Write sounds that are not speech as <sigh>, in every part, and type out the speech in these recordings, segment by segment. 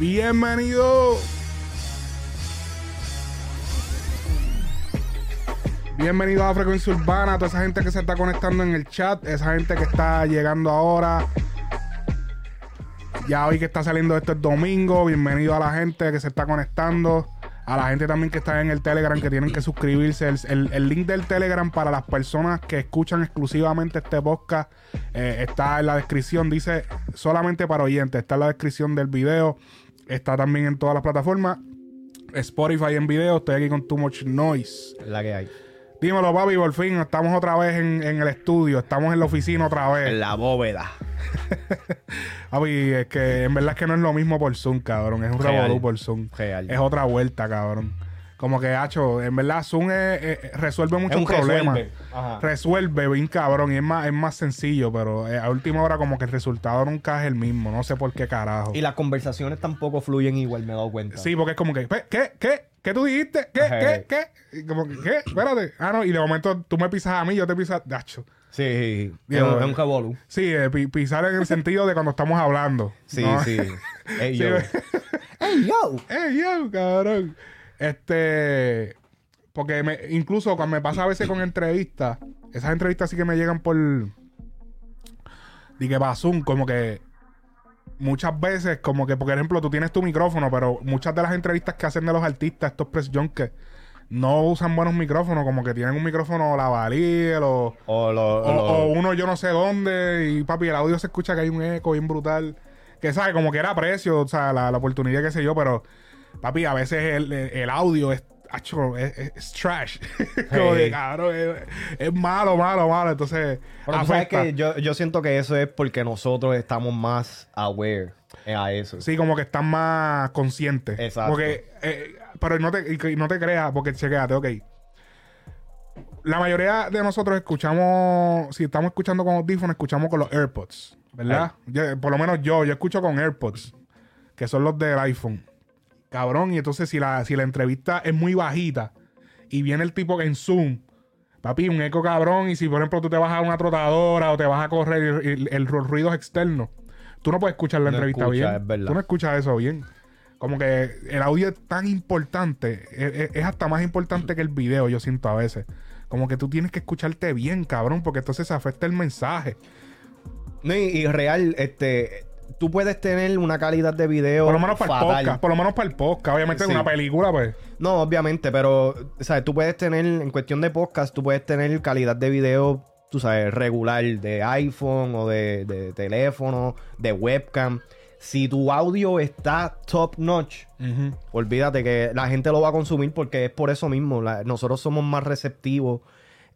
Bienvenido. Bienvenido a Frecuencia Urbana, a toda esa gente que se está conectando en el chat, esa gente que está llegando ahora. Ya hoy que está saliendo esto es domingo, bienvenido a la gente que se está conectando, a la gente también que está en el Telegram que tienen que suscribirse. El, el- link del Telegram para las personas que escuchan exclusivamente este podcast eh, está en la descripción, dice solamente para oyentes, está en la descripción del video, está también en todas las plataformas. Spotify en video, estoy aquí con Too Much Noise. La que hay. Dímelo, papi, por fin estamos otra vez en, en el estudio, estamos en la oficina otra vez. En la bóveda. <laughs> Papi, es que en verdad es que no es lo mismo por Zoom, cabrón, es un revolú por Zoom. Real. Es otra vuelta, cabrón. Como que, hacho, en verdad Zoom es- es- resuelve muchos un problemas. resuelve. Bien cabrón y es más, es más sencillo, pero eh, a última hora como que el resultado nunca es el mismo, no sé por qué carajo. Y las conversaciones tampoco fluyen igual, me he dado cuenta. Sí, porque es como que, "Pe- ¿qué? ¿Qué? ¿Qué tú dijiste? ¿Qué? Ajá. ¿Qué? ¿Qué? Y como que, ¿qué? Espérate. Ah, no, y de momento tú me pisas a mí, yo te pisas. Dacho. Sí, sí. sí. Digo, es, un- es un revolú. Sí, eh, pi- pisar en el sentido de cuando estamos hablando. Sí, ¿no? sí. <laughs> Ey, yo. <laughs> Ey, yo. ¡Ey, yo, cabrón! Este. Porque me- incluso cuando me pasa a veces con entrevistas, esas entrevistas sí que me llegan por. Dije, para Zoom, como que. Muchas veces, como que, por ejemplo, tú tienes tu micrófono, pero muchas de las entrevistas que hacen de los artistas, estos press junkers, no usan buenos micrófonos, como que tienen un micrófono lavalier o, O lo, o, lo- o uno yo no sé dónde y papi, el audio se escucha que hay un eco bien brutal. Que sabe, como que era precio, o sea, la, la oportunidad que sé yo, pero papi, a veces el, el- audio es, acho, es, trash. <laughs> como Hey. que cabrón, es, es malo, malo, malo. Entonces, Pero tú sabes afecta. que yo, yo siento que eso es porque nosotros estamos más aware a eso. Sí, como que están más conscientes. Exacto. Porque, eh, pero no te, no te creas, porque chequéate, ok. La mayoría de nosotros escuchamos, si estamos escuchando con audífonos, escuchamos con los AirPods, ¿verdad? Yo- por lo menos yo, yo escucho con AirPods, que son los del iPhone. Cabrón, y entonces si la, si la entrevista es muy bajita y viene el tipo en Zoom, papi, un eco cabrón, y si por ejemplo tú te vas a una trotadora o te vas a correr y el, los ruidos externos, tú no puedes escuchar la No entrevista bien. es. Tú no escuchas eso bien. Como que el audio es tan importante, es, es- es hasta más importante que el video, yo siento a veces. Como que tú tienes que escucharte bien, cabrón, porque entonces se afecta el mensaje. No, y, y real, este, tú puedes tener una calidad de video. Por lo menos para el podcast. Por lo menos para el podcast. Obviamente en Sí. una película, pues. No, obviamente, pero, ¿sabes? Tú puedes tener, en cuestión de podcast, tú puedes tener calidad de video, tú sabes, regular de iPhone o de, de teléfono, de webcam. Si tu audio está top notch, olvídate que la gente lo va a consumir porque es por eso mismo. La- nosotros somos más receptivos.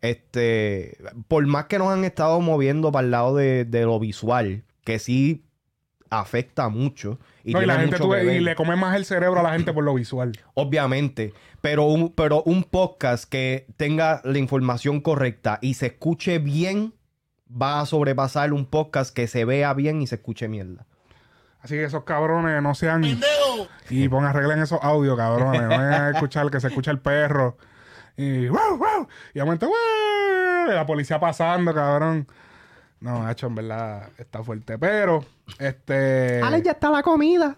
Este, por más que nos han estado moviendo para el lado de, de lo visual, que sí afecta mucho. Y, No, y la gente mucho tú y le come más el cerebro a la gente por lo visual. <clears throat> Obviamente, pero un, pero un podcast que tenga la información correcta y se escuche bien, va a sobrepasar un podcast que se vea bien y se escuche mierda. Así que esos cabrones no sean. Y pon arreglen esos audios, cabrones. No vayan a escuchar que se escucha el perro. Y. ¡wow, wow! Y de momento, ¡wow! La policía pasando, cabrón. No, hecho, en verdad está fuerte. Pero, este. ya está la comida.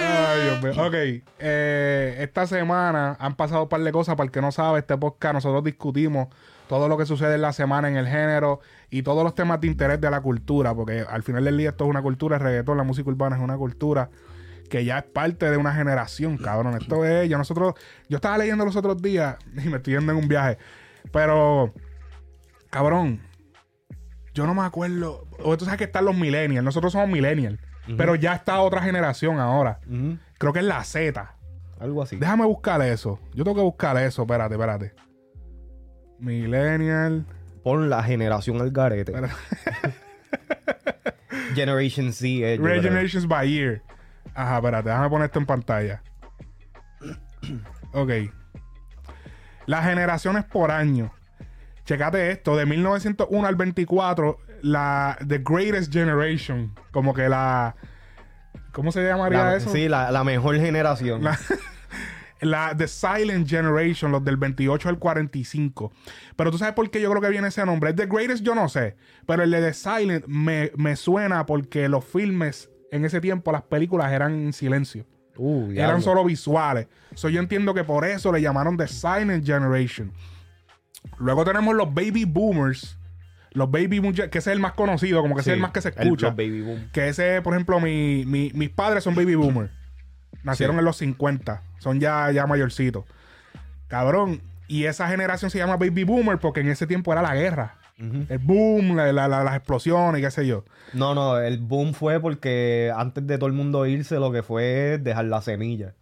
Ay, Dios mío. Ok. eh, esta semana han pasado un par de cosas. Para el que no sabe, este podcast nosotros discutimos todo lo que sucede en la semana en el género y todos los temas de interés de la cultura. Porque al final del día esto es una cultura, el reggaetón, la música urbana es una cultura que ya es parte de una generación, cabrón. Esto es, yo nosotros, yo estaba leyendo los otros días <laughs> y me estoy yendo en un viaje. Pero, cabrón, yo no me acuerdo. O tú sabes que están los millennials. Nosotros somos millennials. Pero ya está otra generación ahora. Creo que es la Z. Algo así. Déjame buscar eso. Yo tengo que buscar eso. Espérate, espérate. Millennial. Pon la generación al garete. <laughs> Generation Z. eh, by year. Ajá, espérate. Déjame poner esto en pantalla. Ok. Las generaciones por año. Checate esto. De 1901 al 24, la The Greatest Generation. Como que la... ¿Cómo se llamaría La- eso? Sí, la, la mejor generación. La, <laughs> la The Silent Generation, los del 28 al 45. Pero tú sabes por qué yo creo que viene ese nombre. Es The Greatest, yo no sé. Pero el de The Silent me, me suena porque los filmes en ese tiempo, las películas eran en silencio. Uh, Eran solo visuales. So, yo entiendo que por eso le llamaron The Silent Generation. Luego tenemos los Baby Boomers. Los Baby Boomers, que ese es el más conocido, como que ese es el más que se el- escucha. los baby boom. Que ese, por ejemplo, mi, mi- mis padres son baby boomers. Nacieron Sí. en los 50. Son ya, ya mayorcitos. Cabrón. Y esa generación se llama baby boomer porque en ese tiempo era la guerra. El boom, la- la- la- las explosiones y qué sé yo. No, no, el boom fue porque antes de todo el mundo irse, lo que fue es dejar la semilla.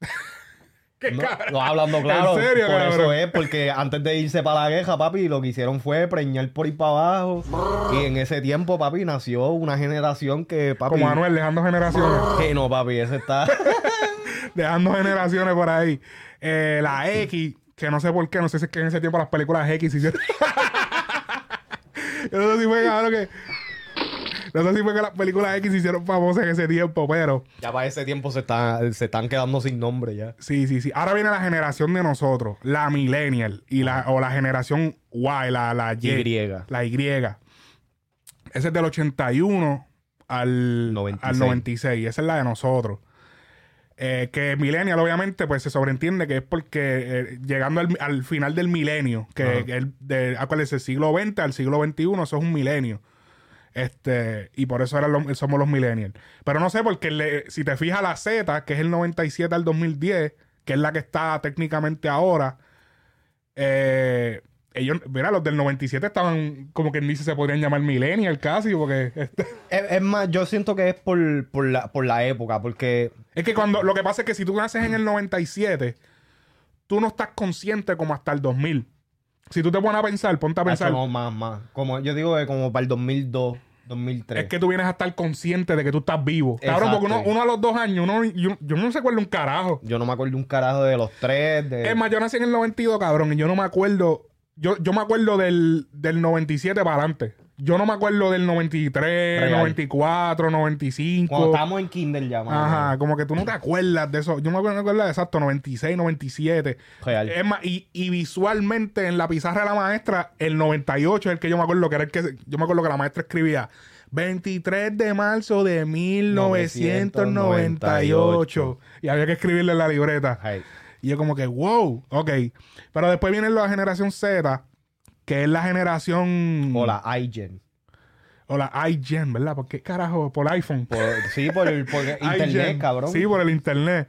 <laughs> ¿Qué No, hablando claro. ¿En serio, por cabrón? eso es, porque antes de irse para la guerra, papi, lo que hicieron fue preñar por ir para abajo. y en ese tiempo, papi, nació una generación que, papi. Como Anuel, dejando generaciones. Que no, papi, ese está. <laughs> dejando generaciones por ahí. Eh, la X, que no sé por qué, no sé si es que en ese tiempo las películas X hicieron. <laughs> Yo no sé si fue, cabrón, que. No sé si fue que las películas X se hicieron famosas en ese tiempo, pero. ya para ese tiempo se, está, se están quedando sin nombre ya. Sí, sí, sí. Ahora viene la generación de nosotros, la millennial, y la, o la generación Y, la, la Y. Y. La Y. Ese es del 81 al 96. al 96. Esa es la de nosotros. Eh, que millennial, obviamente, pues se sobreentiende que es porque eh, llegando al, al final del milenio, que el, de, acuérdense, el siglo XX al siglo XXI, eso es un milenio. Este, y por eso somos los millennials. Pero no sé, porque le- si te fijas la Z, que es el 97 al 2010, que es la que está técnicamente ahora, eh, ellos, mira, los del 97 estaban, como quien dice, se podrían llamar millennial casi, porque este, Es, es más, yo siento que es por, por, la, por la época, porque. es que cuando, lo que pasa es que si tú naces en el 97, tú no estás consciente como hasta el 2000. Si tú te pones a pensar, ponte a pensar, no, más, más. Como, yo digo que como para el 2002, 2003. es que tú vienes a estar consciente de que tú estás vivo. Cabrón, porque uno, uno a los dos años, uno, yo, yo no se acuerdo un carajo. Yo no me acuerdo un carajo de los tres. De... Es más, yo nací en el 92, cabrón, y yo no me acuerdo. Yo, yo me acuerdo del, del 97 para adelante. Yo no me acuerdo del 93, Real. 94, 95. Cuando estábamos en Kinder ya, mano. Ajá, como que tú no te acuerdas de eso. Yo me acuerdo, me acuerdo de exacto, 96, 97. Real. Es más, y, y visualmente en la pizarra de la maestra, el 98 es el que yo me acuerdo que era el que yo me acuerdo que la maestra escribía 23 de marzo de 1998. Y había que escribirle en la libreta. Hey. Y yo como que, wow, ok. Pero después viene la generación Z, que es la generación... O la iGen. O la iGen, ¿verdad? ¿Por qué carajo? Por iPhone. Por- sí, por, el, por <laughs> internet, cabrón. Sí, por el internet.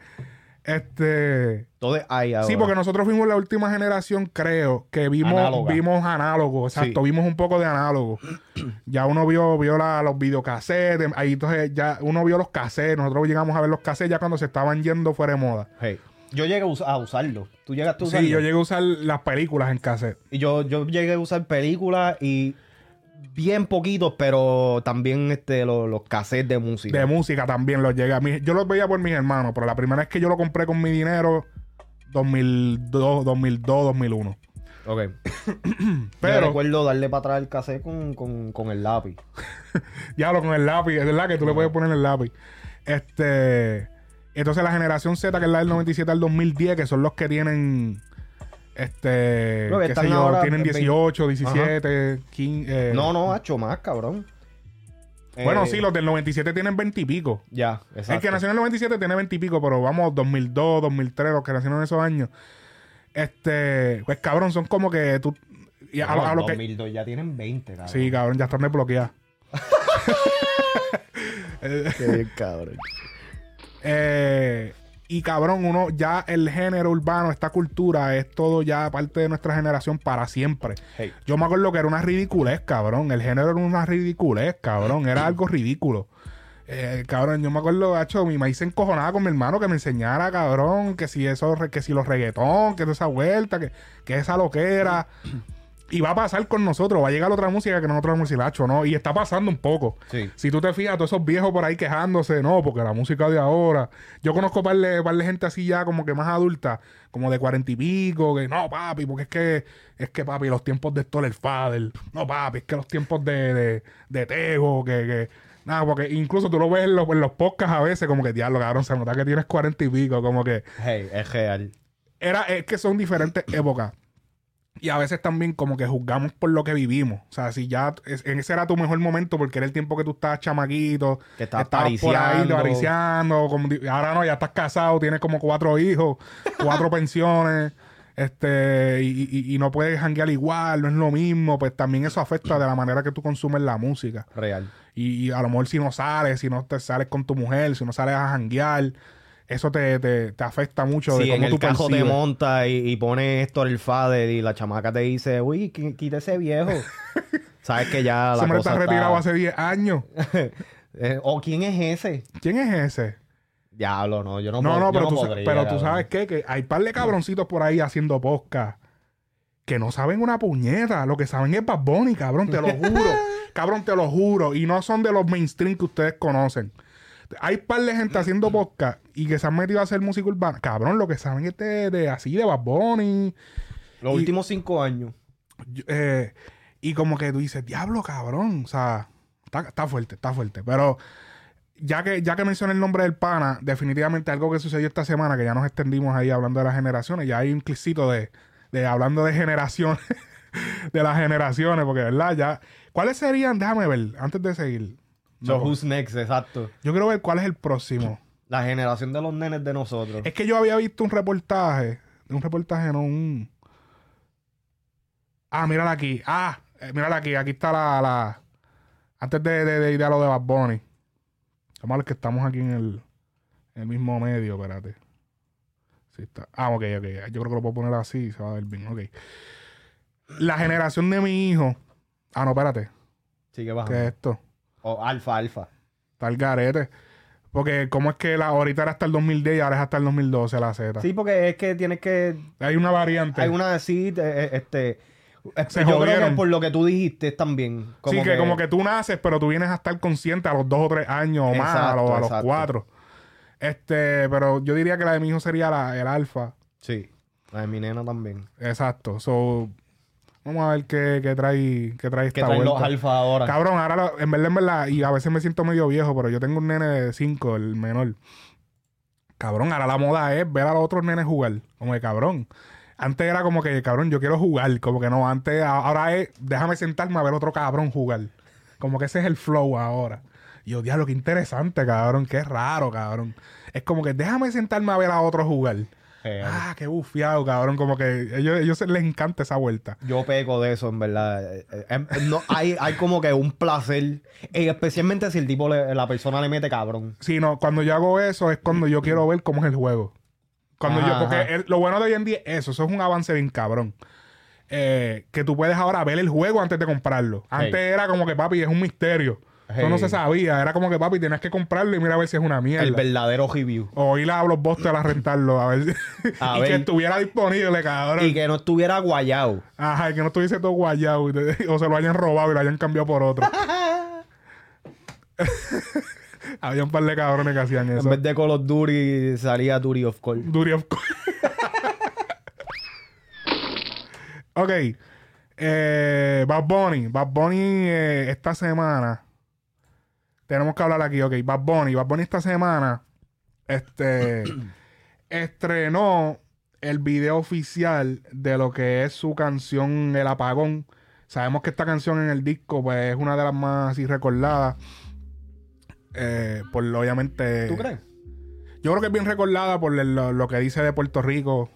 Este... Todo es i ahora. Sí, porque nosotros fuimos la última generación, creo, que vimos Análoga. vimos análogo, exacto, Sí. vimos un poco de análogo. <clears throat> ya uno vio, vio la- los videocassettes, ahí entonces ya uno vio los cassettes, nosotros llegamos a ver los cassettes ya cuando se estaban yendo fuera de moda. Hey. Yo llegué a, us- a usarlo. ¿Tú llegaste a usarlo? Sí, yo llegué a usar las películas en cassette. Y yo, yo llegué a usar películas y bien poquitos, pero también este, los, los cassettes de música. De música también los llegué a mí. Yo los veía por mis hermanos, pero la primera vez que yo lo compré con mi dinero, 2002, 2002, 2001. Ok. <coughs> Pero- Pero recuerdo darle para atrás el cassette con, con, con el lápiz. <laughs> Ya lo con el lápiz, es verdad que tú le puedes poner el lápiz. Este. Entonces la generación Z, que es la del 97 al 2010, que son los que tienen. Este. Que qué sé yo, ahora tienen en 18, 17, 15. eh, No, no, hacho más, cabrón. Bueno, Eh, sí, los del 97 tienen 20 y pico. Ya, exacto. El que nació en el 97 tiene 20 y pico, pero vamos, 2002, 2003, los que nacieron en esos años. Este. Pues cabrón, son como que tú. Y a, No, a lo que. 2002 ya tienen 20, cabrón. Sí, cabrón, ya están desbloqueados. <laughs> <laughs> Qué bien, cabrón. Eh, y cabrón, uno ya el género urbano, esta cultura, es todo ya parte de nuestra generación para siempre. Hey. Yo me acuerdo que era una ridiculez, cabrón. El género era una ridiculez, cabrón. Era algo ridículo. Eh, cabrón, yo me acuerdo, hacho, mi maíz se encojonaba con mi hermano que me enseñara, cabrón, que si eso, que si los reggaetón, que toda esa vuelta, que, que esa loquera. Y va a pasar con nosotros, va a llegar otra música que nosotros decir, hacho, ¿no? Y está pasando un poco. Sí. Si tú te fijas, todos esos viejos por ahí quejándose, no, porque la música de ahora. Yo conozco par de, par de gente así ya como que más adulta, como de cuarenta y pico, que no, papi, porque es que, es que, papi, los tiempos de Stoller Fader, no, papi, es que los tiempos de, de, de Tego, que, que, Nada, porque incluso tú lo ves en los, en los podcasts a veces, como que diablo, cabrón, se nota que tienes cuarenta y pico, como que. Hey, es real. Era, es que son diferentes épocas. Y a veces también como que juzgamos por lo que vivimos. O sea, si ya es- en ese era tu mejor momento porque era el tiempo que tú estabas chamaquito, Que estabas estabas por ahí pariciando. como ahora no, ya estás casado, tienes como cuatro hijos, cuatro <laughs> pensiones, este, y, y- y no puedes janguear igual, no es lo mismo, pues también eso afecta de la manera que tú consumes la música. Real. Y, y a lo mejor si no sales, si no te sales con tu mujer, si no sales a janguear, eso te, te, te afecta mucho de Si en cómo el tú cajo te percibes. monta y, y pone esto el fader y la chamaca te dice, uy, qu- quita ese viejo. <laughs> Sabes que ya la hombre cosa está retirado está- hace 10 años. <laughs> Eh, ¿O quién es ese? ¿Quién es ese? Diablo, no, yo no No, no, pero, tú, sa- podría, pero tú sabes qué? que hay par de cabroncitos por ahí haciendo podcast que no saben una puñeta. Lo que saben es Bad Bunny, cabrón, te lo juro. <laughs> cabrón, te lo juro. Y no son de los mainstream que ustedes conocen. Hay par de gente haciendo podcast y que se han metido a hacer música urbana. Cabrón, lo que saben es de, de así, de Bad Bunny. Los y- últimos cinco años. Eh, y como que tú dices, diablo, cabrón. O sea, está, está fuerte, está fuerte. Pero ya que, ya que mencioné el nombre del pana, definitivamente algo que sucedió esta semana, que ya nos extendimos ahí hablando de las generaciones, ya hay un clicito de, de hablando de generaciones, <laughs> de las generaciones, porque verdad, ya. ¿Cuáles serían? Déjame ver, antes de seguir. So, No, who's next, exacto. yo quiero ver cuál es el próximo. La generación de los nenes de nosotros. Es que yo había visto un reportaje, un reportaje, no un... Ah, mírala aquí. Ah, eh, mírala aquí. Aquí está la... la... Antes de, de, de ir a lo de Bad Bunny. Vamos a ver que estamos aquí en el, en el mismo medio, espérate. Sí está. Ah, ok, ok. Yo creo que lo puedo poner así, se va a ver bien. Ok. La generación de mi hijo... Ah, no, espérate. Sigue ¿Qué bajando. es esto? O alfa, alfa. Está el garete. Porque cómo es que la ahorita era hasta el 2010 y ahora es hasta el 2012 la Z. Sí, porque es que tienes que... Hay una variante. Hay una así, eh, eh, este... Se yo creo que por lo que tú dijiste también. sí, que, como que tú naces, pero tú vienes a estar consciente a los dos o tres años o más, a los, a los cuatro. Este, pero yo diría que la de mi hijo sería la, el alfa. Sí. La de mi nena también. Exacto. So, vamos a ver qué, qué trae, qué trae Que esta traen los alfa ahora. Cabrón, ahora lo- en verdad, en verdad, y a veces me siento medio viejo, pero yo tengo un nene de 5, el menor. Cabrón, ahora la moda es ver a los otros nenes jugar. Como que cabrón. Antes era como que, cabrón, yo quiero jugar. Como que no, antes, ahora es, déjame sentarme a ver otro cabrón jugar. Como que ese es el flow ahora. Y yo, diablo, qué interesante, cabrón. Qué raro, cabrón. Es como que déjame sentarme a ver a otro jugar. Ah, qué bufiado, cabrón. Como que a ellos, ellos les encanta esa vuelta. Yo peco de eso, en verdad. Eh, eh, em, no, hay, hay como que un placer. eh, especialmente si el tipo, le- la persona le mete cabrón. Sí, no, cuando yo hago eso es cuando yo quiero ver cómo es el juego. Cuando Ajá, yo, porque el- lo bueno de hoy en día es eso, eso es un avance bien cabrón. Eh, que tú puedes ahora ver el juego antes de comprarlo. Antes Hey. era como que papi es un misterio. Eso no se sabía. Era como que papi tenías que comprarlo y mira a ver si es una mierda. El verdadero review. O ir a Blockbuster a rentarlo a ver si- A <laughs> y ver. que estuviera disponible, cabrón. Y que no estuviera guayado. Ajá, y que no estuviese todo guayado te- <laughs> o se lo hayan robado y lo hayan cambiado por otro. <laughs> Había un par de cabrones que hacían En eso. vez de Call of Duty salía Duty of Call. Duty of Course. ok. Eh, Bad Bunny. Bad Bunny eh, esta semana. Tenemos que hablar aquí, ok. Bad Bunny. Bad Bunny esta semana. Este. <clears throat> estrenó el video oficial de lo que es su canción El Apagón. Sabemos que esta canción en el disco, pues, es una de las más así recordadas. Eh, por obviamente. ¿Tú crees? Yo creo que es bien recordada por el- lo, lo que dice de Puerto Rico.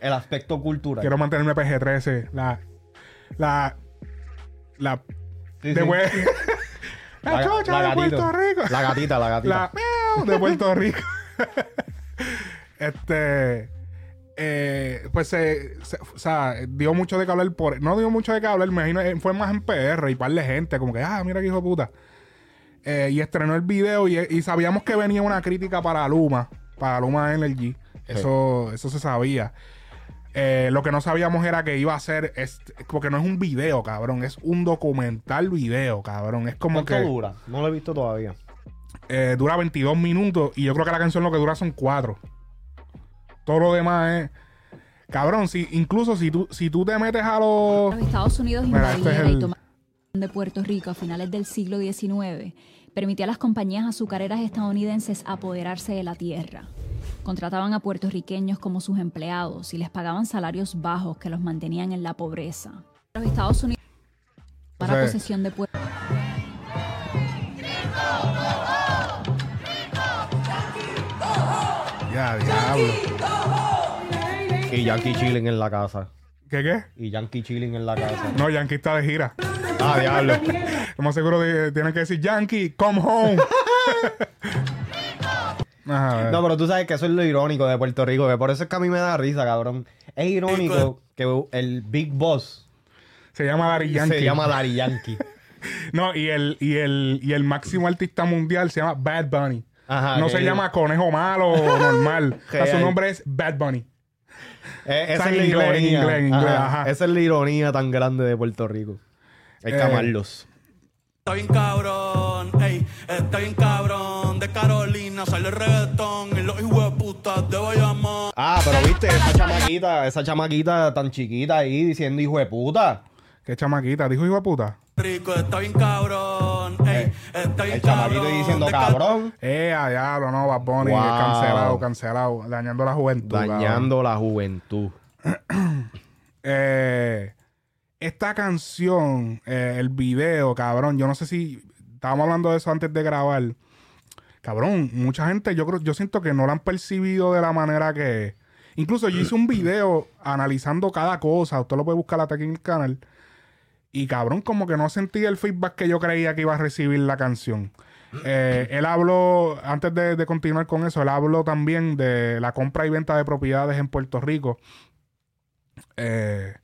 El aspecto cultural. Quiero mantenerme PG-13. La. La. La. Sí, de sí. <laughs> la, La- chocha la de gatito. Puerto Rico. La gatita, la gatita. La miau de Puerto Rico. <laughs> este. eh, pues se, se- O sea, dio mucho de que hablar por. No dio mucho de que hablar, me imagino. eh, Fue más en PR y par de gente. Como que, ah, mira qué hijo de puta. Eh, y estrenó el video y, y sabíamos que venía una crítica para Luma. Para Luma Energy. Eso, eso se sabía. Eh, lo que no sabíamos era que iba a ser. este- porque no es un video, cabrón. Es un documental video, cabrón. Es como ¿Cuánto que. dura? No lo he visto todavía. Eh, dura 22 minutos y yo creo que la canción lo que dura son 4. Todo lo demás es. Cabrón, si, incluso si tú, si tú te metes a los. Los Estados Unidos Mira, este es el- y tomaron de Puerto Rico a finales del siglo XIX, permitía a las compañías azucareras estadounidenses apoderarse de la tierra. Contrataban a puertorriqueños como sus empleados y les pagaban salarios bajos que los mantenían en la pobreza. Los Estados Unidos para sea, posesión de Puerto Ya, diablo. Y Yankee chilling en la casa. ¿Qué qué? Y Yankee chilling en la casa. No, Yankee está de gira. Ah, diablo. Como seguro de- tienen que decir Yankee, come home. <laughs> Ajá. No, pero tú sabes que eso es lo irónico de Puerto Rico, que por eso es que a mí me da risa, cabrón. Es irónico que el Big Boss se llama Daddy Yankee. se llama Yankee. <laughs> No, y el, y el, y el máximo artista mundial se llama Bad Bunny. Ajá, no que- se llama conejo malo o <laughs> normal. O sea, su nombre es Bad Bunny. Eh, esa es la ironía. inglés, en inglés, Ajá. ajá. Esa es la ironía tan grande de Puerto Rico. Hay que Eh. amarlos. Está bien cabrón, ey, está bien cabrón. De Carolina sale el reggaetón y los hijos de puta de Bayamón. Ah, pero viste, esa chamaquita, esa chamaquita tan chiquita ahí diciendo hijo de puta. Qué chamaquita. Dijo hijo de puta. Rico, está bien cabrón, ey, está bien El chamaquito cabrón. ahí diciendo De cabrón. Eh, a diablo, no, Bad Bunny. Wow. Cancelado, cancelado. Dañando la juventud. cabrón. Dañando la juventud. <clears throat> Eh, esta canción, eh, el video, cabrón, yo no sé si estábamos hablando de eso antes de grabar. Cabrón, mucha gente, yo creo, yo siento que no la han percibido de la manera que. Incluso yo hice un video analizando cada cosa. Usted lo puede buscar aquí en el canal. Y cabrón, como que no sentí el feedback que yo creía que iba a recibir la canción. Eh, él habló, antes de, de continuar con eso, él habló también de la compra y venta de propiedades en Puerto Rico. Eh,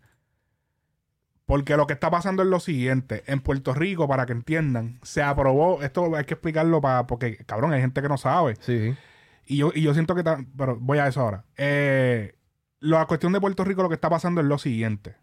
porque lo que está pasando es lo siguiente. En Puerto Rico, para que entiendan, se aprobó, esto hay que explicarlo para, porque, cabrón, hay gente que no sabe. Sí. Y yo, y yo siento que, pero voy a eso ahora. Eh, la cuestión de Puerto Rico, lo que está pasando es lo siguiente.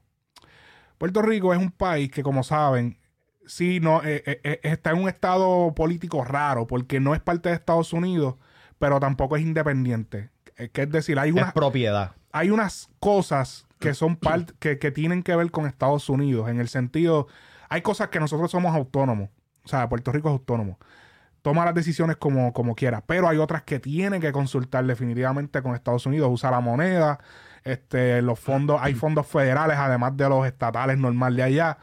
Puerto Rico es un país que, como saben, sí, no, eh, eh, está en un estado político raro, porque no es parte de Estados Unidos, pero tampoco es independiente. Que es decir, hay Es unas, propiedad. hay unas cosas que son parte, que, que tienen que ver con Estados Unidos, en el sentido, hay cosas que nosotros somos autónomos. O sea, Puerto Rico es autónomo. Toma las decisiones como, como quiera. Pero hay otras que tienen que consultar definitivamente con Estados Unidos. Usa la moneda. Este, los fondos, hay fondos federales, además de los estatales normal de allá.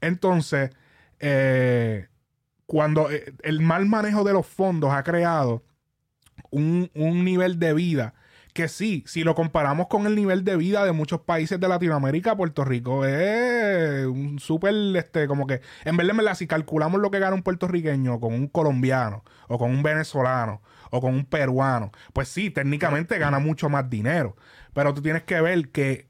Entonces, eh, cuando eh, el mal manejo de los fondos ha creado un, un nivel de vida que sí, si lo comparamos con el nivel de vida de muchos países de Latinoamérica, Puerto Rico es un súper, este, como que, en vez de, en verdad, si calculamos lo que gana un puertorriqueño con un colombiano, o con un venezolano, o con un peruano, pues sí, técnicamente gana mucho más dinero. Pero tú tienes que ver que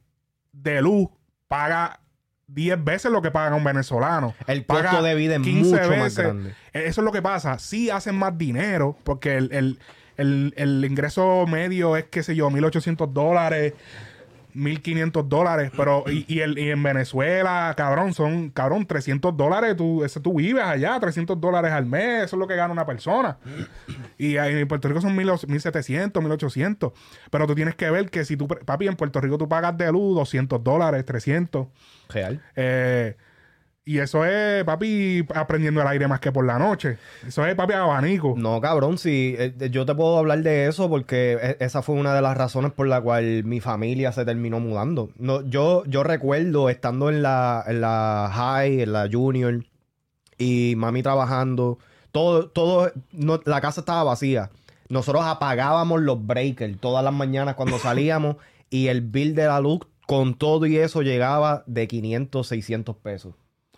de luz paga 10 veces lo que paga un venezolano. El Paga costo de vida es 15 mucho más veces. grande. Eh, Eso es lo que pasa. Sí hacen más dinero porque el, el- el- el ingreso medio es, qué sé yo, 1.800 dólares, 1.500 dólares. Pero, y, y el- y en Venezuela, cabrón, son, cabrón, 300 dólares. Tú, ese, tú vives allá, 300 dólares al mes. Eso es lo que gana una persona. Y en Puerto Rico son 1.700, 1.800. Pero tú tienes que ver que si tú, papi, en Puerto Rico tú pagas de luz 200 dólares, 300. Real. Eh, y eso es, papi, aprendiendo el aire más que por la noche. Eso es, papi, abanico. No, cabrón, sí. eh, yo te puedo hablar de eso porque e- esa fue una de las razones por la cual mi familia se terminó mudando. No, yo, yo recuerdo estando en la, en la high, en la junior, y mami trabajando. Todo, todo, no- la casa estaba vacía. Nosotros apagábamos los breakers todas las mañanas cuando <laughs> salíamos y el bill de la luz con todo y eso llegaba de 500, 600 pesos.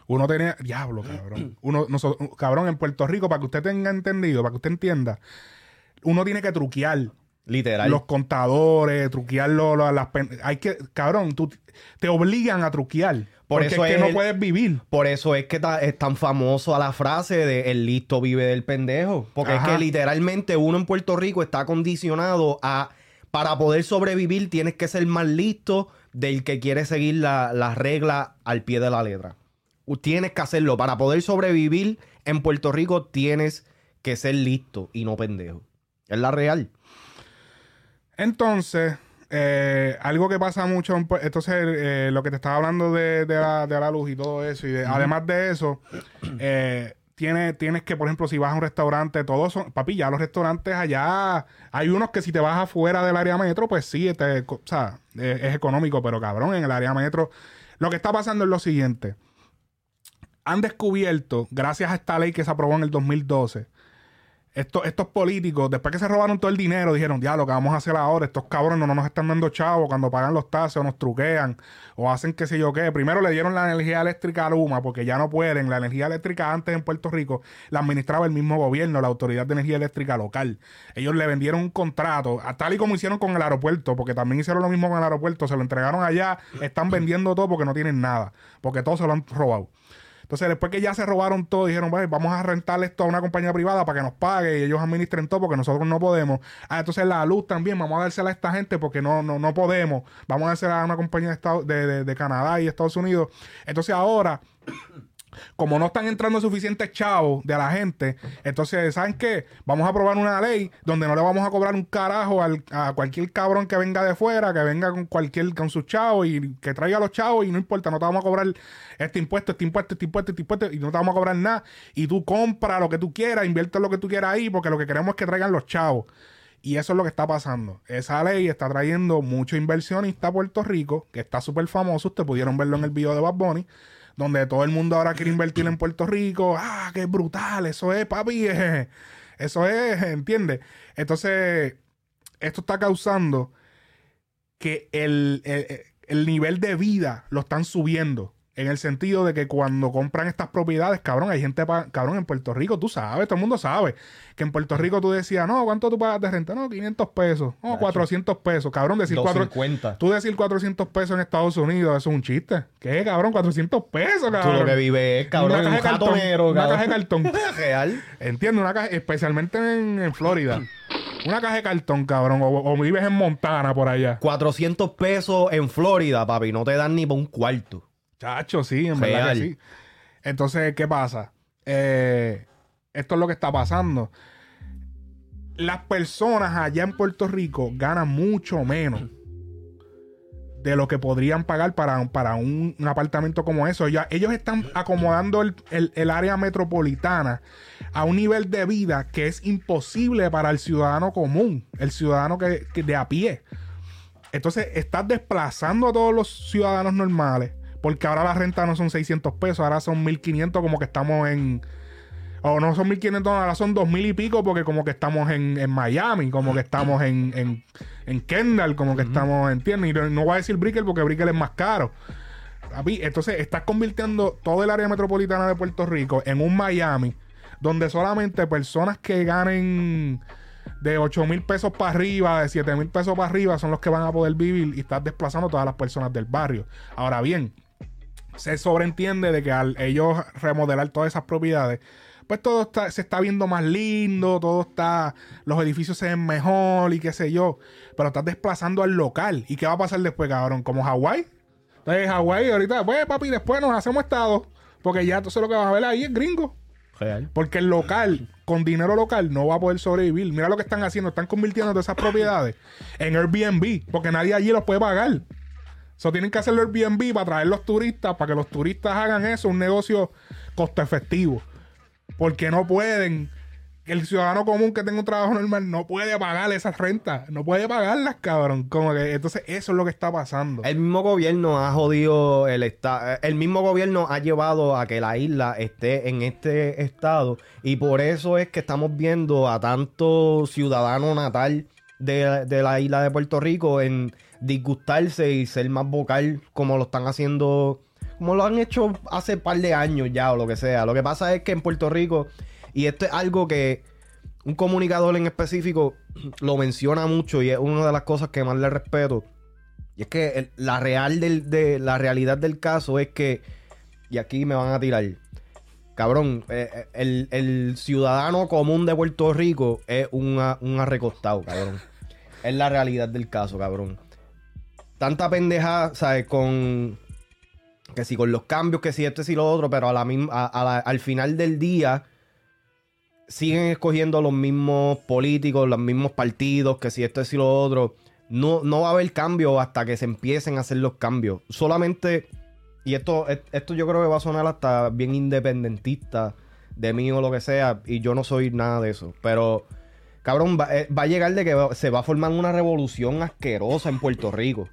Uno tenía, diablo, cabrón. <clears throat> Uno, nosotros, cabrón, en Puerto Rico, para que usted tenga entendido, para que usted entienda, uno tiene que truquear Literal. los contadores, truquear lo- lo- las pen- hay que, cabrón, tú te obligan a truquear. Por porque eso es que es no el- puedes vivir. Por eso es que ta- es tan famoso a la frase de el listo vive del pendejo. Porque Ajá. es que literalmente uno en Puerto Rico está condicionado a, para poder sobrevivir, tienes que ser más listo del que quiere seguir la- las reglas al pie de la letra. Tienes que hacerlo. Para poder sobrevivir en Puerto Rico, tienes que ser listo y no pendejo. Es la real. Entonces, eh, algo que pasa mucho, entonces eh, lo que te estaba hablando de, de la, de la luz y todo eso, y de- además de eso, eh, tienes, tienes que, por ejemplo, si vas a un restaurante, todos son, papi, ya los restaurantes allá, hay unos que si te vas afuera del área metro, pues sí, te- o sea, es, es económico, pero cabrón, en el área metro, lo que está pasando es lo siguiente. Han descubierto, gracias a esta ley que se aprobó en el 2012, estos, estos políticos, después que se robaron todo el dinero, dijeron, ya, lo que vamos a hacer ahora, estos cabrones no nos están dando chavos cuando pagan los taxes o nos truquean o hacen qué sé yo qué. Primero le dieron la energía eléctrica a Luma porque ya no pueden. La energía eléctrica antes en Puerto Rico la administraba el mismo gobierno, la Autoridad de Energía Eléctrica Local. Ellos le vendieron un contrato, a tal y como hicieron con el aeropuerto, porque también hicieron lo mismo con el aeropuerto, se lo entregaron allá, están <clears throat> vendiendo todo porque no tienen nada, porque todo se lo han robado. Entonces, después que ya se robaron todo, dijeron, "Vale, vamos a rentar esto a una compañía privada para que nos pague y ellos administren todo porque nosotros no podemos. Ah, entonces la luz también, vamos a dársela a esta gente porque no, no, no podemos. Vamos a dársela a una compañía de, de, de- de Canadá y Estados Unidos. Entonces ahora como no están entrando suficientes chavos de la gente, entonces, ¿saben qué? Vamos a aprobar una ley donde no le vamos a cobrar un carajo al- a cualquier cabrón que venga de fuera, que venga con cualquier, con sus chavos y que traiga los chavos y no importa, no te vamos a cobrar este impuesto, este impuesto, este impuesto, este impuesto y no te vamos a cobrar nada. Y tú compra lo que tú quieras, invierte lo que tú quieras ahí, porque lo que queremos es que traigan los chavos. Y eso es lo que está pasando. Esa ley está trayendo mucho inversionista a Puerto Rico, que está súper famoso. Ustedes pudieron verlo en el video de Bad Bunny, donde todo el mundo ahora quiere invertir en Puerto Rico. ¡Ah, qué brutal! Eso es, papi. <laughs> Eso es, ¿entiendes? Entonces, esto está causando que el, el- el nivel de vida lo están subiendo. En el sentido de que cuando compran estas propiedades, cabrón, hay gente, cabrón, en Puerto Rico, tú sabes, todo el mundo sabe, que en Puerto Rico tú decías, no, ¿cuánto tú pagas de renta? No, 500 pesos, no, Nacho. 400 pesos, cabrón, decir cuatro, 250. tú decir 400 pesos en Estados Unidos, eso es un chiste. ¿Qué, cabrón? 400 pesos, Tú cabrón. lo que vives es, cabrón, Una un caja de cartón, jatonero, una cabrón. caja de cartón. <laughs> Real. Entiendo, una caja, especialmente en, en Florida. Una caja de cartón, cabrón, o, o vives en Montana por allá. 400 pesos en Florida, papi. No te dan ni por un cuarto. Chacho, sí, en verdad que sí. Entonces, ¿qué pasa? Eh, esto es lo que está pasando. Las personas allá en Puerto Rico ganan mucho menos de lo que podrían pagar para, para un, un apartamento como eso. Ya, ellos están acomodando el, el- el área metropolitana a un nivel de vida que es imposible para el ciudadano común, el ciudadano que, que de a pie. Entonces, estás desplazando a todos los ciudadanos normales, porque ahora la renta no son 600 pesos, ahora son 1500, como que estamos en. O no son 1500, ahora son 2000 y pico, porque como que estamos en, en Miami, como que estamos en, en, en Kendall, como que estamos, ¿entiendes? Y no, no voy a decir Brickell porque Brickell es más caro. Entonces, estás convirtiendo todo el área metropolitana de Puerto Rico en un Miami, donde solamente personas que ganen de 8 mil pesos para arriba, de 7 mil pesos para arriba, son los que van a poder vivir y estás desplazando a todas las personas del barrio. Ahora bien, se sobreentiende de que al ellos remodelar todas esas propiedades, pues todo está, se está viendo más lindo, todo está, los edificios se ven mejor y qué sé yo, pero estás desplazando al local. ¿Y qué va a pasar después, cabrón? ¿Como Hawái? Entonces, Hawái, ahorita, pues papi, después nos hacemos estado, porque ya entonces lo que vas a ver ahí es gringo. Real. Porque el local, con dinero local, no va a poder sobrevivir. Mira lo que están haciendo. Están convirtiendo todas esas propiedades en Airbnb. Porque nadie allí los puede pagar. So, tienen que hacerlo Airbnb para traer los turistas, para que los turistas hagan eso, un negocio costo efectivo. Porque no pueden. El ciudadano común que tenga un trabajo normal no puede pagar esas rentas. No puede pagarlas, cabrón. Como que, entonces, eso es lo que está pasando. El mismo gobierno ha jodido el estado. El mismo gobierno ha llevado a que la isla esté en este estado. Y por eso es que estamos viendo a tanto ciudadano natal de, de la isla de Puerto Rico en disgustarse y ser más vocal como lo están haciendo. Como lo han hecho hace par de años ya o lo que sea. Lo que pasa es que en Puerto Rico, y esto es algo que un comunicador en específico <clears throat> lo menciona mucho y es una de las cosas que más le respeto. Y es que la real del, de, la realidad del caso es que, y aquí me van a tirar, cabrón, eh, eh, el, el ciudadano común de Puerto Rico es un, a- un arrecostado, cabrón. es la realidad del caso, cabrón. Tanta pendeja, ¿sabes? Con. Que si con los cambios, que si esto, y lo otro, pero a la al final del día siguen escogiendo los mismos políticos, los mismos partidos, que si esto es y lo otro. No, no va a haber cambio hasta que se empiecen a hacer los cambios. Solamente, y esto, esto yo creo que va a sonar hasta bien independentista de mí o lo que sea, y yo no soy nada de eso. Pero, cabrón, va, eh, va a llegar de que se va a formar una revolución asquerosa en Puerto Rico.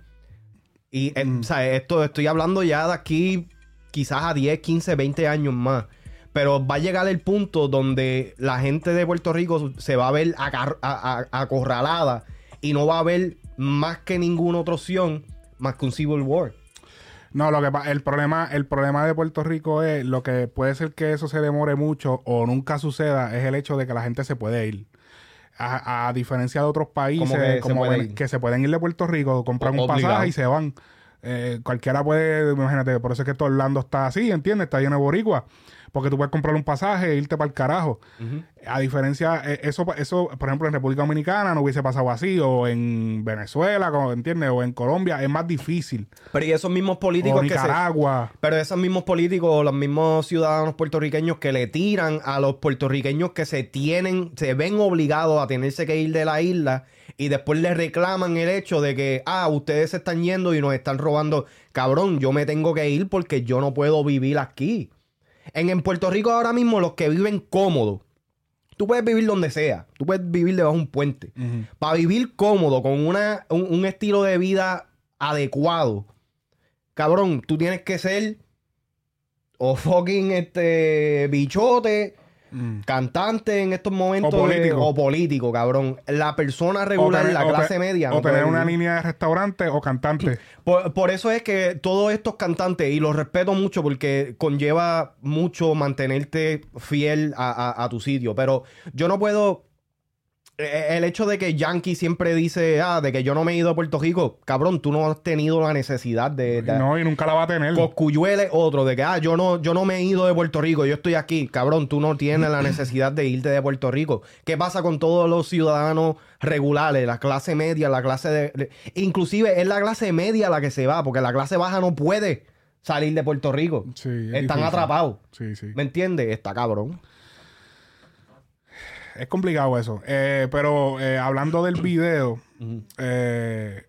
Y, eh, sea, esto estoy hablando ya de aquí quizás a 10, 15, 20 años más. Pero va a llegar el punto donde la gente de Puerto Rico se va a ver acorralada y no va a haber más que ninguna otra opción más que un Civil War. No, lo que el problema, el problema de Puerto Rico es lo que puede ser que eso se demore mucho o nunca suceda, es el hecho de que la gente se puede ir. A, a diferencia de otros países, ¿Cómo que se como ir? que se pueden ir de Puerto Rico, compran O- un obligado. pasaje y se van. Eh, cualquiera puede, imagínate, por eso es que todo Orlando está así, ¿entiendes? Está lleno de boricua. Porque tú puedes comprar un pasaje e irte para el carajo. A diferencia, eh, eso, eso, por ejemplo, en República Dominicana no hubiese pasado así, o en Venezuela, como, ¿entiendes? O en Colombia, es más difícil. Pero y esos mismos O políticos que se, Nicaragua. Pero esos mismos políticos o los mismos ciudadanos puertorriqueños que le tiran a los puertorriqueños que se tienen, se ven obligados a tenerse que ir de la isla y después le reclaman el hecho de que, ah, ustedes se están yendo y nos están robando. Cabrón, yo me tengo que ir porque yo no puedo vivir aquí. En, en Puerto Rico ahora mismo los que viven cómodos, tú puedes vivir donde sea, tú puedes vivir debajo de un puente. Para vivir cómodo, con una, un, un estilo de vida adecuado, cabrón, tú tienes que ser o fucking este bichote, Mm. cantante en estos momentos O político. o político, cabrón. La persona regular, tener- la clase media. O no tener una vivir. línea de restaurante o cantante. <clears throat> Por, por eso es que todos estos cantantes, y los respeto mucho porque conlleva mucho mantenerte fiel a, a- a tu sitio, pero yo no puedo... El hecho de que Yankee siempre dice, ah, de que yo no me he ido a Puerto Rico, cabrón, tú no has tenido la necesidad de... de- no, y nunca la va a tener. Es otro, de que, ah, yo no, yo no me he ido de Puerto Rico, yo estoy aquí. Cabrón, tú no tienes la necesidad de irte de Puerto Rico. ¿Qué pasa con todos los ciudadanos regulares, la clase media, la clase de... de- Inclusive es la clase media la que se va, porque la clase baja no puede salir de Puerto Rico. Sí, es Están difícil. atrapados. Sí, sí. ¿Me entiendes? Está cabrón. Es complicado eso. Eh, pero eh, hablando del video, eh,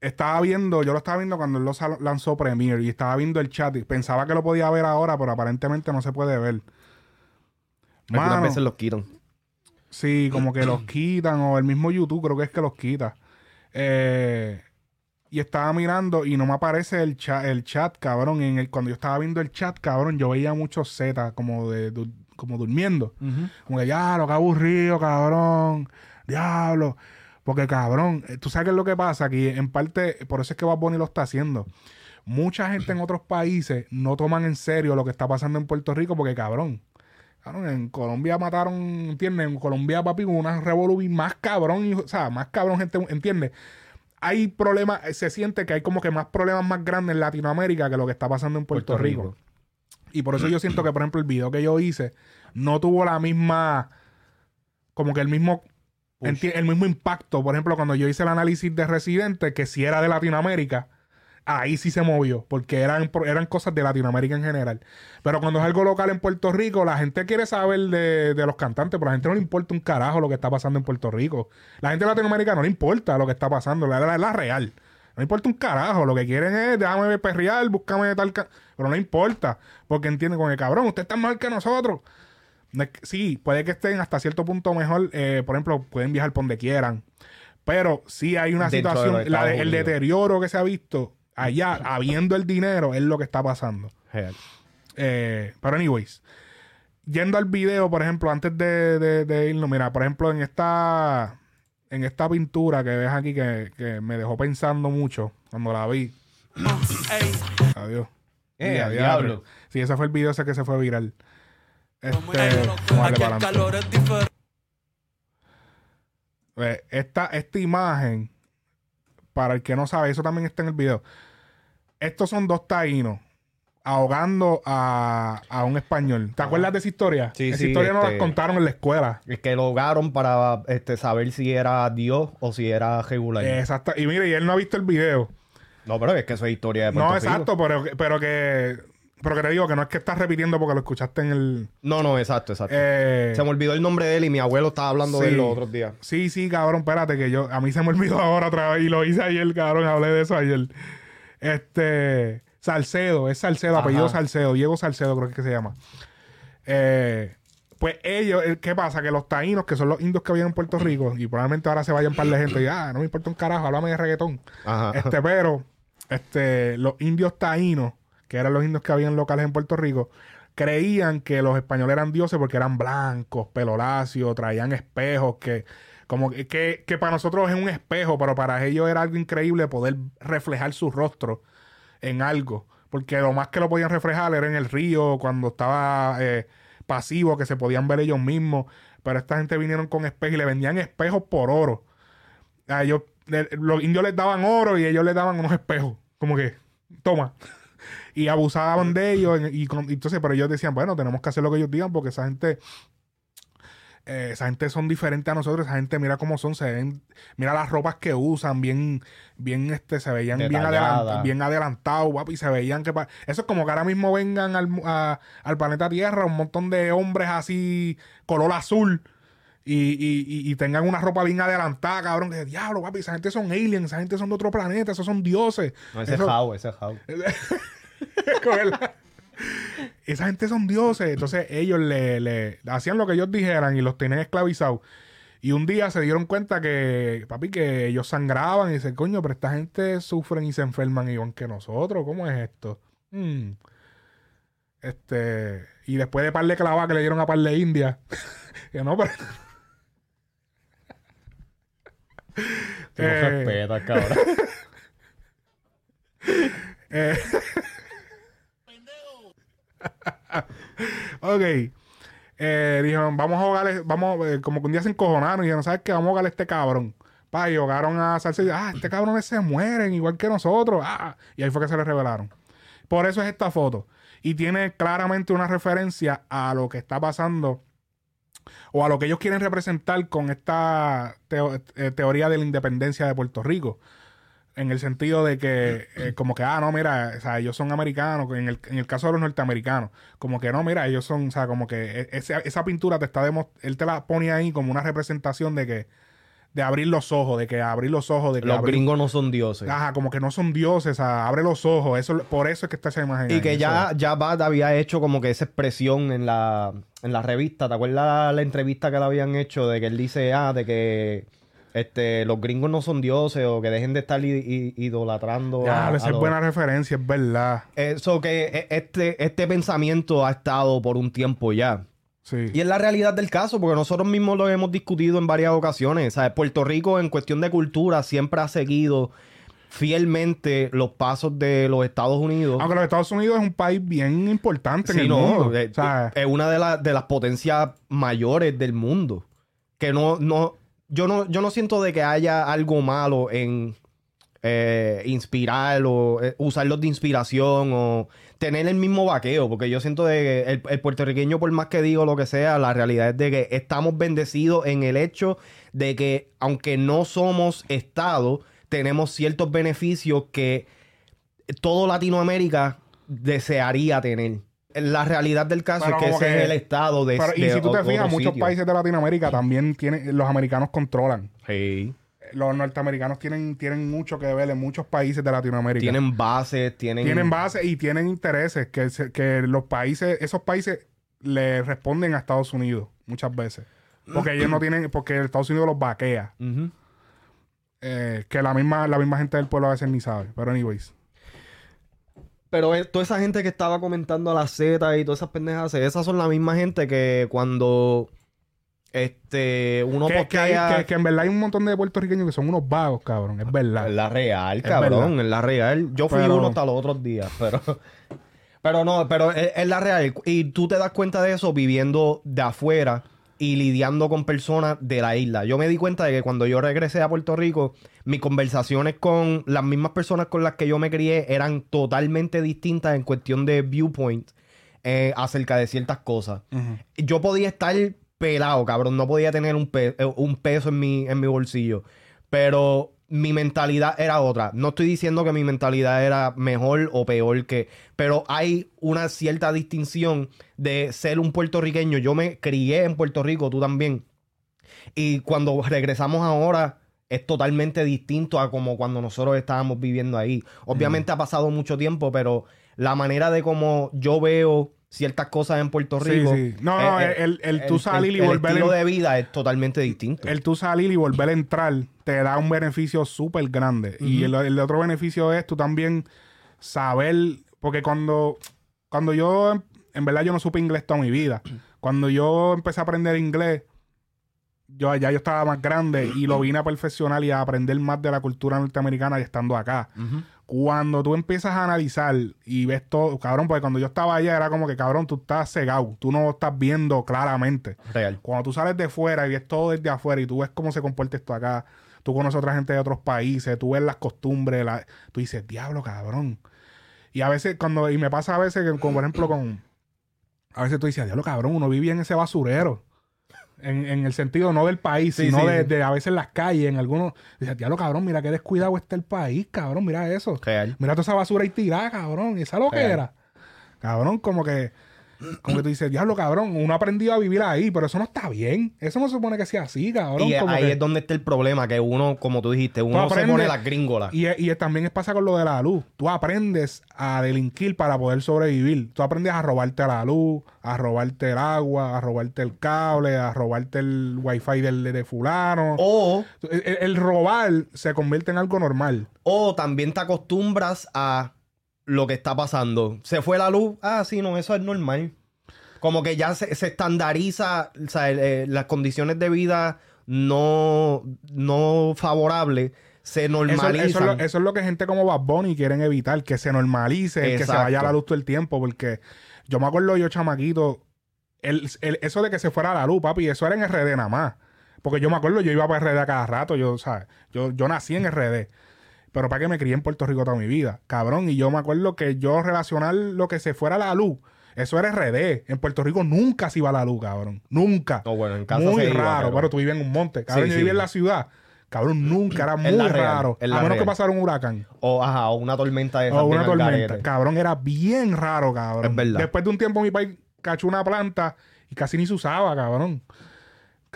estaba viendo, yo lo estaba viendo cuando él lo lanzó Premiere y estaba viendo el chat y pensaba que lo podía ver ahora, pero aparentemente no se puede ver. Algunas Mano, veces los quitan. Sí, como que los quitan, o el mismo YouTube creo que es que los quita. Eh, y estaba mirando y no me aparece el chat, el chat cabrón. En el, cuando yo estaba viendo el chat, cabrón, yo veía muchos Z como de, como durmiendo. Como que ya, lo que aburrido, cabrón. Diablo. Porque, cabrón, eh, tú sabes qué es lo que pasa aquí. En parte, por eso es que Bad Bunny lo está haciendo. Mucha gente en otros países no toman en serio lo que está pasando en Puerto Rico porque, cabrón, Cabrón, en Colombia mataron, ¿entiendes? En Colombia, papi, una revolución más cabrón, o sea, más cabrón, gente, ¿entiendes? Hay problemas, eh, se siente que hay como que más problemas más grandes en Latinoamérica que lo que está pasando en Puerto, Puerto Rico. Rico. Y por eso yo siento que, por ejemplo, el video que yo hice no tuvo la misma, como que el mismo, el mismo impacto. Por ejemplo, cuando yo hice el análisis de Residente, que si era de Latinoamérica, ahí sí se movió, porque eran, eran cosas de Latinoamérica en general. Pero cuando es algo local en Puerto Rico, la gente quiere saber de, de los cantantes, pero a la gente no le importa un carajo lo que está pasando en Puerto Rico. La gente de Latinoamérica no le importa lo que está pasando, la, la, la real. No importa un carajo, lo que quieren es déjame perrear, búscame tal... ca-". Pero no importa, porque entienden con el cabrón, usted está mejor que nosotros. Sí, puede que estén hasta cierto punto mejor, eh, por ejemplo, pueden viajar por donde quieran. Pero sí hay una Dentro situación, la de- el deterioro que se ha visto allá, habiendo el dinero, es lo que está pasando. Eh, pero anyways, yendo al video, por ejemplo, antes de, de- de irnos, mira, por ejemplo, en esta en esta pintura que ves aquí que, que me dejó pensando mucho cuando la vi. Adiós. Eh, a diablo. Sí, ese fue el video ese que se fue viral. Este, ey, vamos a darle aquí para el adelante. calor es diferente. Esta, esta imagen, para el que no sabe, eso también está en el video. Estos son dos taínos ahogando a, a un español. ¿Te acuerdas de esa historia? Sí, esa sí, historia nos la este- contaron en la escuela. Es que lo ahogaron para este, saber si era Dios o si era regular. Exacto. Y mire, y él no ha visto el video. No, pero es que eso es historia de Puerto No, exacto, pero, pero que. Pero que te digo que no es que estás repitiendo porque lo escuchaste en el. No, no, exacto, exacto. eh, Se me olvidó el nombre de él y mi abuelo estaba hablando de él los otros días. Sí, sí, cabrón, espérate, que yo, a mí se me olvidó ahora otra vez y lo hice ayer, cabrón, hablé de eso ayer. Este, Salcedo, es Salcedo, Ajá. apellido Salcedo, Diego Salcedo creo que, es que se llama. Eh, Pues ellos, eh, ¿qué pasa? Que los taínos, que son los indios que viven en Puerto Rico, y probablemente ahora se vayan par de gente y ah, no me importa un carajo, háblame de reggaetón. Ajá. Este, pero, este, los indios taínos, que eran los indios que habían locales en Puerto Rico, creían que los españoles eran dioses porque eran blancos, pelo lacio, traían espejos, que como que, que, que para nosotros es un espejo, pero para ellos era algo increíble poder reflejar su rostro en algo. Porque lo más que lo podían reflejar era en el río, cuando estaba eh, pasivo, que se podían ver ellos mismos. Pero esta gente vinieron con espejos y le vendían espejos por oro. A ellos, le- los indios les daban oro y ellos les daban unos espejos. Como que, toma. Y abusaban de ellos. Y, entonces, pero ellos decían, bueno, tenemos que hacer lo que ellos digan porque esa gente. Eh, esa gente son diferentes a nosotros, esa gente mira cómo son, se ven, mira las ropas que usan, bien, bien, este, se veían bien, adelant- bien adelantados, y se veían que pa- eso es como que ahora mismo vengan al, a- al planeta Tierra un montón de hombres así, color azul, y, y, y- y tengan una ropa bien adelantada, cabrón, que diablo, papi, esa gente son aliens, esa gente son de otro planeta, esos son dioses. No, ese es Eso- How, ese es How. <laughs> <laughs> Esa gente son dioses. Entonces ellos le, le hacían lo que ellos dijeran y los tenían esclavizados. Y un día se dieron cuenta que, papi, que ellos sangraban y dicen, coño, pero esta gente sufren y se enferman igual que nosotros. ¿Cómo es esto? Mm. Este. Y después de par de clavas que le dieron a par de India. <laughs> que no, pero. Tú no Eh, respetas, cabrón. <laughs> Eh. <laughs> ok. Eh, dijeron, vamos a ahogar, vamos, eh, como que un día se encojonaron y dijeron, ¿sabes qué? Vamos a ahogar a este cabrón. Pa, y ahogaron a Salcedo. Ah, este cabrón se mueren igual que nosotros. Ah, y ahí fue que se le revelaron. Por eso es esta foto. Y tiene claramente una referencia a lo que está pasando o a lo que ellos quieren representar con esta eh, teoría de la independencia de Puerto Rico. En el sentido de que, eh, <clears throat> como que, ah, no, mira, o sea, ellos son americanos, en el, en el caso de los norteamericanos, como que no, mira, ellos son, o sea, como que e- esa, esa pintura te está demos- él te la pone ahí como una representación de que, de abrir los ojos, de que abrir los ojos, de que Los abrir- gringos no son dioses. Ajá, como que no son dioses, o sea, abre los ojos, eso, por eso es que está esa imagen. Y ahí, que eso ya, ya Bad había hecho como que esa expresión en la, en la revista. ¿Te acuerdas la entrevista que le habían hecho de que él dice, ah, de que este, los gringos no son dioses o que dejen de estar idolatrando Ya, a, esa a es los- buena referencia, es verdad. Eso que e- este, este pensamiento ha estado por un tiempo ya. Sí. Y es la realidad del caso, porque nosotros mismos lo hemos discutido en varias ocasiones. ¿sabes? Puerto Rico, en cuestión de cultura, siempre ha seguido fielmente los pasos de los Estados Unidos. Aunque los Estados Unidos es un país bien importante en Sí, el no, mundo. eh, o sea, es una de, las de las potencias mayores del mundo. Que no, no, yo no, yo no siento de que haya algo malo en eh, inspirar o eh, usarlos de inspiración o tener el mismo vaqueo, porque yo siento de que el, puertorriqueño, por más que digo lo que sea, la realidad es de que estamos bendecidos en el hecho de que aunque no somos Estado, tenemos ciertos beneficios que todo Latinoamérica desearía tener. La realidad del caso Pero es que ese que- es el estado de pero- y de si tú te o- fijas, muchos sitio. países de Latinoamérica también tienen, los americanos controlan. Sí. Los norteamericanos tienen, tienen mucho que ver en muchos países de Latinoamérica. Tienen bases, tienen... Tienen bases y tienen intereses que, se- que los países, esos países le responden a Estados Unidos muchas veces. Porque ellos no tienen, porque Estados Unidos los vaquea. Eh, que la misma, la misma gente del pueblo a veces ni sabe. Pero anyways. Pero eh, toda esa gente que estaba comentando a la Z y todas esas pendejas, esas son la misma gente que cuando este uno Que, que hay- que- que en verdad hay un montón de puertorriqueños que son unos vagos, cabrón. Es verdad. Es la real, cabrón, es la real. Yo fui Pero- uno hasta los otros días, <laughs> pero... Pero no, pero es, es la real. Y tú te das cuenta de eso viviendo de afuera y lidiando con personas de la isla. Yo me di cuenta de que cuando yo regresé a Puerto Rico, mis conversaciones con las mismas personas con las que yo me crié eran totalmente distintas en cuestión de viewpoint eh, acerca de ciertas cosas. Yo podía estar pelado, cabrón. No podía tener un, pe- eh, un peso en mi, en mi bolsillo. Pero mi mentalidad era otra. No estoy diciendo que mi mentalidad era mejor o peor que... Pero hay una cierta distinción de ser un puertorriqueño. Yo me crié en Puerto Rico, tú también. Y cuando regresamos ahora es totalmente distinto a como cuando nosotros estábamos viviendo ahí. Obviamente ha pasado mucho tiempo, pero la manera de cómo yo veo ciertas cosas en Puerto Sí, Rico. sí. No, no, eh, el- el tú salir y el volver estilo en- de vida es totalmente distinto. el tú salir y volver a entrar te da un beneficio súper grande. Y el, el otro beneficio es tú también saber, porque cuando, cuando yo, en- en verdad yo no supe inglés toda mi vida. <clears throat> Cuando yo empecé a aprender inglés, yo ya yo estaba más grande y lo vine a perfeccionar y a aprender más de la cultura norteamericana y estando acá. Cuando tú empiezas a analizar y ves todo, cabrón, porque cuando yo estaba allá era como que, cabrón, tú estás cegado, tú no estás viendo claramente. Real. Cuando tú sales de fuera y ves todo desde afuera y tú ves cómo se comporta esto acá, tú conoces a otra gente de otros países, tú ves las costumbres, la- tú dices, diablo, cabrón. Y a veces, cuando, y me pasa a veces, que, como por ejemplo, con, a veces tú dices, diablo, cabrón, uno vivía en ese basurero. En, en el sentido no del país, Sí, sino sí, de, sí. de a veces las calles, en algunos. Dices, diablo, cabrón, mira qué descuidado está el país, cabrón, mira eso. Real. Mira toda esa basura ahí tirada, cabrón. ¿Y esa lo que era? Cabrón, como que. Como que tú dices, diablo, cabrón, uno ha aprendido a vivir ahí, pero eso no está bien. Eso no se supone que sea así, cabrón. Y como ahí que- es donde está el problema, que uno, como tú dijiste, uno se aprendes- pone las gringolas. Y, y también es pasa con lo de la luz. Tú aprendes a delinquir para poder sobrevivir. Tú aprendes a robarte la luz, a robarte el agua, a robarte el cable, a robarte el wifi del, de fulano. O, el robar se convierte en algo normal. o también te acostumbras a lo que está pasando. Se fue la luz. Ah, sí, no, eso es normal. Como que ya se, se estandariza, o sea, eh, las condiciones de vida no, no favorables se normalizan. eso es lo, eso es lo que gente como Bad Bunny quieren evitar, que se normalice, el que se vaya a la luz todo el tiempo, porque yo me acuerdo yo, chamaquito, el, el- eso de que se fuera a la luz, papi, eso era en RD nada más. Porque yo me acuerdo, yo iba para RD a cada rato, yo, ¿sabes? Yo, yo nací en RD. Pero para que me crié en Puerto Rico toda mi vida, cabrón. Y yo me acuerdo que yo relacionar lo que se fuera a la luz, eso era RD. En Puerto Rico nunca se iba a la luz, cabrón. Nunca. No, bueno, en casa Muy se iba, raro. pero- Pero tú vivías en un monte. Cabrón, Sí, yo sí. vivía en la ciudad. Cabrón, nunca. Era <clears throat> muy real, raro. A menos que pasara un huracán. O, ajá, o una tormenta de O una tormenta. Cabrón, era bien raro, cabrón. Es verdad. Después de un tiempo mi país cachó una planta y casi ni se usaba, cabrón.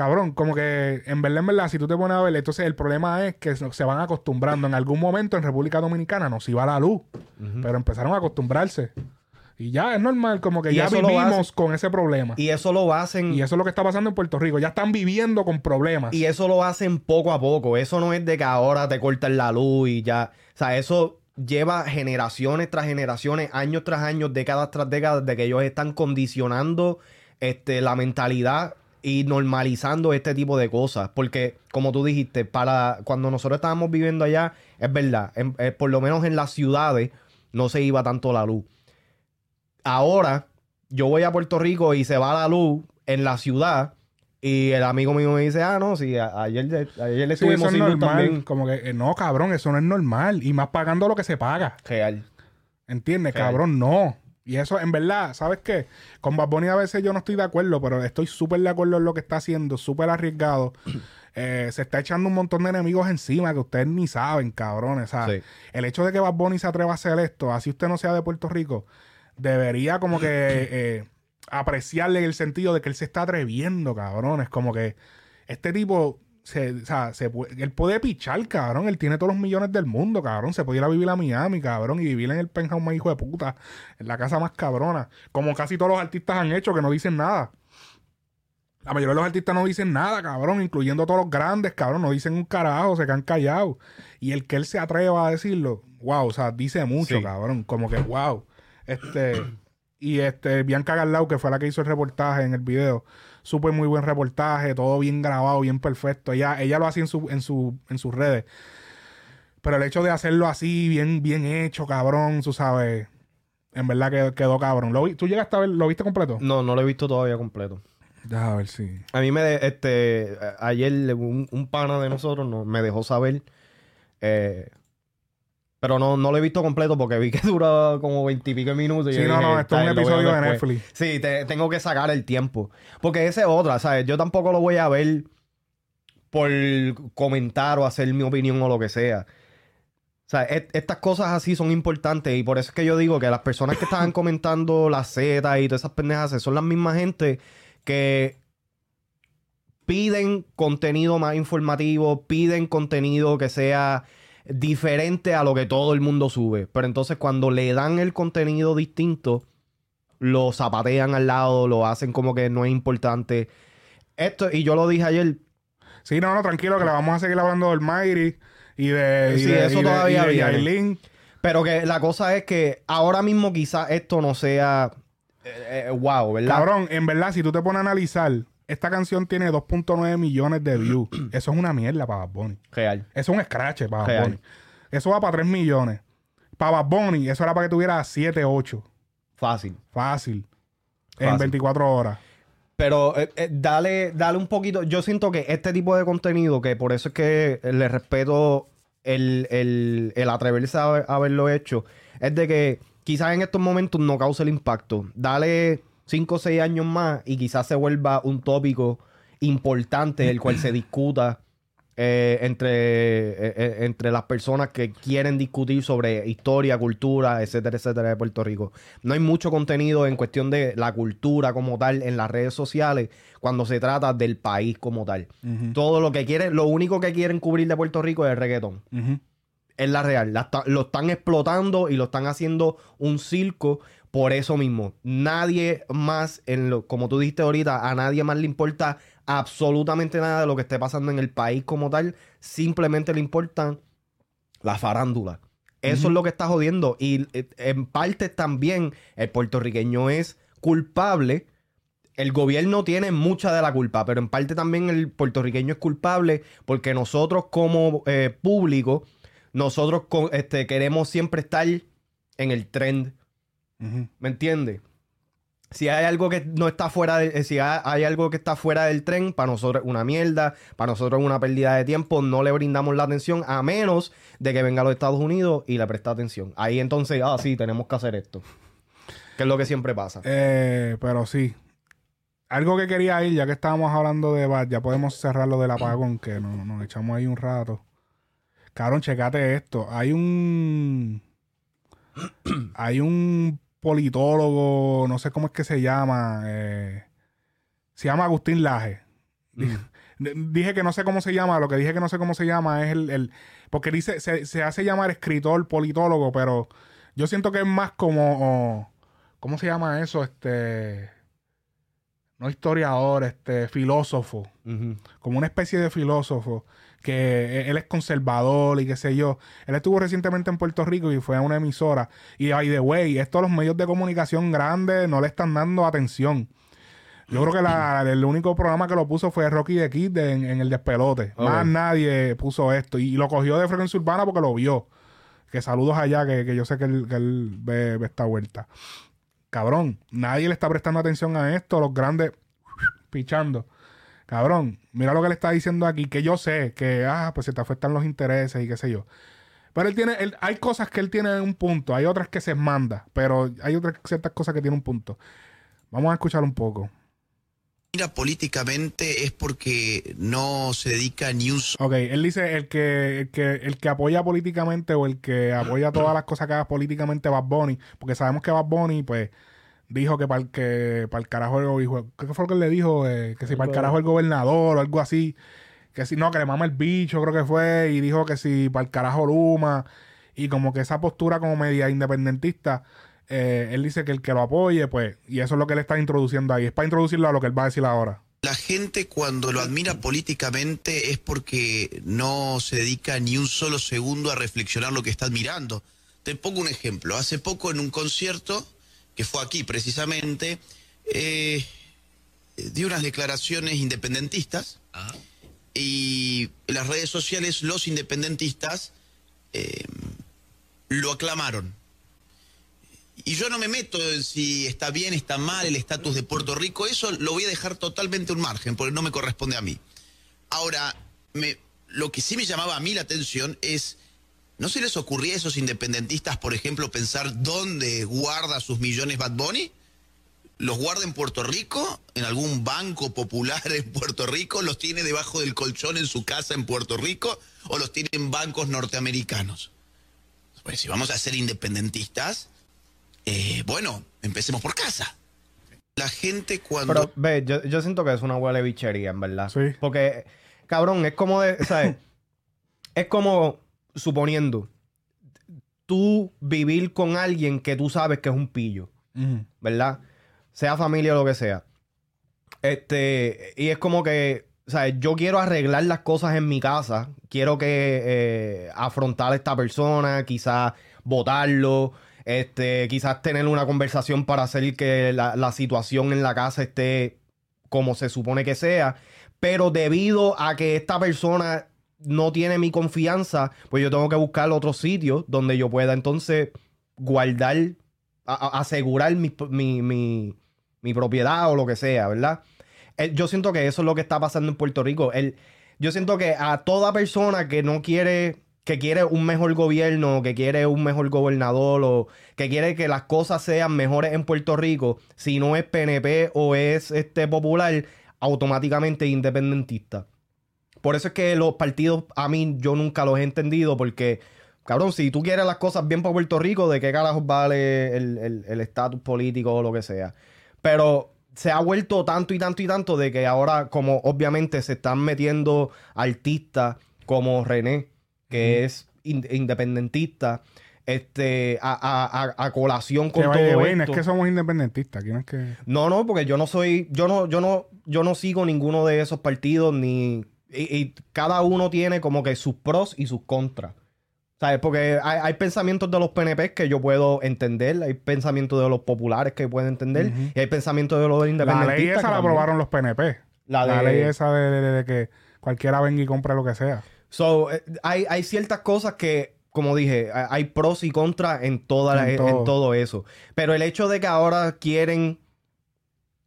Cabrón, como que en verdad, en verdad, si tú te pones a ver, entonces el problema es que se van acostumbrando. En algún momento en República Dominicana no se iba la luz, pero empezaron a acostumbrarse. Y ya es normal, como que Y ya vivimos con ese problema. Y, Y eso lo hacen eso es lo que está pasando en Puerto Rico. Ya están viviendo con problemas. Y eso lo hacen poco a poco. Eso no es de que ahora te cortan la luz y ya. O sea, eso lleva generaciones tras generaciones, años tras años, décadas tras décadas, de que ellos están condicionando este, la mentalidad y normalizando este tipo de cosas. Porque, como tú dijiste, para cuando nosotros estábamos viviendo allá, es verdad, en- eh, por lo menos en las ciudades no se iba tanto la luz. Ahora, yo voy a Puerto Rico y se va la luz en la ciudad. Y el amigo mío me dice, ah, no, sí, ayer, ayer le Sí, eso estuvimos es sin luz normal. también. Como que, eh, no, cabrón, eso no es normal. Y más pagando lo que se paga. Real. ¿Entiendes? Real. Cabrón, no. Y eso, en verdad, ¿sabes qué? Con Bad Bunny a veces yo no estoy de acuerdo, pero estoy súper de acuerdo en lo que está haciendo, súper arriesgado. <clears throat> Eh, se está echando un montón de enemigos encima que ustedes ni saben, cabrones. Sí. el hecho de que Bad Bunny se atreva a hacer esto, así usted no sea de Puerto Rico, debería como que <clears throat> eh, apreciarle en el sentido de que él se está atreviendo, cabrones. Como que este tipo, se, o sea, se puede- él puede pichar, cabrón. Él tiene todos los millones del mundo, cabrón. Se puede ir a vivir a Miami, cabrón, y vivir en el penthouse más hijo de puta, en la casa más cabrona. Como casi todos los artistas han hecho, que no dicen nada. La mayoría de los artistas no dicen nada, cabrón, incluyendo todos los grandes, cabrón, no dicen un carajo, se quedan callados. Y el que él se atreva a decirlo, wow, o sea, dice mucho, Sí. cabrón, como que wow. Este, y este, Bianca Garlau, que fue la que hizo el reportaje en el video, súper muy buen reportaje, todo bien grabado, bien perfecto. Ella, ella lo hacía en, su, en, su, en sus redes. Pero el hecho de hacerlo así, bien, bien hecho, cabrón, tú sabes, en verdad que quedó cabrón. ¿Lo vi- ¿Tú llegaste a ver, lo viste completo? No, no lo he visto todavía completo. Déjame ver si. A mí me, de- este, a- ayer un, un pana de nosotros no, me dejó saber, eh, pero no, no lo he visto completo porque vi que <laughs> dura como veintipico minutos. y Sí, yo no, dije, no, esto es un "Está bien, lo veo episodio de después". Netflix. Sí, te- tengo que sacar el tiempo. Porque esa es otra, ¿sabes? Yo tampoco lo voy a ver por comentar o hacer mi opinión o lo que sea. O sea, et- estas cosas así son importantes y por eso es que yo digo que las personas que estaban <coughs> comentando las Z y todas esas pendejas son las mismas gente que piden contenido más informativo, piden contenido que sea diferente a lo que todo el mundo sube. Pero entonces cuando le dan el contenido distinto, lo zapatean al lado, lo hacen como que no es importante. Esto, y yo lo dije ayer, Sí, no, no, tranquilo, que le vamos a seguir hablando del Mayri y de. y Sí, de- eso y de- todavía y de viene. Yailin. pero que la cosa es que ahora mismo quizás esto no sea eh, eh, wow, ¿verdad? Cabrón, en verdad, si tú te pones a analizar, esta canción tiene 2.9 millones de views. <clears throat> Eso es una mierda para Bad Bunny. Real. Eso es un scratch para Bad. Bunny. Eso va para 3 millones. Para Bad Bunny, eso era para que tuviera 7, 8. Fácil. Fácil. En Fácil. 24 horas. Pero eh, eh, dale, dale un poquito. Yo siento que este tipo de contenido, que por eso es que le respeto el, el, el atreverse a haber- haberlo hecho, es de que quizás en estos momentos no cause el impacto. Dale 5 o 6 años más y quizás se vuelva un tópico importante el cual se <clears throat> discuta eh, entre, eh, eh, entre las personas que quieren discutir sobre historia, cultura, etcétera, etcétera de Puerto Rico. No hay mucho contenido en cuestión de la cultura como tal en las redes sociales cuando se trata del país como tal. Todo lo que quieren, lo único que quieren cubrir de Puerto Rico es el reggaetón. Ujú. Es la real. La lo están explotando y lo están haciendo un circo por eso mismo. Nadie más, en lo, como tú dijiste ahorita, a nadie más le importa absolutamente nada de lo que esté pasando en el país como tal. Simplemente le importan la farándula. Eso es lo que está jodiendo. Y eh, en parte también el puertorriqueño es culpable. El gobierno tiene mucha de la culpa, pero en parte también el puertorriqueño es culpable porque nosotros como eh, público, nosotros este, queremos siempre estar en el trend. ¿Me entiendes? Si hay algo que no está fuera de, eh, si hay, hay algo que está fuera del tren, para nosotros es una mierda, para nosotros es una pérdida de tiempo, no le brindamos la atención a menos de que venga a los Estados Unidos y le presta atención. Ahí entonces, ah, sí, tenemos que hacer esto. Que es lo que siempre pasa. Eh, pero sí. Algo que quería ir, ya que estábamos hablando de Bad, ya podemos cerrar lo del apagón, que nos, nos echamos ahí un rato. Cabrón, checate esto. Hay un. Hay un politólogo, no sé cómo es que se llama. eh, se llama Agustín Laje. Dije, <laughs> dije que no sé cómo se llama, lo que dije que no sé cómo se llama es el. el- porque dice, se, se hace llamar escritor, politólogo, pero yo siento que es más como. oh, ¿Cómo se llama eso? Este. No historiador, este, filósofo. Como una especie de filósofo. Que e- él es conservador y qué sé yo. Él estuvo recientemente en Puerto Rico y fue a una emisora. Y by the way, estos los medios de comunicación grandes no le están dando atención. Yo creo que la- <clears throat> el único programa que lo puso fue Rocky de Kid en, en el despelote. Más nadie puso esto. Y, lo cogió de frecuencia urbana porque lo vio. Que saludos allá, que, que yo sé que él, que él ve, ve esta vuelta. Cabrón, nadie le está prestando atención a esto. Los grandes <sniffs> pichando. Cabrón, mira lo que le está diciendo aquí, que yo sé que, ah, pues se te afectan los intereses y qué sé yo. Pero él tiene, él- hay cosas que él tiene un punto, hay otras que se manda, pero hay otras ciertas cosas que tiene un punto. Vamos a escuchar un poco. mira políticamente es porque no se dedica ni un Ok, él dice el que, el que, el que apoya políticamente o el que apoya todas las cosas que haga políticamente Bad Bunny, porque sabemos que Bad Bunny, pues, dijo que para el, que para el carajo el gobierno, ¿qué fue lo que él le dijo? Eh, que si para el carajo el gobernador o algo así, que si no, que le mama el bicho, creo que fue, y dijo que si para el carajo Luma, y como que esa postura como media independentista, eh, él dice que el que lo apoye, pues, y eso es lo que él está introduciendo ahí, es para introducirlo a lo que él va a decir ahora. La gente cuando lo admira políticamente es porque no se dedica ni un solo segundo a reflexionar lo que está admirando. Te pongo un ejemplo. Hace poco en un concierto, que fue aquí precisamente, eh, dio unas declaraciones independentistas y en las redes sociales los independentistas eh, lo aclamaron. Y yo no me meto en si está bien, está mal el estatus de Puerto Rico. Eso lo voy a dejar totalmente un margen, porque no me corresponde a mí. Ahora, me, lo que sí me llamaba a mí la atención es, ¿no se les ocurría a esos independentistas, por ejemplo, pensar dónde guarda sus millones Bad Bunny? ¿Los guarda en Puerto Rico? ¿En algún banco popular en Puerto Rico? ¿Los tiene debajo del colchón en su casa en Puerto Rico? ¿O los tiene en bancos norteamericanos? Pues si vamos a ser independentistas, eh, bueno, empecemos por casa. La gente cuando... Pero, ve, yo, yo siento que es una huele bichería, en verdad. Sí. Porque, cabrón, es como de, ¿sabes? <laughs> es como, suponiendo, tú vivir con alguien que tú sabes que es un pillo, ¿verdad? sea familia o lo que sea. Este, y es como que, o sea, yo quiero arreglar las cosas en mi casa, quiero que eh, afrontar a esta persona, quizás votarlo, este, quizás tener una conversación para hacer que la, la situación en la casa esté como se supone que sea, pero debido a que esta persona no tiene mi confianza, pues yo tengo que buscar otro sitio donde yo pueda entonces guardar, asegurar mi, mi- mi- propiedad o lo que sea, ¿verdad? Yo siento que eso es lo que está pasando en Puerto Rico. El, yo siento que a toda persona que no quiere, que quiere un mejor gobierno, que quiere un mejor gobernador o que quiere que las cosas sean mejores en Puerto Rico, si no es PNP o es este popular, automáticamente independentista. Por eso es que los partidos, a mí, yo nunca los he entendido, porque, cabrón, si tú quieres las cosas bien para Puerto Rico, ¿de qué carajos vale el- el el estatus político o lo que sea? Pero se ha vuelto tanto y tanto y tanto de que ahora, como obviamente se están metiendo artistas como René, que es in- independentista, este, a, a- a- a colación con Que todo no es esto. que somos independentistas. No es que... No, no, porque yo no soy, yo no, yo no, yo no sigo ninguno de esos partidos ni y, y cada uno tiene como que sus pros y sus contras. ¿Sabes? Porque hay, hay pensamientos de los PNP que yo puedo entender, hay pensamientos de los populares que puedo entender, y hay pensamientos de los La independentistas. ley que esa la también. aprobaron los PNP. La La, ley esa de, de- de que cualquiera venga y compre lo que sea. So, eh, hay, hay ciertas cosas que, como dije, ha- hay pros y contras en, toda la- En en todo. todo. eso. Pero el hecho de que ahora quieren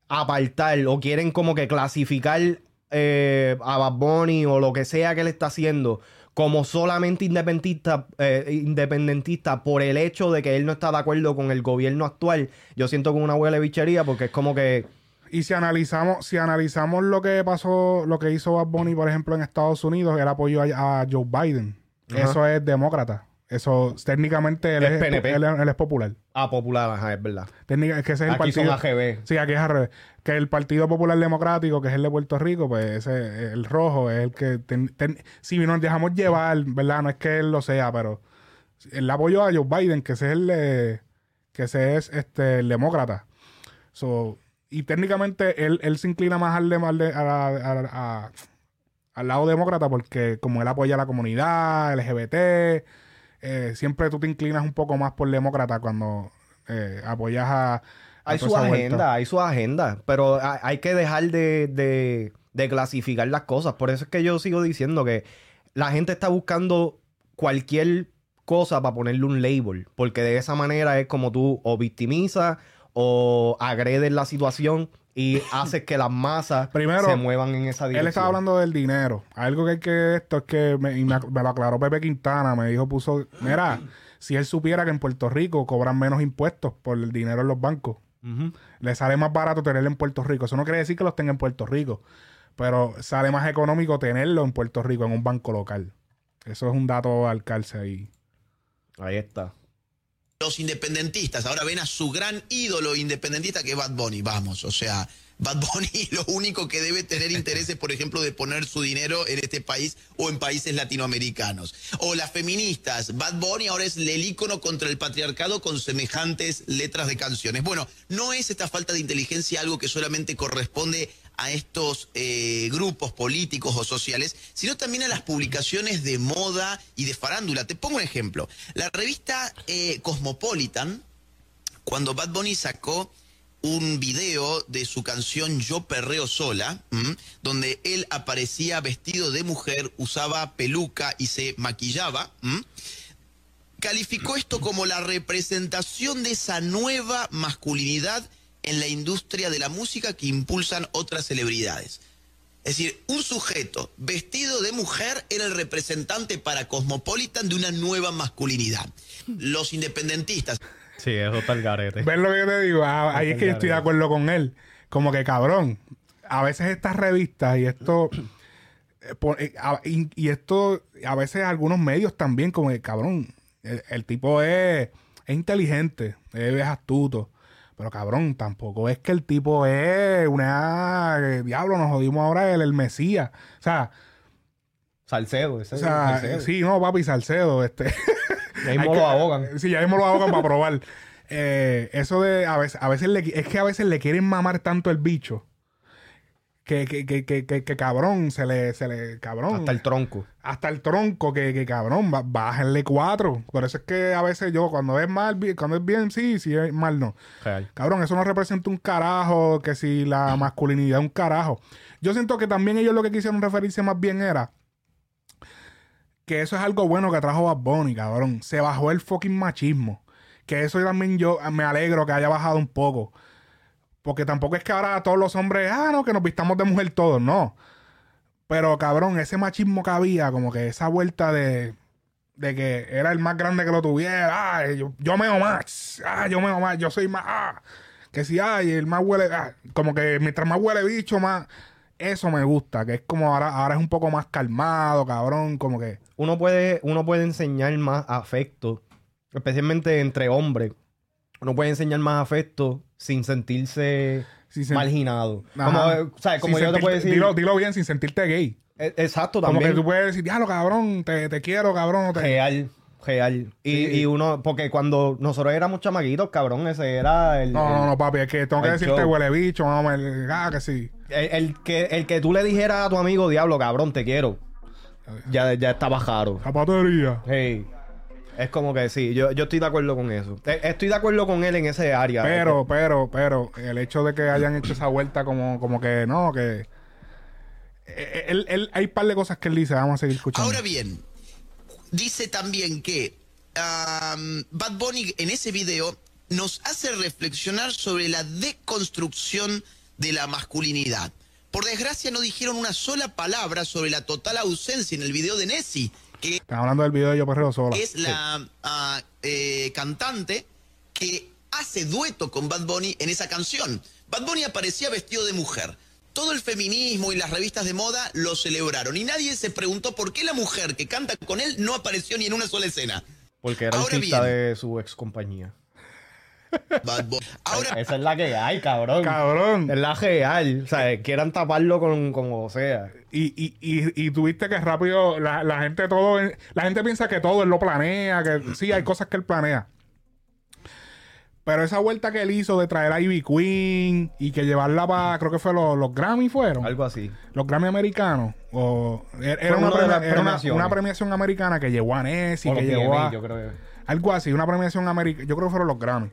apartar o quieren como que clasificar eh, a Bad Bunny o lo que sea que él está haciendo como solamente independentista, eh, independentista por el hecho de que él no está de acuerdo con el gobierno actual, yo siento como una huele bichería porque es como que... Y si analizamos, si analizamos lo que pasó, lo que hizo Bad Bunny, por ejemplo, en Estados Unidos, él apoyó a, a Joe Biden. Ajá. Eso es demócrata. Eso, técnicamente, él Es es, PNP. él, él es popular. Ah, popular, ajá, es verdad. Técnica- es que ese es el Aquí son partido. AGB. Sí, aquí es al revés. Que el Partido Popular Democrático, que es el de Puerto Rico, pues ese, el rojo, es el que... ten- ten- si nos dejamos llevar, ¿verdad? No es que él lo sea, pero... Él apoyó a Joe Biden, que ese es el de- que ese es este, el demócrata. So, y técnicamente él, él se inclina más al, de- al, de- al lado demócrata porque como él apoya a la comunidad, LGBT, eh, siempre tú te inclinas un poco más por demócrata cuando eh, apoyas a... a Hay su vuelta. agenda, hay su agenda, pero hay, hay que dejar de, de- de clasificar las cosas. Por eso es que yo sigo diciendo que la gente está buscando cualquier cosa para ponerle un label, porque de esa manera es como tú o victimizas o agredes la situación y haces que las masas Primero, se muevan en esa dirección. Él estaba hablando del dinero. Algo que hay que esto es que me, y me, ac- me lo aclaró Pepe Quintana. Me dijo, puso, mira, si él supiera que en Puerto Rico cobran menos impuestos por el dinero en los bancos, le sale más barato tenerlo en Puerto Rico. Eso no quiere decir que los tenga en Puerto Rico, pero sale más económico tenerlo en Puerto Rico en un banco local. Eso es un dato al calce ahí. Ahí está. Los independentistas ahora ven a su gran ídolo independentista que es Bad Bunny, vamos, o sea, Bad Bunny <laughs> lo único que debe tener interés es, por ejemplo, de poner su dinero en este país o en países latinoamericanos. O las feministas, Bad Bunny ahora es el ícono contra el patriarcado con semejantes letras de canciones. Bueno, no es esta falta de inteligencia algo que solamente corresponde a estos eh, grupos políticos o sociales, sino también a las publicaciones de moda y de farándula. Te pongo un ejemplo. La revista eh, Cosmopolitan, cuando Bad Bunny sacó un video de su canción Yo Perreo Sola, donde él aparecía vestido de mujer, usaba peluca y se maquillaba, calificó esto como la representación de esa nueva masculinidad en la industria de la música que impulsan otras celebridades. Es decir, un sujeto vestido de mujer era el representante para Cosmopolitan de una nueva masculinidad. Los independentistas Sí, eso está el garete. ¿Ves lo que yo te digo? Ah, ahí es que yo estoy de acuerdo con él. Como que cabrón. A veces estas revistas y esto. eh, por- eh, a- y, y esto, a veces algunos medios también, como que cabrón. El, el tipo es, es inteligente, es astuto. Pero cabrón, tampoco es que el tipo es una. eh, diablo, nos jodimos ahora el, el Mesías. O sea, Salcedo, ese o es sea Salcedo. sí, no, papi, Salcedo. Este. Y ahí <laughs> mismo lo ahogan. Sí, ya mismo lo ahogan para probar. eh, eso de a veces, a veces le, es que a veces le quieren mamar tanto el bicho que, que, que, que, que- que cabrón, se le, se le, cabrón. Hasta el tronco. hasta el tronco, que, que cabrón, bájenle cuatro. Por eso es que a veces yo, cuando es mal, cuando es bien, sí, si es mal, no. Real. Cabrón, eso no representa un carajo, que si la <clears throat> masculinidad es un carajo. Yo siento que también ellos lo que quisieron referirse más bien era que eso es algo bueno que trajo Bad Bunny, cabrón. Se bajó el fucking machismo. Que eso también yo me alegro que haya bajado un poco. Porque tampoco es que ahora todos los hombres, ah, no, que nos vistamos de mujer todos, no. Pero cabrón, ese machismo que había, como que esa vuelta de, de que era el más grande que lo tuviera, ah, yo, yo meo más, ah, yo meo más, yo soy más, ah, que si hay, el más huele, ah, como que mientras más huele bicho, más, eso me gusta, que es como ahora, ahora es un poco más calmado, cabrón, como que, Uno puede, uno puede enseñar más afecto, especialmente entre hombres. Uno puede enseñar más afecto sin sentirse sin sen- marginado. Como, eh, ¿sabes? Como Sin yo te puedo decir. Dilo, dilo bien sin sentirte gay. Eh, Exacto, Como también. que tú puedes decir, diablo, cabrón, te, te quiero, cabrón. no Te... Real, real. Y, Sí. y uno, porque cuando nosotros éramos chamaquitos, cabrón, ese era el, No, no, no, papi, es que tengo que decirte show. huele bicho, vamos, el, ah, que sí. el, el que, el que tú le dijeras a tu amigo, diablo, cabrón, te quiero. Ya, ya estaba jaro. Zapatería. Hey. Es como que sí, yo, yo estoy de acuerdo con eso. Eh, Estoy de acuerdo con él en ese área. Pero, pero, pero, el hecho de que hayan hecho esa vuelta como, como que no, que... eh, Él, él- hay un par de cosas que él dice, vamos a seguir escuchando. Ahora bien, dice también que am, Bad Bunny en ese video nos hace reflexionar sobre la deconstrucción de la masculinidad. Por desgracia no dijeron una sola palabra sobre la total ausencia en el video de Nessie, que Están hablando del video de Yo Perreo Sola. es la eh, cantante que hace dueto con Bad Bunny en esa canción. Bad Bunny aparecía vestido de mujer. Todo el feminismo y las revistas de moda lo celebraron y nadie se preguntó por qué la mujer que canta con él no apareció ni en una sola escena. Porque era Ahora artista bien. de su ex compañía. Bad Bunny. <laughs> Ahora Esa es la que hay, cabrón. Cabrón. Es la real. O sea, quieran taparlo con, con o sea. Y, y, y, y tuviste que rápido, la, la gente todo, la gente piensa que todo él lo planea, que sí, hay cosas que él planea. Pero esa vuelta que él hizo de traer a Ivy Queen y que llevarla para, creo que fue los, los Grammy fueron. Algo así. los Grammy americanos. O, era Fue era una, era una- una premiación americana que llevó a Nessie, O que llevó a, yo creo que. algo así, una premiación americana. Yo creo que fueron los Grammy.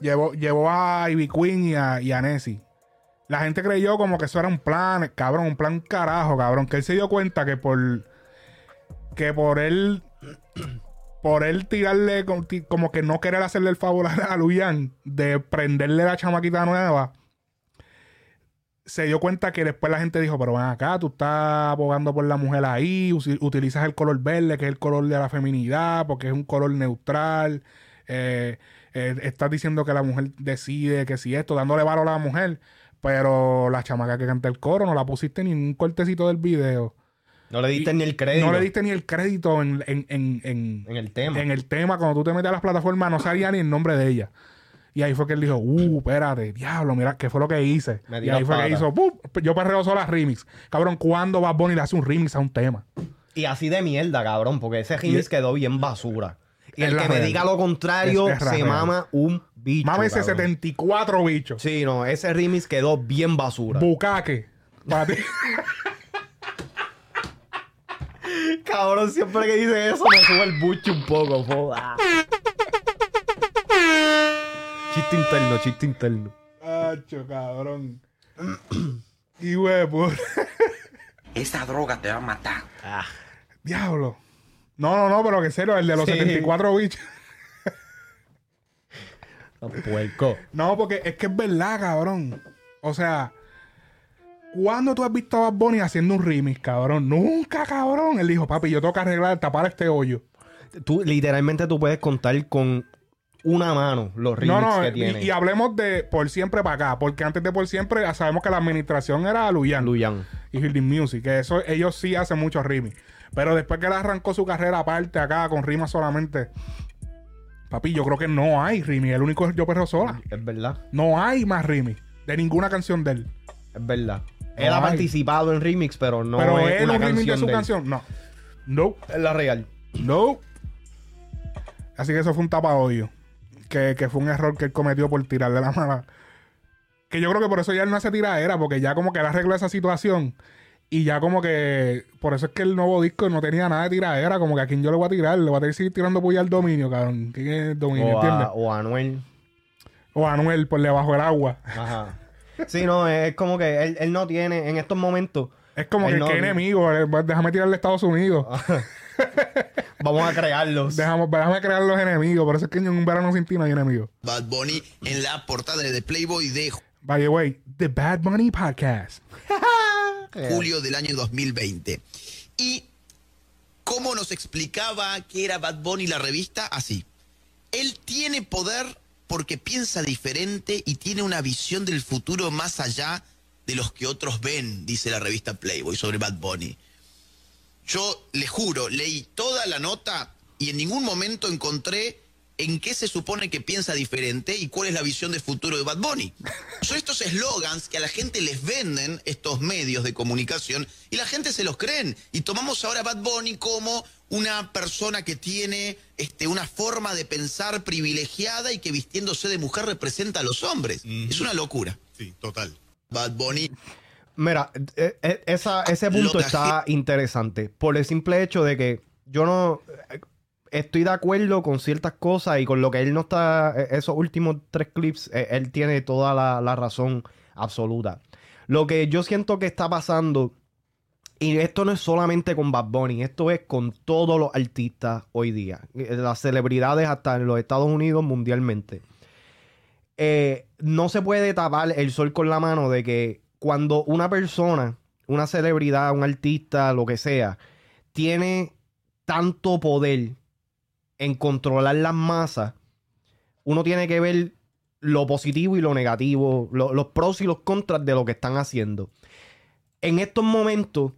Llevó, llevó a Ivy Queen y a, y a Nessie. La gente creyó como que eso era un plan, cabrón, un plan carajo, cabrón. Que él se dio cuenta que por. Que por él. <clears throat> Por él tirarle como, que no querer hacerle el favor <laughs> a, Luyan de prenderle la chamaquita nueva. Se dio cuenta que después la gente dijo, pero ven acá, tú estás abogando por la mujer ahí, utilizas el color verde, que es el color de la feminidad, porque es un color neutral. eh, eh, estás diciendo que la mujer decide que si esto, dándole valor a la mujer, pero la chamaca que canta el coro no la pusiste ni en un cortecito del video. No le diste Y ni el crédito. No le diste ni el crédito en, en, en, en, En el tema. en el tema. Cuando tú te metes a las plataformas, no salía ni el nombre de ella. Y ahí fue que él dijo, uh, espérate, diablo, mira, ¿qué fue lo que hice? Me y ahí fue que hizo, ¡pum! yo perreo sola remix. Cabrón, ¿cuándo Bad Bunny le hace un remix a un tema? Y así de mierda, cabrón, porque ese remix quedó bien basura. Y el que me diga lo contrario Es- es la se mama un bicho. Mame ese cabrón. 74 bichos. Sí, no, ese remix quedó bien basura. Bucaque. Para ti. <laughs> cabrón, siempre que dice eso me sube el buche un poco. joda. chiste interno, chiste interno. Acho, cabrón. <clears throat> y huevo. <laughs> Esa droga te va a matar. Diablo. No, no, no, pero que serio, el de los Sí. 74 bichos. Puerco. No, porque es que es verdad, cabrón. O sea, ¿cuándo tú has visto a Bad Bunny haciendo un remix, cabrón? Nunca, cabrón. Él dijo, papi, yo tengo que arreglar, tapar este hoyo. Tú, literalmente tú puedes contar con una mano los remix no, no, que y, tiene. y hablemos de por siempre para acá, porque antes de por siempre ya sabemos que la administración era Luyan Luyan. y Hilding Music, que eso ellos sí hacen muchos remix. Pero después que él arrancó su carrera aparte acá con rimas solamente, papi, yo creo que no hay remix. El único es Yo Perro Sola. Es verdad, No hay más remix de ninguna canción de él. es verdad. No Él ha hay. participado en remix, pero no Pero es él una un remix de su de canción, no. No, Es la real. no. Así que eso fue un tapa que, que fue un error que él cometió por tirarle la mala. Que yo creo que por eso ya él no hace tiradera, porque ya como que él arregló esa situación. Y ya como que. Por eso es que el nuevo disco no tenía nada de tiradera. Como que a quién yo le voy a tirar. Le voy a tener que seguir tirando puya al dominio, cabrón. ¿Quién es el dominio? O ¿Entiendes? a, o a Anuel. O a Anuel por debajo del agua. Ajá. Sí, no, es como que él, él no tiene en estos momentos. Es como que no- qué enemigo. eh, Déjame tirarle a Estados Unidos. <laughs> Vamos a crearlos. Déjame, déjame crear los enemigos. Por eso es que en un verano sin ti no hay enemigos. Bad Bunny en la portada de Playboy de By the way, The Bad Bunny Podcast. <laughs> julio del año 2020. Y cómo nos explicaba que era Bad Bunny la revista, así. Él tiene poder porque piensa diferente y tiene una visión del futuro más allá de los que otros ven, dice la revista Playboy sobre Bad Bunny. Yo le juro, leí toda la nota y en ningún momento encontré en qué se supone que piensa diferente y cuál es la visión de futuro de Bad Bunny. Son estos eslogans que a la gente les venden estos medios de comunicación y la gente se los creen. Y tomamos ahora a Bad Bunny como una persona que tiene este, una forma de pensar privilegiada y que vistiéndose de mujer representa a los hombres. Es una locura. Sí, total. Bad Bunny Mira, eh, esa- ese punto está interesante. Por el simple hecho de que yo no estoy de acuerdo con ciertas cosas y con lo que él no está. eh, Esos últimos tres clips, eh, él tiene toda la, la razón absoluta. Lo que yo siento que está pasando. Y esto no es solamente con Bad Bunny, esto es con todos los artistas hoy día. Eh, Las celebridades hasta en los Estados Unidos mundialmente. Eh, no se puede tapar el sol con la mano de que cuando una persona, una celebridad, un artista, lo que sea, tiene tanto poder en controlar las masas, uno tiene que ver lo positivo y lo negativo, lo- los pros y los contras de lo que están haciendo. En estos momentos,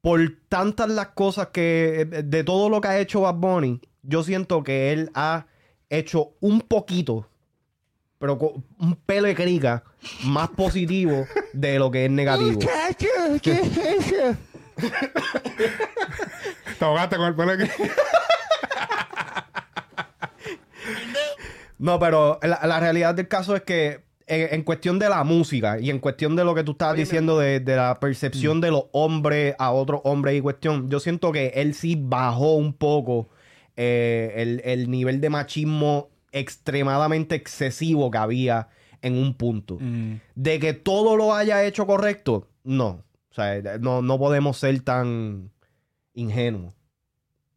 por tantas las cosas que, de todo lo que ha hecho Bad Bunny, yo siento que él ha hecho un poquito, pero con un pelo de crica más positivo de lo que es negativo. Te ahogaste con el pelo aquí. No, pero la, la realidad del caso es que en, en cuestión de la música y en cuestión de lo que tú estabas diciendo de, de la percepción de los hombres a otros hombres y cuestión, yo siento que él sí bajó un poco eh, el, el nivel de machismo extremadamente excesivo que había en un punto. Mm. De que todo lo haya hecho correcto, no. O sea, no, no podemos ser tan ingenuos.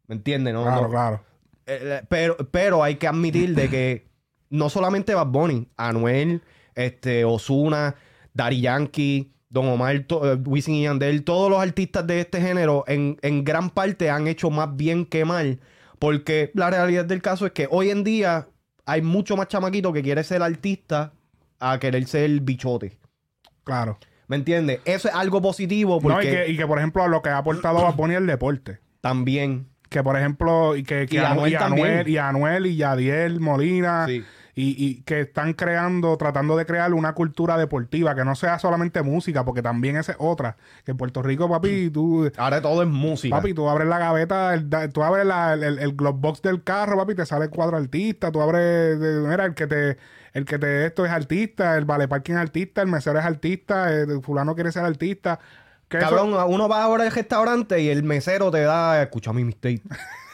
¿Me entiendes? No, Claro, no- claro. eh, pero, pero hay que admitir de que no solamente Bad Bunny, Anuel, este, Osuna, Daddy Yankee, Don Omar, to- eh, Wisin y Yandel, todos los artistas de este género en, en gran parte han hecho más bien que mal. Porque la realidad del caso es que hoy en día hay mucho más chamaquito que quiere ser artista a querer ser bichote. Claro. ¿Me entiendes? Eso es algo positivo No, y, porque que, y que, por ejemplo, lo que ha aportado Bad Bunny el deporte. también... Que, por ejemplo, y que, que Y Anuel y. Anuel, y Anuel y Yadiel Molina. Sí. Y, y que están creando, tratando de crear una cultura deportiva que no sea solamente música, porque también esa es otra. Que en Puerto Rico, papi, tú, Ahora todo es música. papi, tú abres la gaveta, el tú abres la- el, el, el glove box del carro, papi, te sale cuatro artistas, tú abres, mira, el que te, el que te esto es artista, el vale parking es artista, el mesero es artista, el fulano quiere ser artista. Eso- Cabrón, uno va ahora al restaurante y el mesero te da, escucha mi mixtape. <laughs>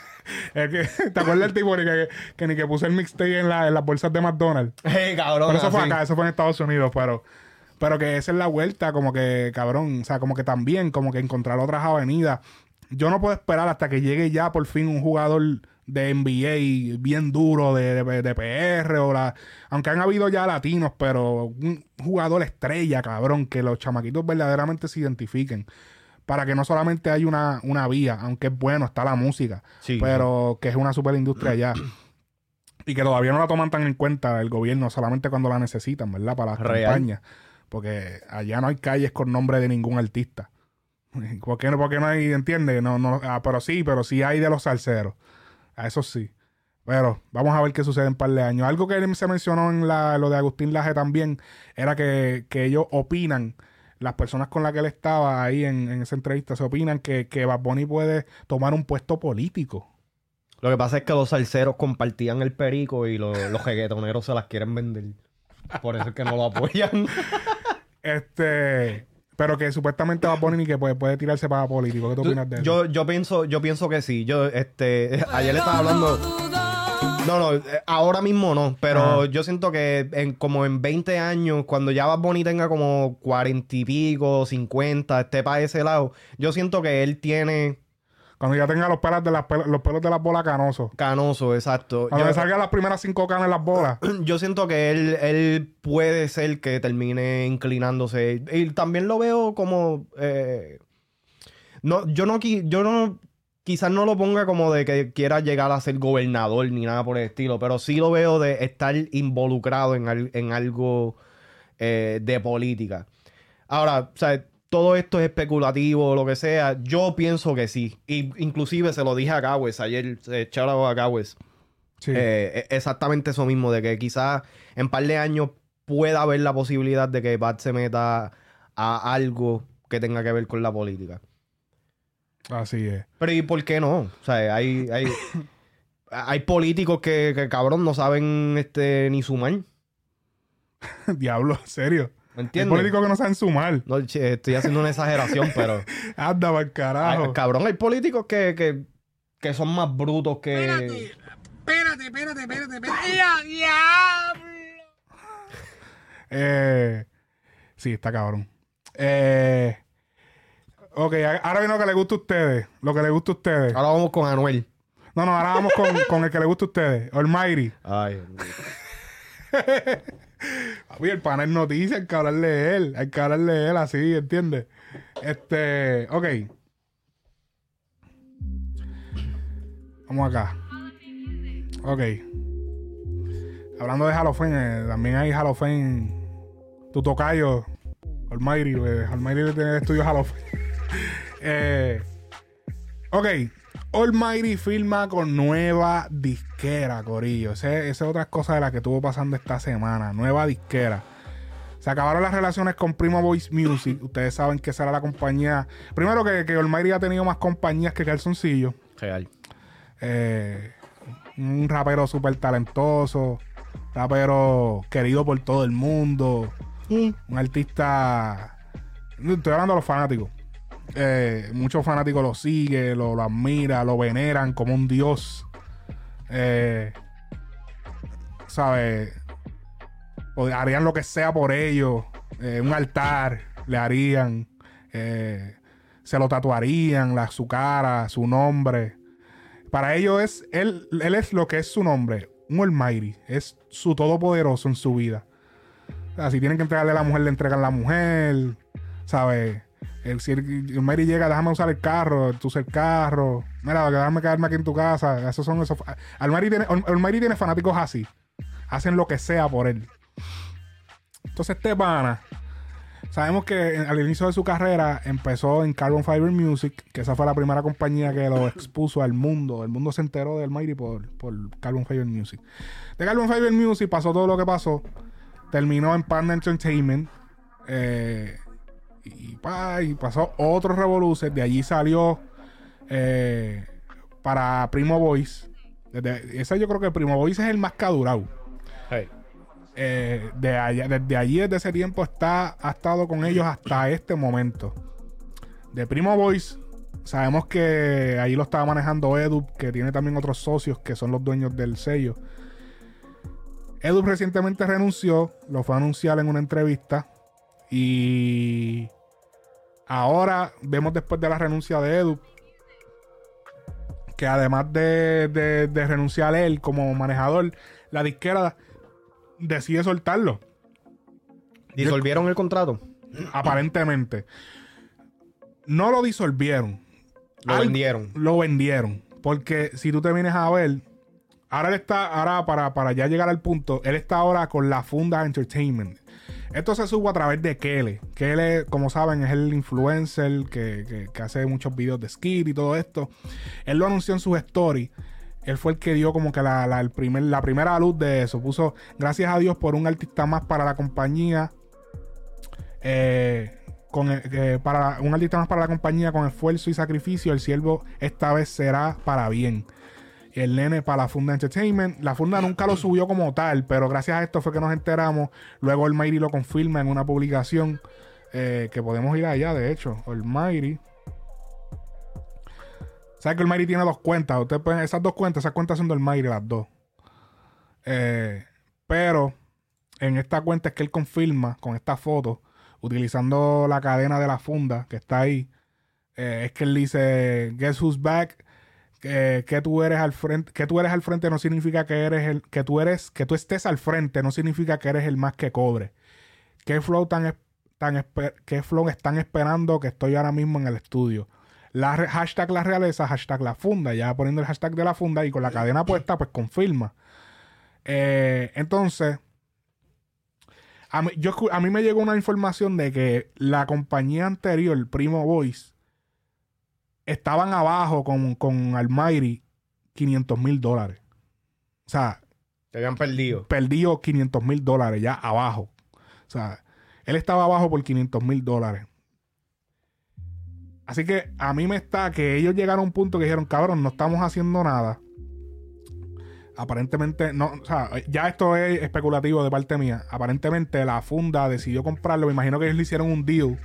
Es que, <laughs> ¿te acuerdas del tipo que, que ni que puse el mixtape en, la, en las bolsas de McDonald's? <laughs> Hey, cabrón. Pero eso fue acá, eso fue en Estados Unidos, pero, pero que esa es la vuelta, como que, cabrón, o sea, como que también, como que encontrar otras avenidas. Yo no puedo esperar hasta que llegue ya por fin un jugador de NBA bien duro de, de, de PR o la... Aunque han habido ya latinos, pero un jugador estrella, cabrón, que los chamaquitos verdaderamente se identifiquen. Para que no solamente haya una, una vía, aunque es bueno, está la música, Sí. pero que es una super industria allá. Y que todavía no la toman tan en cuenta el gobierno, solamente cuando la necesitan, ¿verdad? Para las Real. campañas. Porque allá no hay calles con nombre de ningún artista. <laughs> ¿Por qué no, por qué no hay, entiendes? No, no, ah, pero sí, pero sí hay de los salseros. A eso sí. Pero vamos a ver qué sucede en un par de años. Algo que se mencionó en la, lo de Agustín Laje también era que, que ellos opinan, las personas con las que él estaba ahí en, en esa entrevista, se opinan que, que Bad Bunny puede tomar un puesto político. Lo que pasa es que los salseros compartían el perico y los, los reggaetoneros se las quieren vender. Por eso es que no lo apoyan. <laughs> Este. Pero que supuestamente va a poner y que puede, puede tirarse para político. ¿Qué tú opinas de eso? yo, yo pienso, yo pienso que sí. Yo, este, <laughs> ayer le estaba hablando. No, no, eh, ahora mismo no. Pero Ajá. yo siento que en, como en 20 años, cuando ya Bad Bunny tenga como 40 y pico, 50, esté para ese lado, yo siento que él tiene Cuando ya tenga los pelos de las, pel- los pelos de las bolas canosos. canoso, exacto. Cuando Yo- le salgan las primeras cinco canas en las bolas. <clears throat> Yo siento que él, él puede ser que termine inclinándose. Y también lo veo como. eh, no, yo no yo no. Quizás no lo ponga como de que quiera llegar a ser gobernador ni nada por el estilo, pero sí lo veo de estar involucrado en, al- en algo eh, de política. Ahora, o sea, todo esto es especulativo o lo que sea. Yo pienso que sí. Y inclusive se lo dije a Cowes ayer, eh, a Cowes. Sí. Eh, e- exactamente eso mismo, de que quizás en par de años pueda haber la posibilidad de que Bad se meta a algo que tenga que ver con la política. Así es. Pero ¿y por qué no? O sea, hay, hay, <laughs> hay políticos que, que, cabrón no saben este ni sumar. <laughs> Diablo, en serio. ¿Me Hay entiendes? políticos que no saben sumar. No, che, estoy haciendo una exageración, pero... <laughs> Anda, para Ay, carajo. cabrón, hay políticos que, que, que son más brutos que... Espérate, espérate, espérate, espérate. ¡Ya, diablo! Eh, sí, está cabrón. Eh, ok, ahora viene lo que le gusta a ustedes. Lo que le gusta a ustedes. Ahora vamos con Anuel. No, no, ahora vamos con, con el que le gusta a ustedes. Almighty. Ay, <laughs> Papi, el panel noticias, hay que hablarle de él. Hay que hablarle de él así, ¿entiendes? Este, ok. Vamos acá. Ok. Hablando de Halloween, eh, también hay Halloween. Tu tocayo, Almighty, pues, Almighty tiene el estudio Halloween. <laughs> eh, ok. Almighty firma con nueva disquera, Corillo. Esa es otra cosa de la que estuvo pasando esta semana. Nueva disquera. Se acabaron las relaciones con Primo Voice Music. Ustedes saben que esa era la compañía. Primero que, que Almighty ha tenido más compañías que Calzoncillo. real. Eh, un rapero súper talentoso. Rapero querido por todo el mundo. Un artista. Estoy hablando de los fanáticos. Eh, muchos fanáticos lo siguen, lo, lo admiran, lo veneran como un dios. Eh, ¿Sabes? Harían lo que sea por ellos. Eh, un altar le harían. Eh, se lo tatuarían, la, su cara, su nombre. Para ellos es, él, él es lo que es su nombre, un Almighty, es su todopoderoso en su vida. O si tienen que entregarle a la mujer, le entregan a la mujer, ¿sabes? El, si el, Almighty llega, déjame usar el carro, tú usas el carro, mira, déjame quedarme aquí en tu casa. Esos son esos. Almighty tiene, Al- Almighty tiene fanáticos así, hacen lo que sea por él. Entonces, este Sabemos que al inicio de su carrera empezó en Carbon Fiber Music, que esa fue la primera compañía que lo expuso al mundo. El mundo se enteró de Almighty por, por Carbon Fiber Music. De Carbon Fiber Music pasó todo lo que pasó. Terminó en Panda Entertainment. eh, y, pa, y pasó otro revoluce. De allí salió eh, para Primo Voice. Desde, ese yo creo que Primo Voice es el más cadurado. Eh, de allá, desde allí, desde ese tiempo, está, ha estado con ellos hasta este momento. De Primo Voice, sabemos que ahí lo estaba manejando Edu, que tiene también otros socios que son los dueños del sello. Edu recientemente renunció, lo fue a anunciar en una entrevista. Y ahora vemos después de la renuncia de Edu que además de, de- de renunciar él como manejador, la disquera decide soltarlo. ¿Disolvieron el contrato? Aparentemente. No lo disolvieron. Lo vendieron. Lo vendieron. Porque si tú te vienes a ver, ahora él está, ahora para, para ya llegar al punto, él está ahora con la Funda Entertainment. Esto se supo a través de Kele. Kele, como saben, es el influencer que, que- hace muchos videos de skit y todo esto. Él lo anunció en sus stories. Él fue el que dio como que la, la- primer, la primera luz de eso. Puso, gracias a Dios por un artista más para la compañía. Eh, con, que para un artista más para la compañía con esfuerzo y sacrificio. El siervo esta vez será para bien. El nene para la Funda Entertainment. La Funda nunca lo subió como tal, pero gracias a esto fue que nos enteramos. Luego Almighty lo confirma en una publicación eh, que podemos ir allá, de hecho. Almighty. ¿Sabes que Almighty tiene dos cuentas? Ustedes pueden, esas dos cuentas, esas cuentas son del Almighty, las dos. Eh, pero en esta cuenta es que él confirma con esta foto, utilizando la cadena de la funda que está ahí, eh, es que él dice, Guess who's back? Que, que tú eres al frente, que tú eres al frente no significa que eres el, que tú eres, que tú estés al frente no significa que eres el más que cobre. ¿Qué flow tan, tan qué flow están esperando que estoy ahora mismo en el estudio? Hashtag la realeza, hashtag la funda, ya poniendo el hashtag de la funda y con la cadena puesta, pues confirma. Eh, entonces, a mí, yo, a mí me llegó una información de que la compañía anterior, Primo Voice, estaban abajo con, con Almighty 500 mil dólares. O sea, Te habían perdido. perdió 500 mil dólares ya abajo. O sea, él estaba abajo por 500 mil dólares. Así que a mí me está que ellos llegaron a un punto que dijeron, cabrón, no estamos haciendo nada. Aparentemente, no, o sea, ya esto es especulativo de parte mía. Aparentemente la funda decidió comprarlo. Me imagino que ellos le hicieron un deal.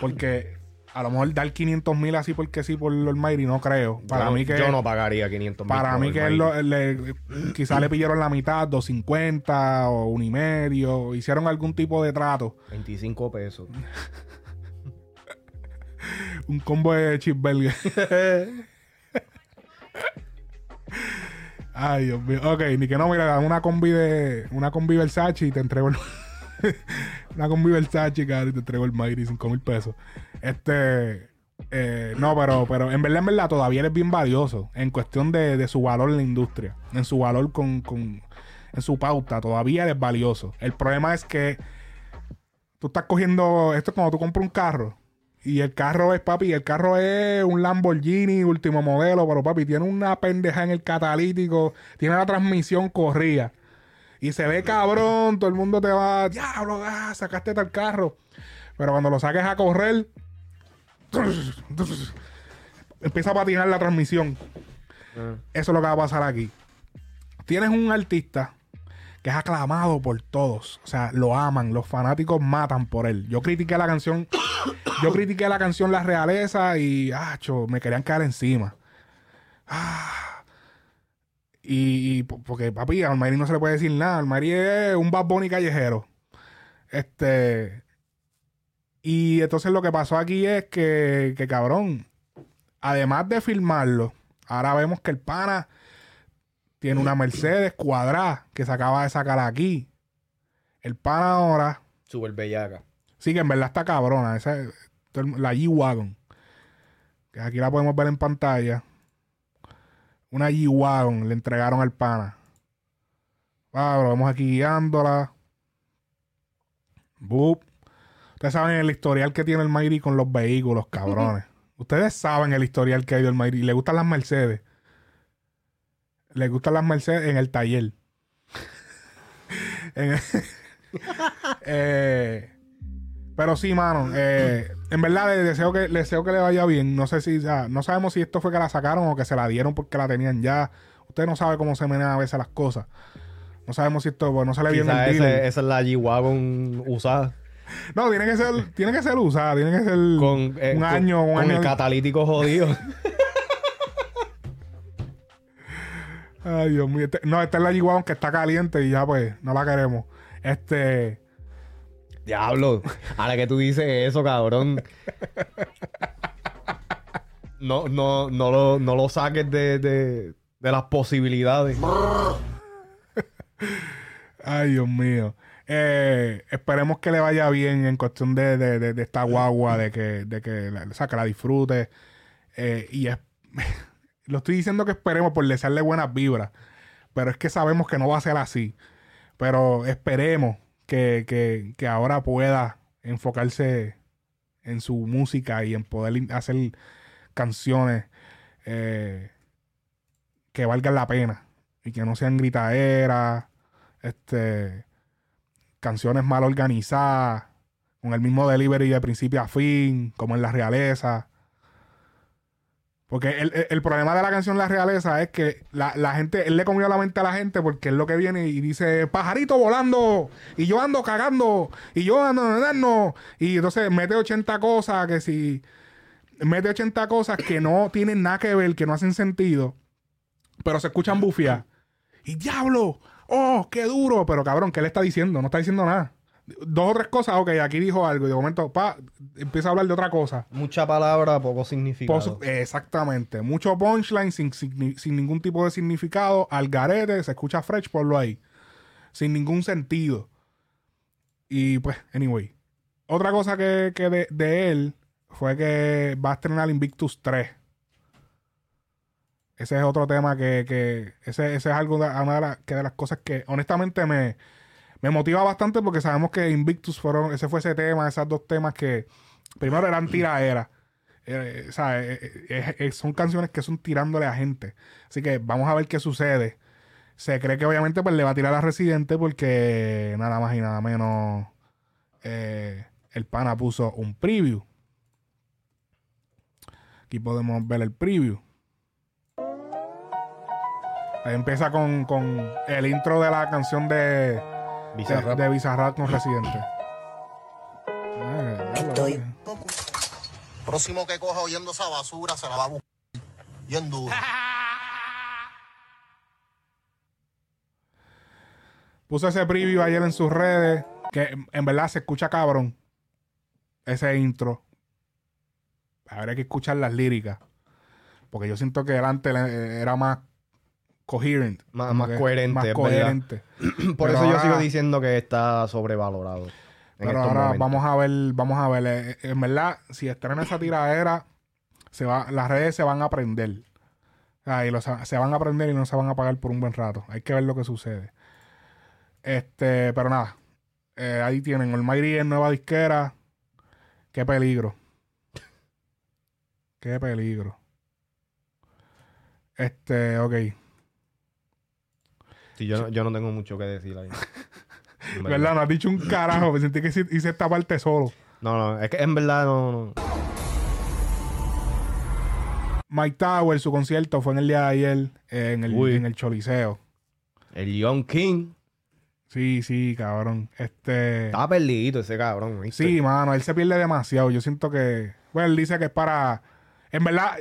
Porque a lo mejor dar 500 mil así porque sí por el Almighty, no creo. Para yo, no- mí que yo no pagaría 500 mil. para mí que lo- le, quizá le pidieron la mitad, 250 o un y medio. Hicieron algún tipo de trato. 25 pesos. <laughs> Un combo de cheeseburger. <laughs> Ay, Dios mío. Ok, ni que no, mira, una combi de. Una combi Versace y te entrego el. <laughs> una combi Versace, cabrón, y te entrego el Mighty, 5 mil pesos. Este. eh, no, pero, pero en verdad, en verdad, todavía eres bien valioso en cuestión de, de su valor en la industria. En su valor con, con. En su pauta, todavía eres valioso. El problema es que tú estás cogiendo. Esto es como tú compras un carro. Y el carro es, papi, el carro es un Lamborghini último modelo, pero papi, tiene una pendeja en el catalítico, tiene la transmisión corrida. Y se ve cabrón, todo el mundo te va, diablo, ah, sacaste tal carro. Pero cuando lo saques a correr, empieza a patinar la transmisión. Eso es lo que va a pasar aquí. Tienes un artista que es aclamado por todos. O sea, lo aman, los fanáticos matan por él. Yo critiqué la canción, <coughs> yo critiqué la canción La Realeza y, acho, me querían caer encima. Ah. Y, y po- porque, papi, a Almighty no se le puede decir nada. Almighty es un Bad Bunny callejero. Este. Y entonces lo que pasó aquí es que, que cabrón, además de filmarlo, ahora vemos que el pana tiene una Mercedes cuadrada que se acaba de sacar aquí. El pana ahora, Super bellaca. sí que en verdad está cabrona, esa, la G-Wagon. Que aquí la podemos ver en pantalla. Una G-Wagon le entregaron al pana. Ah, lo vemos aquí guiándola. Boop. Ustedes saben el historial que tiene el Mayri con los vehículos, cabrones. <laughs> Ustedes saben el historial que hay del Mayri. Le gustan las Mercedes. Le gustan las Mercedes en el taller. <laughs> En el- <laughs> Eh, pero sí, mano. eh, en verdad, le deseo, que, le deseo que le vaya bien. No sé si, sea, no sabemos si esto fue que la sacaron o que se la dieron porque la tenían ya. Usted no sabe cómo se menean a veces las cosas. No sabemos si esto, pues, no se le viene Quizás el dealer. esa es la G-Wagon usada. No, tiene que ser, tiene que ser usada, tiene que ser Con, eh, un con- año, un con año. el catalítico jodido. <laughs> Ay, Dios mío. Este- no, esta es la G-Wagon que está caliente y ya pues no la queremos. Este. Diablo. Ahora que tú dices eso, cabrón. No, no, no, lo, no lo saques de, de, de las posibilidades. Ay, Dios mío. Eh, esperemos que le vaya bien en cuestión de, de- de- de esta guagua, de que, de que, la, o sea, que la disfrute. Eh, y es- <laughs> lo estoy diciendo que esperemos por desearle buenas vibras. Pero es que sabemos que no va a ser así. Pero esperemos que, que- que ahora pueda enfocarse en su música y en poder hacer canciones eh, que valgan la pena y que no sean gritaderas, este, canciones mal organizadas, con el mismo delivery de principio a fin, como en la realeza. Porque el, el- problema de la canción La Realeza es que la, la gente, él le comió la mente a la gente porque es lo que viene y dice, pajarito volando, y yo ando cagando, y yo ando nadando, y entonces mete 80 cosas que si, mete 80 cosas que no tienen nada que ver, que no hacen sentido, pero se escuchan bufiar. Y diablo, oh, qué duro, pero cabrón, ¿qué le está diciendo? No está diciendo nada. Dos o tres cosas, ok, aquí dijo algo, y de momento, pa, empieza a hablar de otra cosa. Mucha palabra, poco significado. Exactamente. Mucho punchline sin, sin- sin ningún tipo de significado. Al garete, se escucha fresh, ponlo ahí. Sin ningún sentido. Y pues, anyway. Otra cosa que, que de, de él fue que va a estrenar Invictus 3. Ese es otro tema que, que ese, ese es algo de, una de, que de las cosas que honestamente me, me motiva bastante porque sabemos que Invictus fueron, ese fue ese tema, esos dos temas que primero eran tiraderas. Eh, o sea, eh, eh, son canciones que son tirándole a gente. Así que vamos a ver qué sucede. Se cree que obviamente pues le va a tirar a Residente porque nada más y nada menos el pana puso un preview. Aquí podemos ver el preview. Ahí empieza con, con el intro de la canción de Bizarrap. de, de Bizarrap con Residente. Ah, Estoy- Próximo que coja oyendo esa basura se la va a buscar. Bien duro. Puso ese preview ayer en sus redes. Que en verdad se escucha cabrón. Ese intro. Habría que escuchar las líricas. Porque yo siento que delante era más coherent. Más- coherente, Más coherente. <clears throat> Por Pero eso yo sigo diciendo que está sobrevalorado. Pero ahora momentos. vamos a ver, vamos a ver. eh, eh, En verdad, si estrena esa tiradera, se va, las redes se van a aprender. y los- se van a aprender y no se van a pagar por un buen rato. Hay que ver lo que sucede. Este, pero nada. Eh, ahí tienen Almighty en nueva disquera. Qué peligro. Qué peligro. Este, ok. Sí, yo, no, yo no tengo mucho que decir ahí. <laughs> En ¿Verdad? No has dicho un carajo. Me sentí que hice- hice esta parte solo. No, no, es que en verdad no. no. Mike Tower, su concierto fue en el día de ayer eh, en, el, Uy. en el Choliseo. El Young King Sí, sí, cabrón. Este. estaba perdido ese cabrón. ¿viste? Sí, mano, él se pierde demasiado. Yo siento que. Bueno, él dice que es para. En verdad,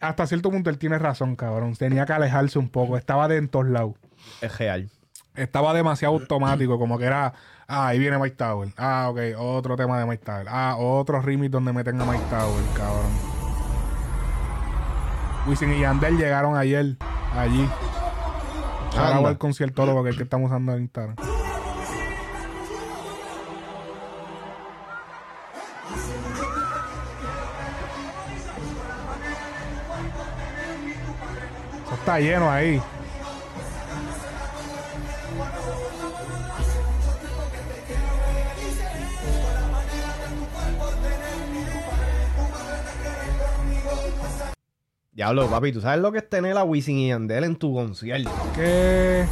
hasta cierto punto él tiene razón, cabrón. Tenía que alejarse un poco. Estaba de en todos lados. Es real. Estaba demasiado automático, como que era. Ah, ahí viene Mike Tower. Ah, ok, otro tema de Mike Tower. Ah, otro remix donde meten a Mike Tower, cabrón. Wisin y Yandel llegaron ayer, allí. Ahora Anda. voy al conciertólogo que es el que estamos usando en Instagram. Eso está lleno ahí. Diablo, papi, ¿tú sabes lo que es tener a Wisin y Yandel en tu concierto? que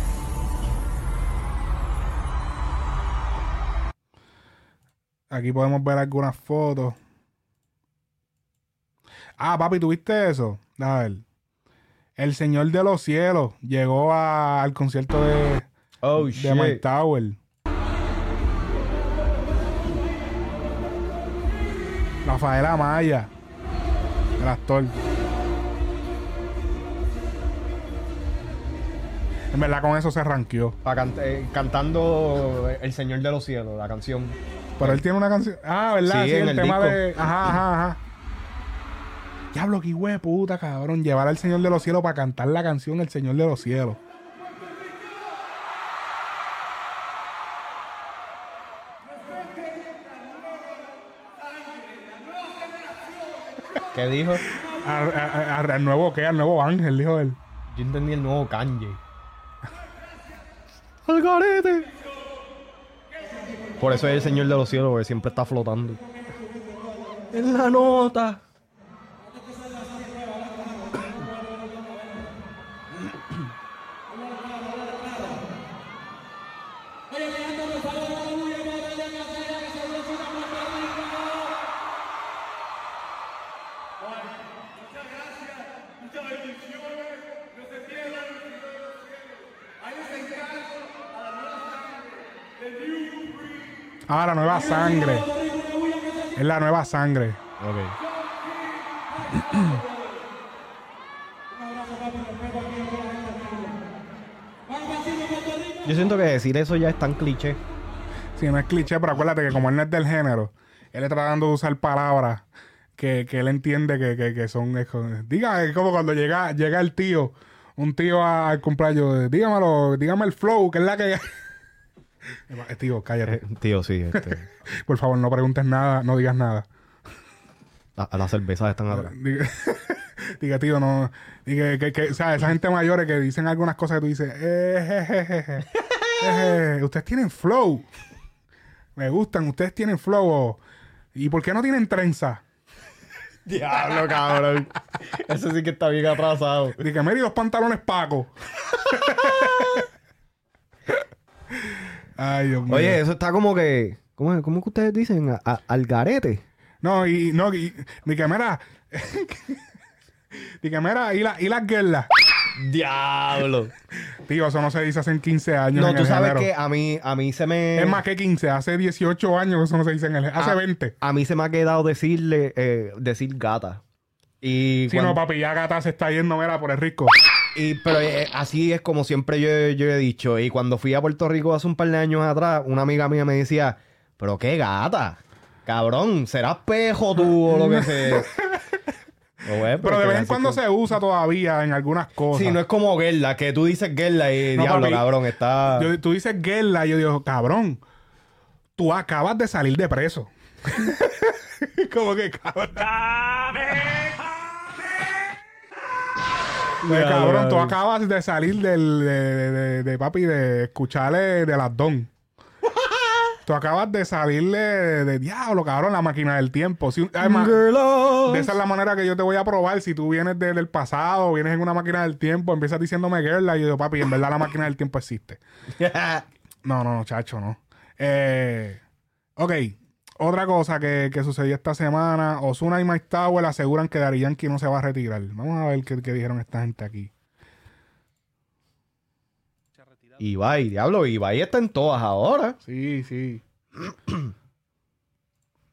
aquí podemos ver algunas fotos. Ah, papi, ¿tuviste eso? A ver. El Señor de los Cielos llegó a- al concierto de, Oh, de shit. Mike Tower. Rafael Amaya, el actor. En verdad, con eso se ranqueó. Pa' eh, cantando El Señor de los Cielos, la canción. Pero él tiene una canción. Ah, ¿verdad? Sí, Sí, en el, el tema disco. de. Ajá, ajá, ajá. Diablo, qué de puta, cabrón. Llevar al Señor de los Cielos para cantar la canción El Señor de los Cielos. ¿Qué dijo? Al nuevo, ¿qué? Al nuevo ángel, dijo él. Yo entendí el nuevo Kanye. ¡Al garete! Por eso es el Señor de los Cielos, porque siempre está flotando. En la nota. Ah, la nueva sangre. Es la nueva sangre. Ok. Yo siento que decir eso ya es tan cliché. Sí, no es cliché, pero acuérdate que como él no es del género, él está tratando de usar palabras que, que él entiende que, que, que son... es Diga, es como cuando llega, llega el tío, un tío al cumpleaños, dígamelo, dígame el flow, que es la que... Eh, tío, cállate. Tío, sí. Este, <laughs> Por favor, no preguntes nada, no digas nada. la- las cervezas están atrás. <laughs> Diga, diga, tío, no. Diga, que, que, o sea, esa gente mayores que dicen algunas cosas que tú dices, eh, je, je, je, je, je, je, ustedes tienen flow. Me gustan, ustedes tienen flow. ¿Y por qué no tienen trenza? Diablo, cabrón. Eso sí que está bien atrasado. Diga, mira, y los pantalones Paco. <laughs> Ay, Dios mío. Oye, eso está como que. ¿Cómo, cómo que ustedes dicen? A- a- al garete. No, y no, y, diga, mira. diga, mira, y, la, y las guerras. Diablo. Tío, eso no se dice hace 15 años. No, en tú el sabes género. que a mí, a mí se me. Es más que 15, hace 18 años que eso no se dice en el Hace a, 20. A mí se me ha quedado decirle, eh, decir gata. Y Si cuando- no, papi, ya gata se está yendo, mira, por el rico. Y, pero eh, así es como siempre yo, yo he dicho. Y cuando fui a Puerto Rico hace un par de años atrás, una amiga mía me decía, pero qué gata. Cabrón, serás pejo tú o lo que sea. <laughs> O, pues, Pero de vez en cuando se usa todavía en algunas cosas. Sí, no es como Gerla, que tú dices Gerla y No, diablo, papi. cabrón, está... Yo- tú dices guerra, y yo digo, cabrón, tú acabas de salir de preso. <laughs> como que cabrón. Pues, cabrón, tú acabas de salir del, de, de- de- de, papi, de escucharle de las don. <laughs> tú acabas de salirle de, de diablo, cabrón, la máquina del tiempo. Si, además, de esa es la manera que yo te voy a probar. Si tú vienes de- del pasado, vienes en una máquina del tiempo, empiezas diciéndome guerra, y yo digo, papi, en verdad la máquina del tiempo existe. No, <laughs> no, no, chacho, no. Eh, ok, otra cosa que, que sucedió esta semana. Osuna y Mike Tower aseguran que Dari Yankee no se va a retirar. Vamos a ver qué, qué dijeron esta gente aquí. Ibai, diablo, Ibai está en todas ahora. Sí, sí. <clears throat>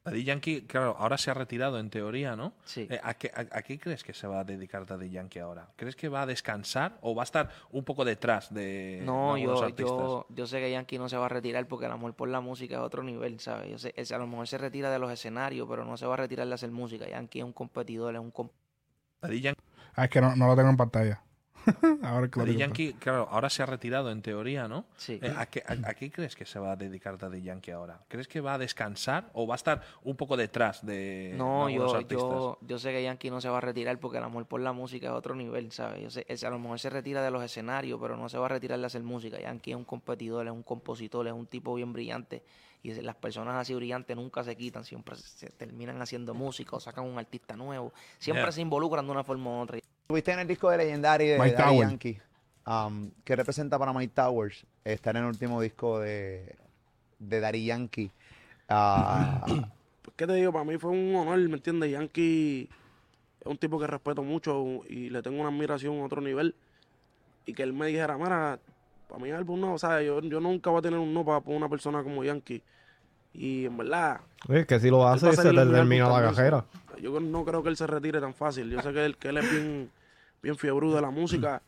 Daddy Yankee, claro, ahora se ha retirado en teoría, ¿no? Sí. Eh, ¿a, qué, a- a qué crees que se va a dedicar Daddy Yankee ahora? ¿Crees que va a descansar o va a estar un poco detrás de No, de yo, artistas? yo, yo sé que Yankee no se va a retirar porque el amor por la música es otro nivel, ¿sabes? Yo sé, él- a lo mejor se retira de los escenarios, pero no se va a retirar de hacer música. Yankee es un competidor, es un comp- Daddy Yankee, Ah, es que no, no lo tengo en pantalla. <laughs> Ahora Daddy. Yankee, claro, ahora se ha retirado en teoría, ¿no? Sí. Eh, ¿a, qué, a- a qué crees que se va a dedicar Daddy Yankee ahora? ¿Crees que va a descansar o va a estar un poco detrás de No, yo, artistas? yo, yo sé que Yankee no se va a retirar porque el amor por la música es otro nivel, ¿sabes? Yo sé, él- a lo mejor se retira de los escenarios, pero no se va a retirar de hacer música. Yankee es un competidor, es un compositor, es un tipo bien brillante. Y las personas así brillantes nunca se quitan, siempre se, se terminan haciendo música o sacan un artista nuevo. Siempre Yeah. se involucran de una forma u otra. Estuviste en el disco de Legendary de Mike Daddy. Yankee. Um, ¿Qué representa para Mike Towers estar en el último disco de, de Daddy Yankee? Ah, Pues, ¿Qué te digo? Para mí fue un honor, ¿me entiendes? Yankee es un tipo que respeto mucho y le tengo una admiración a otro nivel. Y que él me dijera, mira, para mí el álbum no, o sea, yo, yo nunca voy a tener un no para, para una persona como Yankee. Y en verdad, Es que si lo hace, se te termina la cajera. Yo no creo que él se retire tan fácil. Yo sé que él, que él es bien, bien fiebre de la música.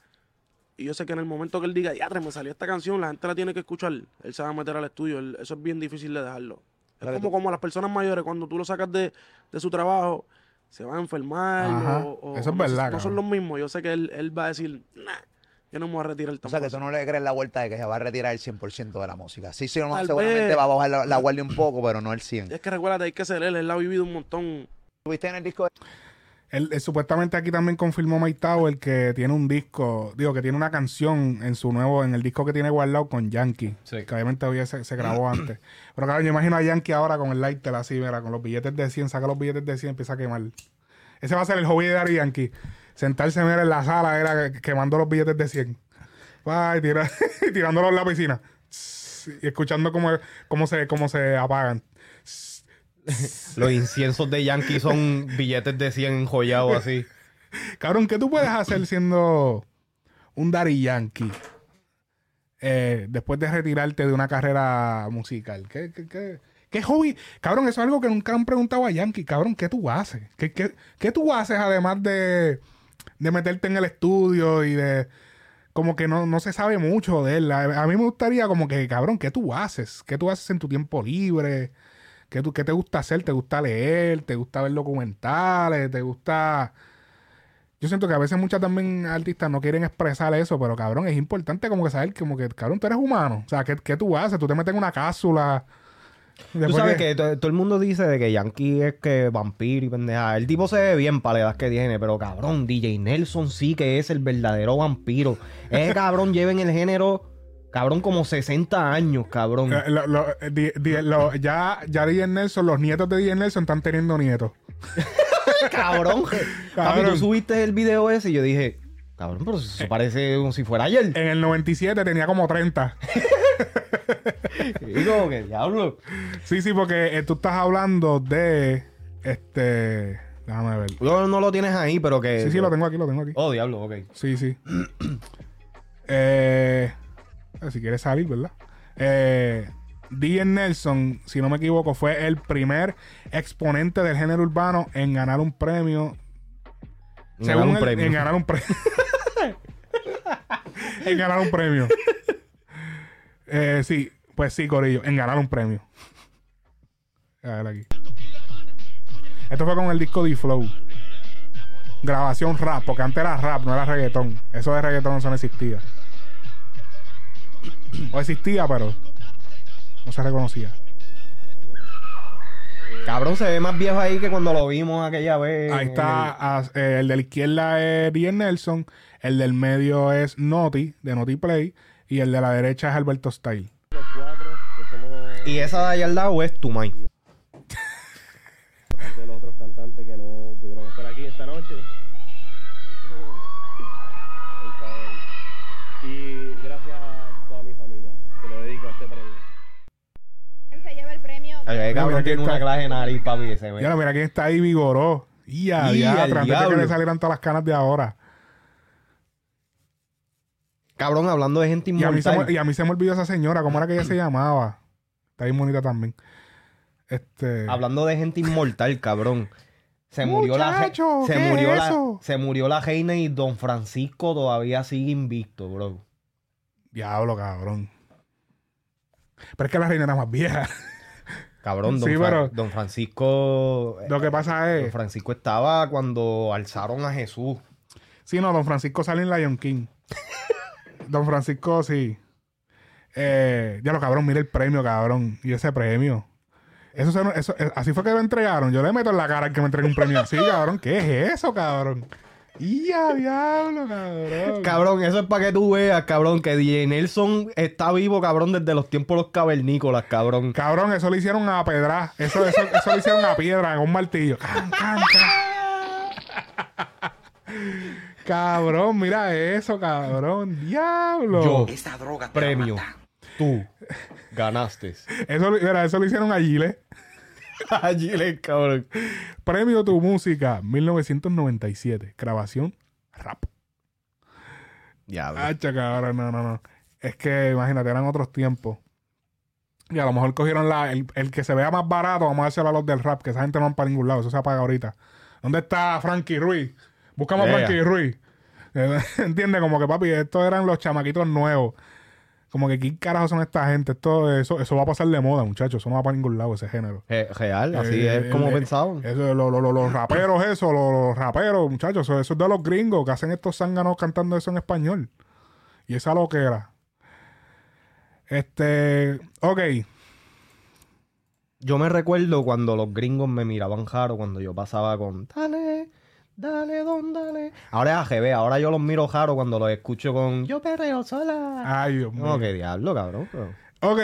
Y yo sé que en el momento que él diga, ya, me salió esta canción, la gente la tiene que escuchar. Él se va a meter al estudio. él- eso es bien difícil de dejarlo. Es como, tú- como las personas mayores, cuando tú lo sacas de, de su trabajo, se van a enfermar. Ajá. o- o- Eso es no, verdad, No son los mismos. Yo sé que él, él va a decir, nah, yo no me voy a retirar o tan sea, que fácil". tú no le crees la vuelta de que se va a retirar el 100% de la música. Sí, sí, no, Tal seguramente vez. va a bajar la, la guardia un poco, pero no el 100. Es que recuérdate, hay que ser él. Él ha vivido un montón. Estuviste en el disco de Él, él supuestamente aquí también confirmó Mike Tower que tiene un disco, digo, que tiene una canción en su nuevo, en el disco que tiene guardado con Yankee. Sí. Que obviamente hoy se, se grabó antes. Pero claro, yo imagino a Yankee ahora con el lighter así, mira, con los billetes de 100, saca los billetes de 100 y empieza a quemar. Ese va a ser el hobby de Daddy Yankee. Sentarse, mira, en la sala, era quemando los billetes de 100. Ay, tira, <laughs> tirándolos en la piscina. Y escuchando cómo, cómo, se, cómo se apagan. <laughs> Los inciensos de Yankee son billetes de 100 enjollados así. Cabrón, ¿qué tú puedes hacer siendo un Daddy Yankee eh, después de retirarte de una carrera musical? ¿Qué, qué, qué, ¿Qué hobby? Cabrón, eso es algo que nunca han preguntado a Yankee. Cabrón, ¿qué tú haces? ¿Qué, qué, qué tú haces además de, de meterte en el estudio y de... Como que no, no se sabe mucho de él. A, a mí me gustaría como que, cabrón, ¿qué tú haces? ¿Qué tú haces en tu tiempo libre? ¿Qué, tú, ¿Qué te gusta hacer? ¿Te gusta leer? ¿Te gusta ver documentales? ¿Te gusta...? Yo siento que a veces muchas también artistas no quieren expresar eso, pero cabrón, es importante como que saber como que, cabrón, tú eres humano. O sea, ¿qué, qué tú haces? Tú te metes en una cápsula. Tú sabes que- que to- todo el mundo dice de que Yankee es que vampiro y pendeja. El tipo se ve bien para la edad que tiene, pero cabrón, DJ Nelson sí que es el verdadero vampiro. Ese <laughs> cabrón lleva en el género, cabrón, como 60 años, cabrón. Eh, lo- lo- eh, di- di- lo- ya, ya DJ Nelson, los nietos de DJ Nelson están teniendo nietos. <laughs> cabrón. Papi, Cabrón. tú subiste el video ese y yo dije, cabrón, pero eso parece como si fuera ayer. En el 97 tenía como 30. Digo, <laughs> que diablo. Sí, sí, porque eh, tú estás hablando de. Este. Déjame ver. No, no lo tienes ahí, pero que. Sí, sí, lo tengo aquí, lo tengo aquí. Oh, diablo, ok. Sí, sí. <clears throat> eh, si quieres salir, ¿verdad? Eh, DJ Nelson, si no me equivoco, fue el primer exponente del género urbano en ganar un premio. En ganar un premio. En ganar un premio. <laughs> en ganar un premio. Eh, sí, pues sí, Corillo, en ganar un premio. A ver aquí. Esto fue con el disco D-Flow. Grabación rap, porque antes era rap, no era reggaetón. Eso de reggaetón no existía. O existía, pero no se reconocía. Cabrón, se ve más viejo ahí que cuando lo vimos aquella vez. Ahí está, ah, eh, el de la izquierda es DJ Nelson, el del medio es Noti, de Noti Play, y el de la derecha es Alberto Style. Y esa de allá al lado es Tumay. de los otros cantantes que no pudieron estar aquí esta noche. Por favor. Y gracias a toda mi familia. Se lo dedico a este premio. Se lleva el tiene una clase de nariz, papi. Ese, Ya, mira quién está ahí, vigoró. Y a diatra, antes de que le salieran todas las canas de ahora. Cabrón, hablando de gente Y a, mí se inmortal. me, y a mí se me olvidó esa señora, ¿cómo era que ella se llamaba? Está bien bonita también. Este. Hablando de gente inmortal, cabrón. Se murió la se ¿qué murió es la se murió la reina y Don Francisco todavía sigue invicto, bro. Diablo, cabrón. Pero es que la reina era más vieja. Cabrón, Don, Sí, Fra- pero- Don Francisco Lo que pasa Don es. Francisco estaba cuando alzaron a Jesús. Sí, no, Don Francisco sale en Lion King. <laughs> Don Francisco, sí. Eh, ya lo cabrón, mira el premio, cabrón. Y ese premio. Eso, se- eso- eh, así fue que lo entregaron. Yo le meto en la cara al que me entregue un premio así, cabrón. ¿Qué es eso, cabrón? Y a diablo, cabrón. Cabrón, eso es para que tú veas, cabrón, que DJ Nelson está vivo, cabrón, desde los tiempos de los cavernícolas, cabrón. Cabrón, eso lo hicieron a pedra. Eso, eso, eso lo hicieron a piedra, con un martillo. Can, can, can. Cabrón, mira eso, cabrón. Diablo. Yo, Esta droga te premio, tú, ganaste. Eso, lo- mira, eso lo hicieron a Gile. <laughs> Le, cabrón. Premio Tu Música, 1997. Grabación, rap. Diablo. Hacha, cabrón, no, no, no. Es que, imagínate, eran otros tiempos. Y a lo mejor cogieron la, el, el que se vea más barato, vamos a dárselo a los del rap, que esa gente no van para ningún lado, eso se apaga ahorita. ¿Dónde está Frankie Ruiz? Buscamos a. Frankie Ruiz. <laughs> ¿Entiendes? Como que, papi, estos eran los chamaquitos nuevos. Como que, ¿qué carajo son esta gente? Esto, eso, eso va a pasar de moda, muchachos. Eso no va para ningún lado, ese género. Re- Real, así Eh, es como eh, pensaban. Eso, lo- lo- lo- los raperos, eso, lo- los, raperos, muchachos, eso, eso es de los gringos que hacen estos zánganos cantando eso en español. Y esa lo que era. Este, ok. Yo me recuerdo cuando los gringos me miraban jaro cuando yo pasaba con Dale, dale, don, dale. Ahora es AGB, ahora yo los miro jaro cuando los escucho con Yo perreo sola. Ay, Dios mío. No, qué diablo, cabrón. pero- Ok.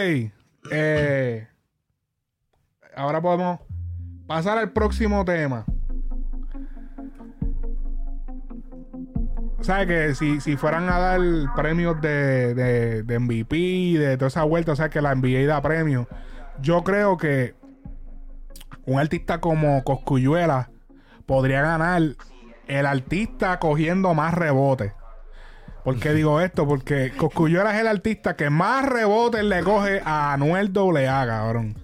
eh, ahora podemos pasar al próximo tema. ¿Sabes que si, si fueran a dar premios de, de, de MVP, de toda esa vuelta, o sea que la NBA da premios, yo creo que un artista como Coscuyuela podría ganar el artista cogiendo más rebotes. ¿Por qué digo esto? Porque Coscuyuela es el artista que más rebotes le coge a Anuel AA, cabrón.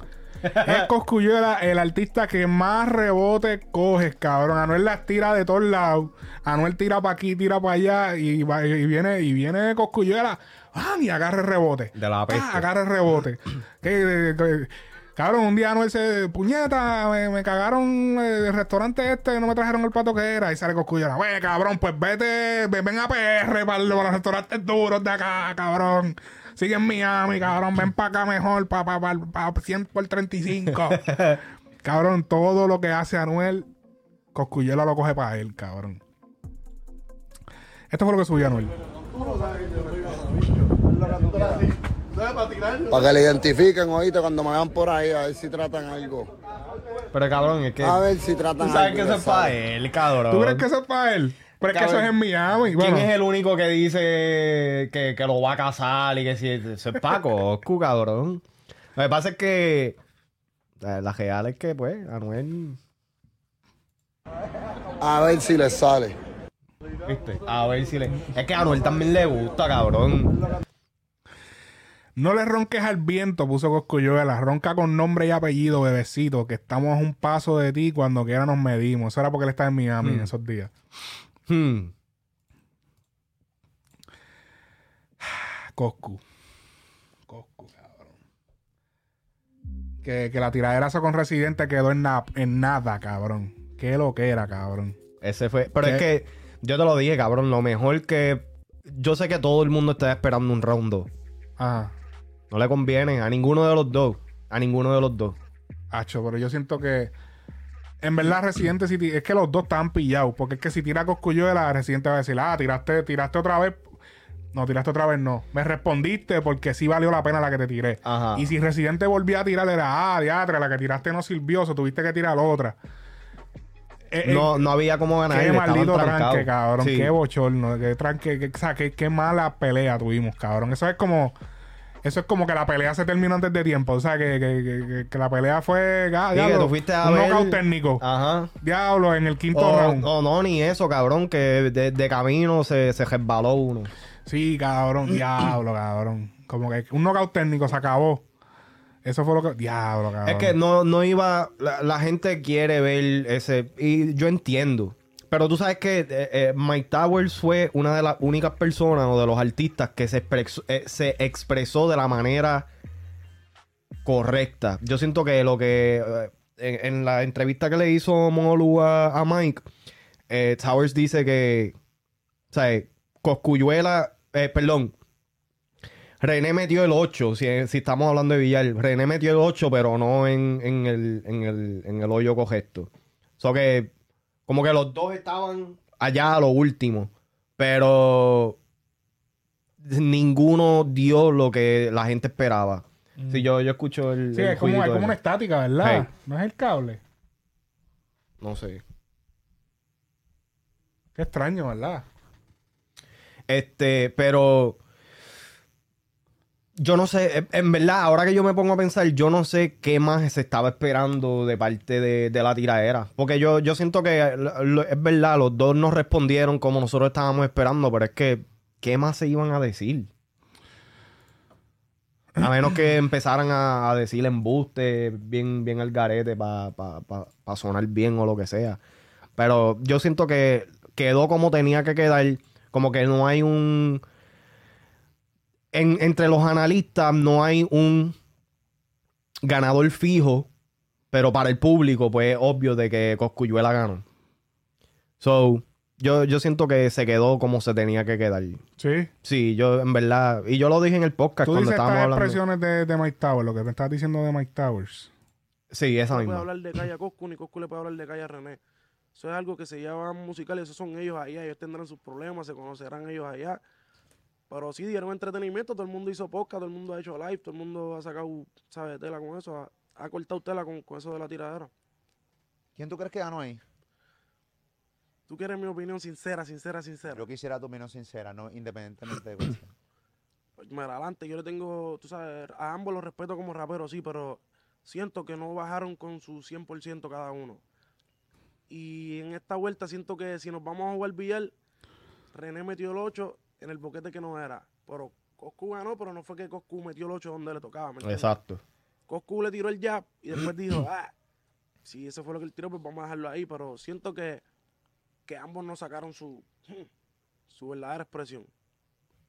es Coscuyuela el artista que más rebote coges, cabrón. Anuel las tira de todos lados. Anuel tira para aquí, tira para allá y, va- y viene y viene Coscuyuela. ¡Ah! Y agarre rebote. De la peste. Ah, agarre rebote. <clears throat> Que- que- Cabrón, un día Anuel se... Puñeta, me, me cagaron eh, el restaurante este, no me trajeron el plato que era. Y sale Coscuyuela. Wey, cabrón, pues vete, ven, ven a PR para, los restaurantes duros de acá, cabrón. Sigue en Miami, cabrón. Ven para acá mejor, para pa, pa, pa 100 por 35. <laughs> cabrón, todo lo que hace Anuel, Coscuyuela lo coge para él, cabrón. Esto fue lo que subió Anuel. Para que le identifiquen, oíste, cuando me vean por ahí, a ver si tratan algo. Pero cabrón, es que. A ver si tratan Tú sabes algo, que eso es para sabes. él, cabrón. ¿Tú crees que eso es para él? Pero es que eso es en Miami. ¿Quién Bueno, es el único que dice que, que lo va a casar y que si eso es Paco, <laughs> cabrón? Lo que pasa es que eh, la real es que, pues, Anuel, A ver si les sale. ¿viste? A ver si le... Es que a Anuel también le gusta, cabrón. No le ronques al viento, puso Coscuyuela. Ronca con nombre y apellido, bebecito, que estamos a un paso de ti cuando quiera nos medimos. Eso era porque él estaba en Miami en Hmm. esos días. Hmm. Coscu. Coscu, cabrón. Que, que la tiradera esa con Residente quedó en, na- en nada, cabrón. Qué lo que era, cabrón. Ese fue... Pero ¿Qué? es que yo te lo dije, cabrón, lo mejor que... Yo sé que todo el mundo está esperando un round 2. Ajá. No le conviene a ninguno de los dos. A ninguno de los dos. Hacho, pero yo siento que. En verdad, Residente ti- es que los dos estaban pillados. Porque es que si tira Coscuyuela, Residente va a decir, ah, tiraste, tiraste otra vez. No, tiraste otra vez, no. Me respondiste porque sí valió la pena la que te tiré. Ajá. Y si Residente volvía a tirar, era, ah, diatre, la que tiraste no sirvió, so tuviste que tirar otra. Eh, eh, No, no había cómo ganar. Qué maldito tranque, cabrón. Sí. Qué bochorno. Qué tranque. Qué, o sea, qué, qué mala pelea tuvimos, cabrón. Eso es como. Eso es como que la pelea se terminó antes de tiempo. O sea, que, que, que- la pelea fue. ah, Sí, que diablo, tú fuiste a un ver- knockout técnico. Ajá. Diablo, en el quinto O, round. no, no, ni eso, cabrón, que de, de camino se, se resbaló uno. Sí, cabrón. diablo, cabrón. Como que un knockout técnico se acabó. Eso fue lo que. Diablo, cabrón. Es que no, no iba. La, la gente quiere ver ese. Y yo entiendo. Pero tú sabes que eh, eh, Mike Towers fue una de las únicas personas o de los artistas que se expresó, eh, se expresó de la manera correcta. Yo siento que lo que. en, la entrevista que le hizo Molu a, Mike, Towers dice que. O sea, Coscuyuela. perdón. René metió el 8, si, estamos hablando de Villar. René metió el 8, pero no en, el, en, el, en el hoyo correcto. O sea que, como que los dos estaban allá a lo último. Pero ninguno dio lo que la gente esperaba. Si yo, yo escucho el. Sí, el es como, es una estática, ¿verdad? Hey. No es el cable. No sé. Qué extraño, ¿verdad? Este, pero. Yo no sé, en- verdad, ahora que yo me pongo a pensar, yo no sé qué más se estaba esperando de parte de, de la tiraera. Porque yo, yo siento que lo- es verdad, los dos nos respondieron como nosotros estábamos esperando, pero es que, ¿qué más se iban a decir? A menos que <clears throat> empezaran a, a decir embuste bien, bien al garete para sonar bien o lo que sea. Pero yo siento que quedó como tenía que quedar. Como que no hay un. En- entre los analistas no hay un ganador fijo. Pero para el público, pues es obvio de que Coscuyuela ganó. So, yo, yo siento que se quedó como se tenía que quedar. Sí. Sí, yo en verdad. Y yo lo dije en el podcast Tú cuando dices estábamos estas hablando. expresiones de, de Mike Towers, lo que me estás diciendo de Mike Towers. Sí, esa No puede misma. hablar de calle a Coscu, ni Coscu le puede hablar de calle a René. Eso es algo que se llama musical, esos son ellos allá, ellos tendrán sus problemas, se conocerán ellos allá. Pero sí dieron entretenimiento, todo el mundo hizo podcast, todo el mundo ha hecho live, todo el mundo ha sacado, ¿sabes? Tela con eso, ha, ha cortado tela con, con eso de la tiradera. ¿Quién tú crees que ganó ahí? Tú quieres mi opinión sincera, sincera, sincera. Yo quisiera tu opinión sincera, no independientemente de sea. Mira, adelante, yo le tengo, tú sabes, a ambos los respeto como raperos, sí, pero siento que no bajaron con su 100% cada uno. Y en esta vuelta siento que si nos vamos a jugar billar, René metió el 8 en el boquete que no era. Pero Coscu ganó, pero no fue que Coscu metió el 8 donde le tocaba. Exacto. Coscu le tiró el jab y después dijo, <clears throat> ah, si eso fue lo que él tiró, pues vamos a dejarlo ahí. Pero siento que, que ambos no sacaron su, <clears throat> su verdadera expresión.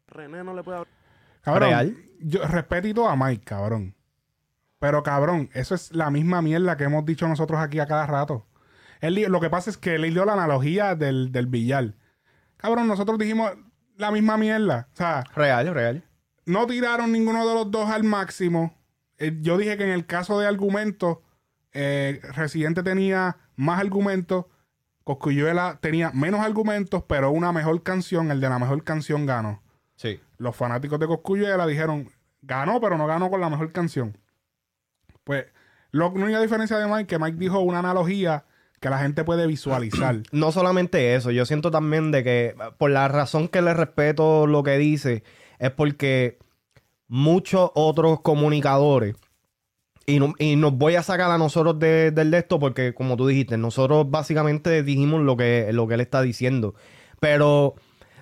René no le puede hablar. Cabrón, Real. yo respeto a Mike, cabrón. Pero cabrón, eso es la misma mierda que hemos dicho nosotros aquí a cada rato. Él, lo que pasa es que él dio la analogía del, del billar. Cabrón, nosotros dijimos la misma mierda. O sea, Real, real. no tiraron ninguno de los dos al máximo. Eh, yo dije que en el caso de argumentos, eh, Residente tenía más argumentos, Coscuyuela tenía menos argumentos, pero una mejor canción, el de la mejor canción ganó. Sí. Los fanáticos de Coscuyuela dijeron, ganó, pero no ganó con la mejor canción. Pues, la única diferencia de Mike, que Mike dijo una analogía que la gente puede visualizar. <clears throat> No solamente eso, yo siento también de que por la razón que le respeto lo que dice es porque muchos otros comunicadores y, no- y nos voy a sacar a nosotros de- del de esto porque como tú dijiste, nosotros básicamente dijimos lo que, lo que él está diciendo, pero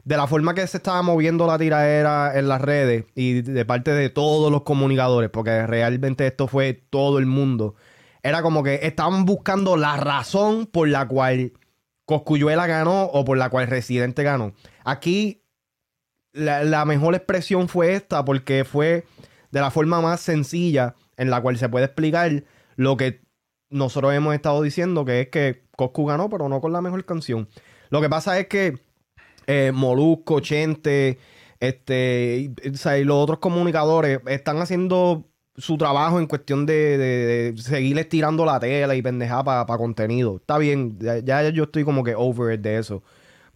de la forma que se estaba moviendo la tiradera en las redes y de parte de todos los comunicadores, porque realmente esto fue todo el mundo, era como que estaban buscando la razón por la cual Coscuyuela ganó o por la cual Residente ganó. Aquí la, mejor expresión fue esta porque fue de la forma más sencilla en la cual se puede explicar lo que nosotros hemos estado diciendo, que es que Coscu ganó, pero no con la mejor canción. Lo que pasa es que eh, Molusco, Chente, este, y, y los otros comunicadores están haciendo su trabajo en cuestión de, de- de seguir estirando la tela y pendejada para contenido. Está bien, ya, yo estoy como que over de eso.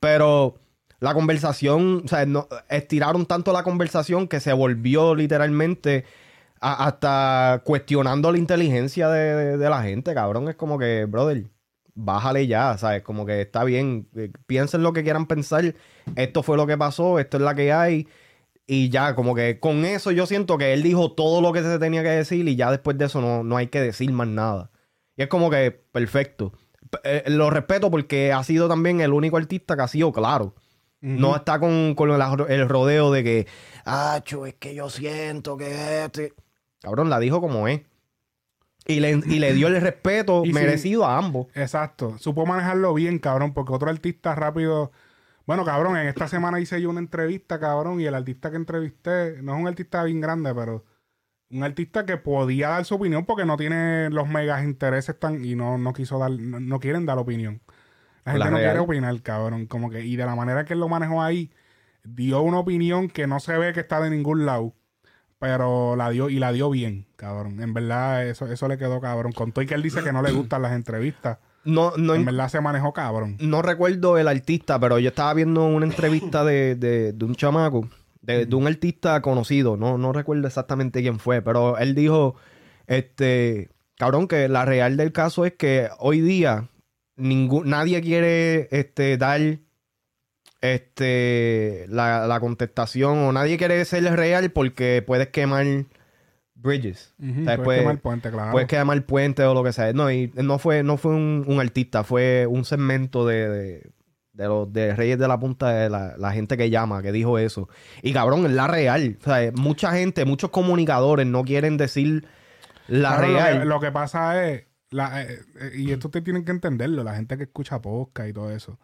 Pero la conversación, o sea, no- estiraron tanto la conversación que se volvió literalmente hasta cuestionando la inteligencia de, de- de la gente, cabrón. Es como que, brother, bájale ya, ¿sabes? Como que está bien, eh, piensen lo que quieran pensar, esto fue lo que pasó, esto es la que hay, y ya, como que con eso yo siento que él dijo todo lo que se tenía que decir y ya después de eso no, no hay que decir más nada. Y es como que perfecto. Eh, lo respeto porque ha sido también el único artista que ha sido claro. No está con, con el, rodeo de que, ah, es que yo siento que este. Cabrón, la dijo como es. Y le, y le dio el respeto <laughs> sí. merecido a ambos. Exacto. Supo manejarlo bien, cabrón, porque otro artista rápido. Bueno, cabrón, en esta semana hice yo una entrevista, cabrón, y el artista que entrevisté no es un artista bien grande, pero un artista que podía dar su opinión porque no tiene los megas intereses tan y no, no quiso dar, no, no quieren dar opinión. La gente La no real. quiere opinar, cabrón. Como que, y de la manera que él lo manejó ahí, dio una opinión que no se ve que está de ningún lado. Pero la dio, y la dio bien, cabrón. En verdad, eso, eso le quedó cabrón. Con todo y que él dice que no le gustan las entrevistas. No, no, En verdad se manejó cabrón. no recuerdo el artista, pero yo estaba viendo una <coughs> entrevista de, de- de un chamaco, de, de un artista conocido, no, no recuerdo exactamente quién fue, pero él dijo, este, cabrón, que la real del caso es que hoy día ningún, nadie quiere este, dar este, la, la contestación o nadie quiere ser real porque puedes quemar bridges. Ujú, O sea, puedes puede- quemar puente, claro. Puedes quemar puente o lo que sea. No, y no fue, no fue un, un artista, fue un segmento de, de, de los de Reyes de la Punta, de la, la gente que llama, que dijo eso. Y cabrón, es la real. O sea, mucha gente, muchos comunicadores no quieren decir la lo real. que- Lo que, pasa es, la- eh, eh, y esto ustedes tienen que entenderlo, la gente que escucha podcast y todo eso.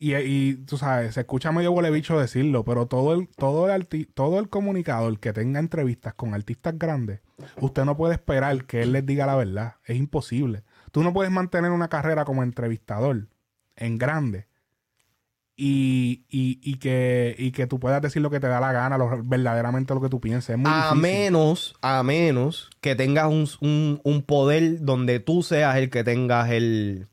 Y, y tú sabes, se escucha medio huele bicho decirlo, pero todo el, todo el arti- todo el comunicador que tenga entrevistas con artistas grandes, usted no puede esperar que él les diga la verdad. Es imposible. Tú no puedes mantener una carrera como entrevistador en grande y, y, y que, y que tú puedas decir lo que te da la gana, lo- verdaderamente lo que tú piensas. Es muy a difícil. menos, a menos que tengas un, un- un poder donde tú seas el que tengas el,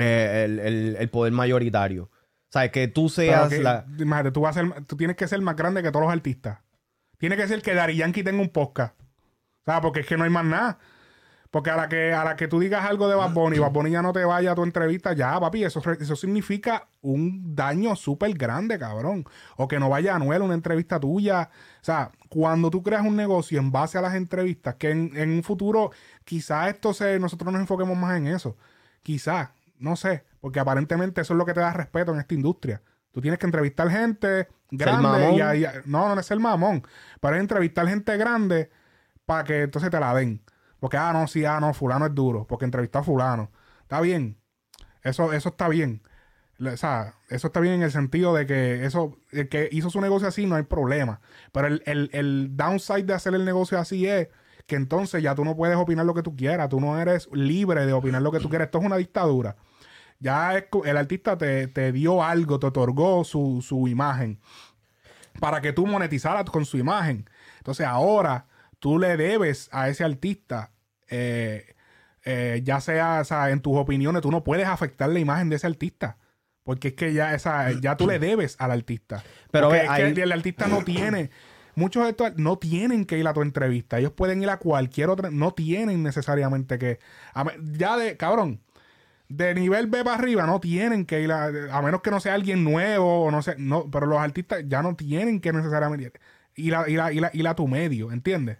eh, el, el- el poder mayoritario. O sea, que tú seas que, la... imagínate, tú, vas a ser- tú tienes que ser más grande que todos los artistas. Tiene que ser que Dari Yankee tenga un podcast. O sea, porque es que no hay más nada. Porque a la que, a la que tú digas algo de Bad Bunny, Bad Bunny ya no te vaya a tu entrevista, ya, papi, eso, eso significa un daño súper grande, cabrón. O que no vaya Anuel a una entrevista tuya. O sea, cuando tú creas un negocio en base a las entrevistas, que en, en un futuro quizás esto se, nosotros nos enfoquemos más en eso. Quizás, no sé, porque aparentemente eso es lo que te da respeto en esta industria. Tú tienes que entrevistar gente grande. y ahí- no, no es el mamón. Pero es entrevistar gente grande para que entonces te la den. Porque, ah, no, sí, ah, no, fulano es duro. Porque entrevistó a fulano. Está bien. Eso, eso está bien. O sea, eso está bien en el sentido de que eso, el que hizo su negocio así no hay problema. Pero el, el, el downside de hacer el negocio así es que entonces ya tú no puedes opinar lo que tú quieras. Tú no eres libre de opinar lo que tú quieras. Esto es una dictadura. Ya es el artista te, te dio algo, te otorgó su, su imagen para que tú monetizaras con su imagen. Entonces ahora tú le debes a ese artista, eh, eh, ya sea, o sea, en tus opiniones, tú no puedes afectar la imagen de ese artista. Porque es que ya, esa, ya tú le debes al artista. Pero Porque ve, es ahí- que el artista no tiene. Muchos de estos no tienen que ir a tu entrevista. Ellos pueden ir a cualquier otra. No tienen necesariamente que. ya de. Cabrón. De nivel B para arriba no tienen que ir a. A menos que no sea alguien nuevo o no sé. No, pero los artistas ya no tienen que necesariamente ir a, ir a, ir a- ir a tu medio. ¿Entiendes?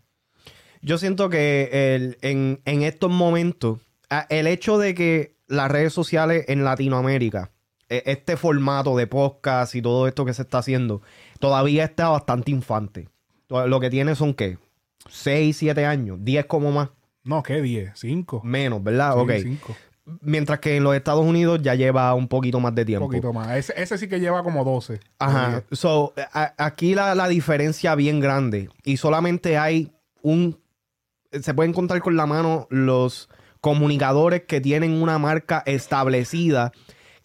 Yo siento que el- en, en estos momentos, el hecho de que las redes sociales en Latinoamérica, e- este formato de podcast y todo esto que se está haciendo, todavía está bastante infante. Lo que tiene son, ¿qué? 6, 7 años, 10 como más. No, ¿qué 10? 5. Menos, ¿verdad? Sí, ok. cinco. Mientras que en los Estados Unidos ya lleva un poquito más de Un tiempo. poquito más. Ese, ese sí que lleva como 12. Ajá. So, a- aquí la, la diferencia bien grande. Y solamente hay un. Se pueden contar con la mano los comunicadores que tienen una marca establecida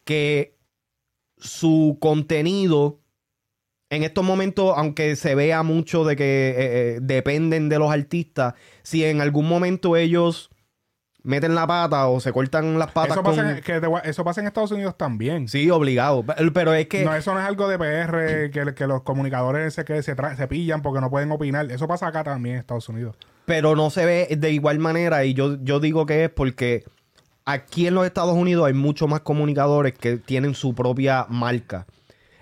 que su contenido. En estos momentos, aunque se vea mucho de que eh, eh, dependen de los artistas, si en algún momento ellos meten la pata o se cortan las patas Eso pasa, con- en, que te eso pasa en Estados Unidos también. Sí, obligado. Pero- es que... No, eso no es algo de PR que, que los comunicadores se, que se, tra- se pillan porque no pueden opinar. Eso pasa acá también en Estados Unidos. pero no se ve de igual manera y yo, yo digo que es porque aquí en los Estados Unidos hay muchos más comunicadores que tienen su propia marca.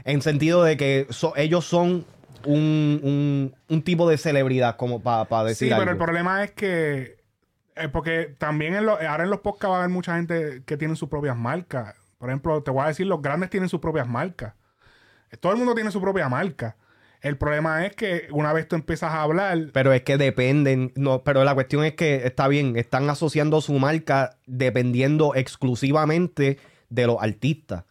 En sentido de que so- ellos son un, un- un tipo de celebridad, como para decir Sí, pero algo. el problema es que. Eh, porque también ahora en los podcasts va a haber mucha gente que tiene sus propias marcas. Por ejemplo, te voy a decir, los grandes tienen sus propias marcas. Todo el mundo tiene su propia marca. El problema es que una vez tú empiezas a hablar. Pero es que dependen, no, pero la cuestión es que está bien, están asociando su marca dependiendo exclusivamente de los artistas.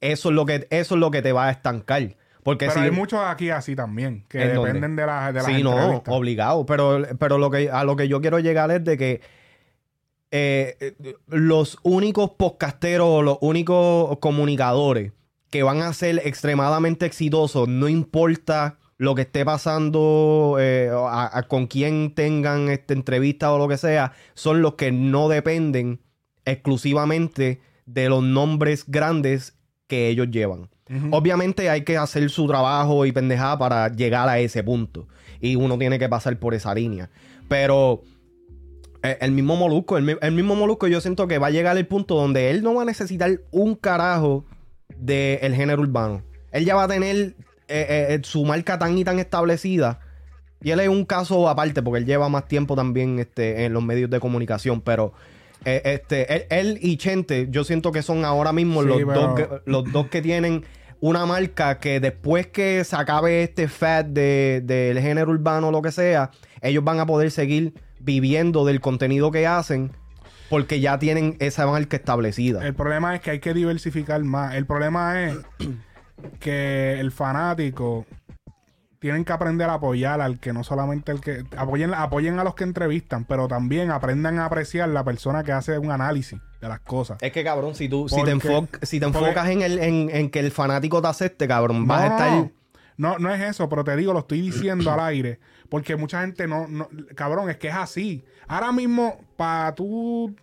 Eso es lo que, eso es lo que te va a estancar. Porque Pero si hay muchos aquí así también, que dependen de, la, de las sí, no, obligado. Pero, pero lo que, a lo que yo quiero llegar es de que eh, los únicos podcasteros o los únicos comunicadores que van a ser extremadamente exitosos, no importa lo que esté pasando, eh, a- a- con quién tengan esta entrevista o lo que sea, son los que no dependen exclusivamente de los nombres grandes que ellos llevan. Obviamente hay que hacer su trabajo y pendejada para llegar a ese punto. Y uno tiene que pasar por esa línea. Pero eh, el mismo Molusco, el, mi- el mismo Molusco, yo siento que va a llegar el punto donde él no va a necesitar un carajo del género urbano. Él ya va a tener eh, eh, eh, su marca tan y tan establecida. Y él es un caso aparte, porque él lleva más tiempo también este, en los medios de comunicación. Pero eh, este, él, él y Chente, yo siento que son ahora mismo Sí, los, pero- dos, que- los dos que tienen una marca que después que se acabe este fad de- del género urbano o lo que sea, ellos van a poder seguir viviendo del contenido que hacen porque ya tienen esa marca establecida. El problema es que hay que diversificar más. El problema es que el fanático tienen que aprender a apoyar al que no solamente el que apoyen, apoyen a los que entrevistan, pero también aprendan a apreciar la persona que hace un análisis de las cosas. Es que cabrón, si tú si te, si te porque- enfocas en, el, en, en que el fanático te acepte, cabrón, vas a estar... no, no, no es eso, pero te digo, lo estoy diciendo al aire, porque mucha gente no, no, cabrón, es que es así. Ahora mismo, para tú,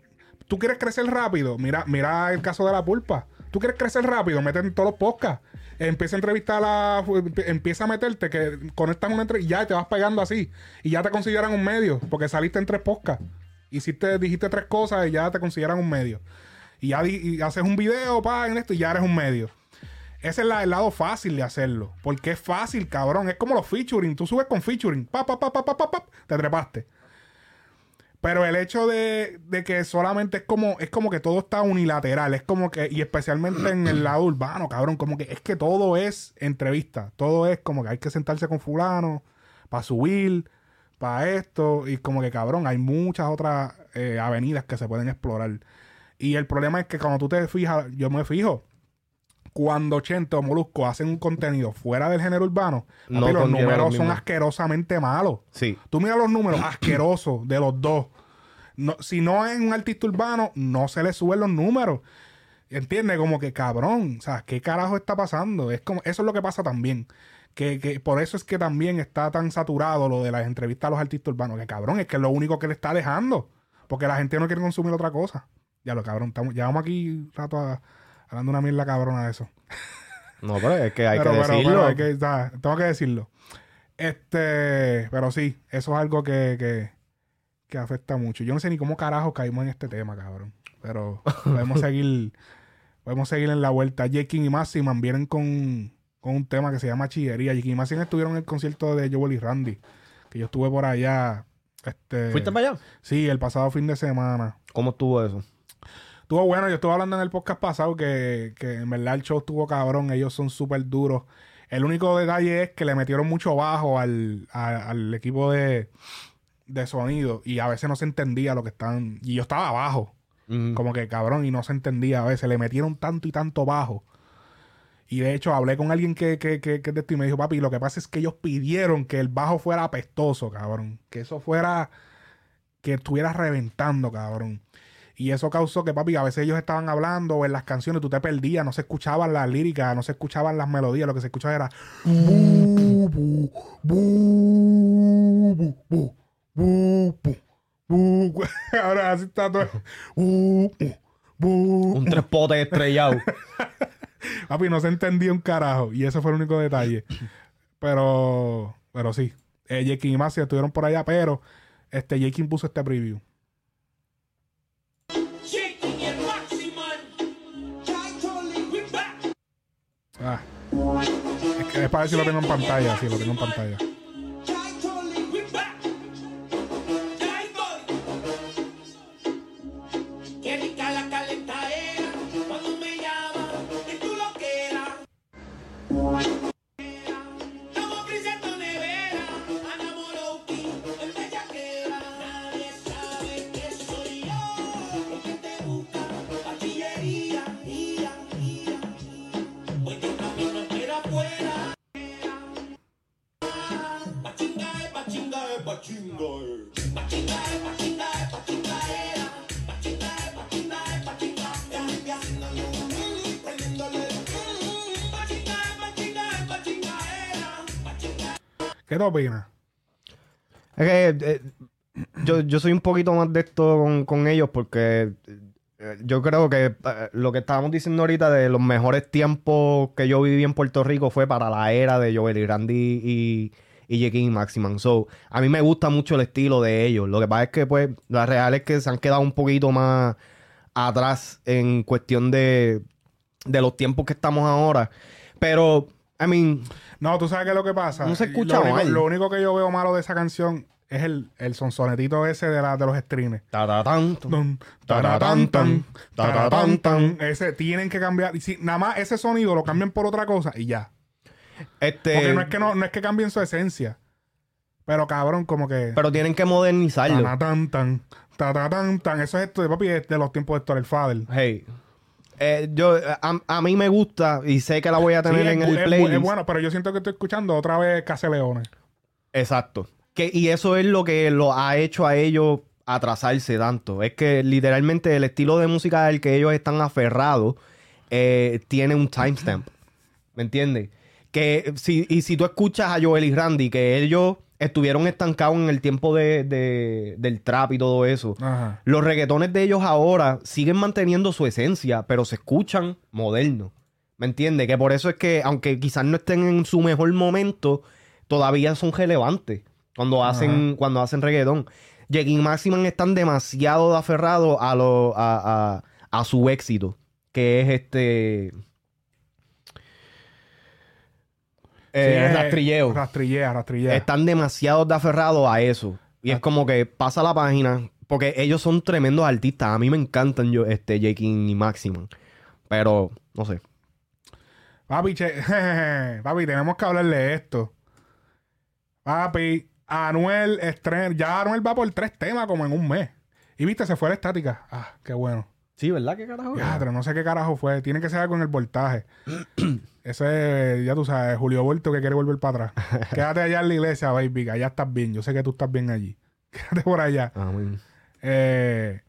tú quieres crecer rápido, mira, mira el caso de la pulpa. Tú quieres crecer rápido, métete en todos los podcasts. Empieza a entrevistar a la, empieza a meterte, que conectas una entrevista y ya te vas pegando así. Y ya te consideran un medio, porque saliste en tres podcasts. Hiciste, dijiste tres cosas y ya te consideran un medio. Y ya y haces un video, pa, en esto y ya eres un medio. Ese es el lado fácil de hacerlo. Porque es fácil, cabrón. Es como los featuring. Tú subes con featuring. Pa, pa, pa, pa, pa, pa, pa, te trepaste. Pero el hecho de, de que solamente es como, es como que todo está unilateral, es como que, y especialmente en el lado urbano, cabrón, como que es que todo es entrevista, todo es como que hay que sentarse con fulano para subir, para esto, y como que cabrón, hay muchas otras eh, avenidas que se pueden explorar. Y el problema es que cuando tú te fijas, yo me fijo, cuando Chente o Molusco hacen un contenido fuera del género urbano, No papi, los números son asquerosamente malos. Sí. Tú miras los números <clears throat> asquerosos de los dos. No, si no es un artista urbano, no se le suben los números. ¿Entiendes? Como que cabrón. O sea, ¿qué carajo está pasando? Es como, eso es lo que pasa también. Que, que por eso es que también está tan saturado lo de las entrevistas a los artistas urbanos. Que cabrón, es que es lo único que le está dejando. Porque la gente no quiere consumir otra cosa. Ya lo cabrón, estamos, llevamos aquí un rato a- hablando una mierda cabrona de eso. <laughs> No, pero es que hay Pero- que pero- decirlo. pero hay que- tengo que decirlo. Este, pero sí, eso es algo que, que, que afecta mucho. Yo no sé ni cómo carajo caímos en este tema, cabrón. Pero podemos <laughs> seguir, podemos seguir en la vuelta. Jekin y Massiman vienen con, con un tema que se llama Chillería. Jekin y Massiman estuvieron en el concierto de Joel y Randy. Que yo estuve por allá. Este, ¿Fuiste para allá? Sí, el pasado fin de semana. ¿Cómo estuvo eso? Estuvo bueno, yo estuve hablando en el podcast pasado que, que en verdad el show estuvo cabrón, ellos son súper duros. El único detalle es que le metieron mucho bajo al, a- al equipo de, de sonido y a veces no se entendía lo que estaban... Y yo estaba abajo, como que cabrón, y no se entendía a veces, le metieron tanto y tanto bajo. Y de hecho hablé con alguien que, que, que, que de esto y me dijo, papi, lo que pasa es que ellos pidieron que el bajo fuera apestoso, cabrón. Que eso fuera... Que estuviera reventando, cabrón. Y eso causó que, papi, a veces ellos estaban hablando o en las canciones, tú te perdías, no se escuchaban las líricas, no se escuchaban las melodías, lo que se escuchaba era. bu, bu, bu. <laughs> Ahora así está todo. Un tres potes estrellado. <laughs> Papi, no se entendía un carajo. Y ese fue el único detalle. Pero, pero sí. Eh, Jekin y Masi estuvieron por allá, pero este Jekin puso este preview. Ah. Es, para ver si lo tengo en pantalla. Sí, lo tengo en pantalla. ¿Qué te opinas? Es que eh, yo, yo soy un poquito más de esto con, con ellos porque eh, yo creo que eh, lo que estábamos diciendo ahorita de los mejores tiempos que yo viví en Puerto Rico fue para la era de Joel y Randy y, y Jekin y Maximan. So, a mí me gusta mucho el estilo de ellos. Lo que pasa es que, pues, la real es que se han quedado un poquito más atrás en cuestión de, de los tiempos que estamos ahora. Pero, I mean, No, tú sabes qué es lo que pasa. No se escucha lo único, lo único que yo veo malo de esa canción es el, el sonsonetito ese de, la, de los taratán. Ese tienen que cambiar. Y si nada más ese sonido lo cambian por otra cosa y ya. este, Porque no es que no, no es que cambien su esencia. Pero cabrón, como que. pero tienen que modernizarlo. Taratán, tan, taratán, tan. Eso es esto de papi de los tiempos de Héctor el Father. Hey. Eh, yo, a, a mí me gusta y sé que la voy a tener en el playlist. es bueno, pero yo siento que estoy escuchando otra vez Case Leones. Exacto. Que, y eso es lo que lo ha hecho a ellos atrasarse tanto. Es que literalmente el estilo de música del que ellos están aferrados eh, tiene un timestamp. ¿Me entiendes? Que si, y si tú escuchas a Joel y Randy, que ellos estuvieron estancados en el tiempo de, de- del trap y todo eso. Ajá. Los reggaetones de ellos ahora siguen manteniendo su esencia, pero se escuchan modernos. ¿Me entiendes? Que por eso es que, aunque quizás no estén en su mejor momento, todavía son relevantes cuando hacen, cuando hacen reggaetón. Jekin y Maximan están demasiado aferrados a, lo, a, a- a su éxito, que es este... eh, Sí, rastrilleo. Rastrillea, rastrillea. Están demasiado de aferrados a eso. Y es como que pasa la página, Porque ellos son tremendos artistas. A mí me encantan yo, este, Jake y Maximan. Pero, no sé. Papi, che- <laughs> papi, tenemos que hablarle de esto. Papi, Anuel estrena. Ya Anuel va por tres temas como en un mes. Y viste, se fue la estática. Ah, qué bueno. Sí, ¿verdad? ¿Qué carajo? Ya, pero no sé qué carajo fue. Tiene que ser algo en el voltaje. <clears throat> Ese, ya tú sabes, Julio Volto que quiere volver para atrás. <laughs> Quédate allá en la iglesia, baby, que allá estás bien. Yo sé que tú estás bien allí. <laughs> Quédate por allá. Amén. Eh,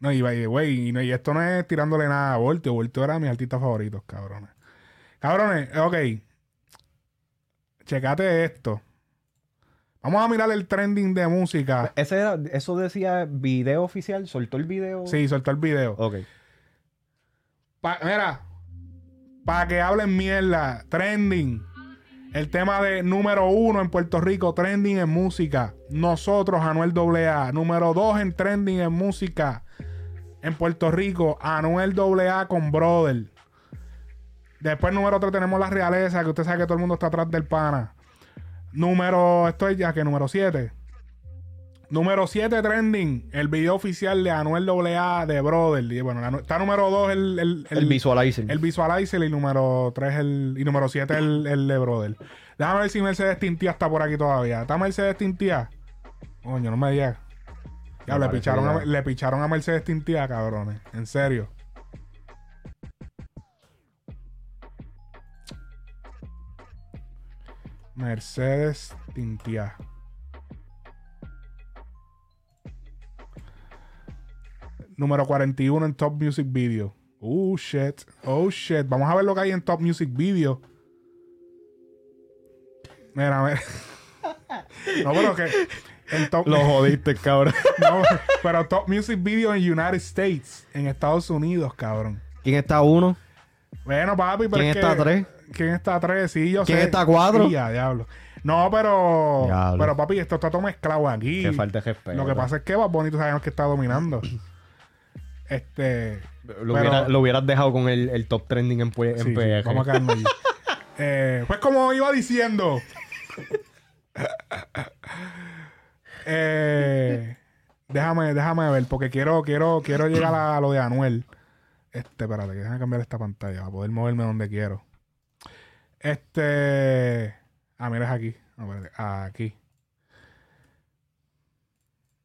no, y by way, y, no- y esto no es tirándole nada a Voltio. Voltio era mis artistas favoritos, cabrones. Cabrones, ok. Checate esto. Vamos a mirar el trending de música. Ese era, eso decía video oficial, soltó el video. Sí, soltó el video. Ok. Pa- mira, para que hablen mierda, trending. El tema de número uno en Puerto Rico, trending en música. Nosotros, Anuel AA. Número dos en trending en música en Puerto Rico, Anuel AA con Brother. Después, número tres, tenemos la realeza, que usted sabe que todo el mundo está atrás del pana. Número, esto es ya que número 7. Número 7 trending, el video oficial de Anuel AA de Brother. Y bueno, está número 2 el, el, El visualizer. El visualizer y número 3 el, y número 7 el, el de Brother. Déjame ver si Mercedes Tintía está por aquí todavía. ¿Está Mercedes Tintía? Coño, no me digas. Ya, Me le picharon, a, le picharon a Mercedes Tintía, cabrones. En serio. Mercedes Tintía. Número 41 en Top Music Video. Oh shit. Oh shit. Vamos a ver lo que hay en Top Music Video. Mira, mira. <laughs> No, pero que. En top... Lo jodiste, cabrón. <laughs> No, pero Top Music Video en United States. En Estados Unidos, cabrón. ¿Quién está uno? Bueno, papi, pero ¿Quién es está que- tres? ¿Quién está tres? Sí, yo ¿Quién sé. está cuatro? Sí, ya, diablo. No, pero. Diablo. Pero, papi, esto está todo mezclado aquí. Qué falta de respeto. Lo que pasa es que va bonito sabemos que está dominando. <coughs> Este. Lo, pero- hubiera- lo hubieras dejado con el, el top trending en, en Sí, sí, PR. vamos a quedarnos allí. <laughs> Eh, pues como iba diciendo. <laughs> eh, déjame, déjame ver, porque quiero, quiero, quiero llegar a lo de Anuel. Este, espérate, que déjame cambiar esta pantalla para poder moverme donde quiero. Este. Ah, mira, es aquí. No, aquí.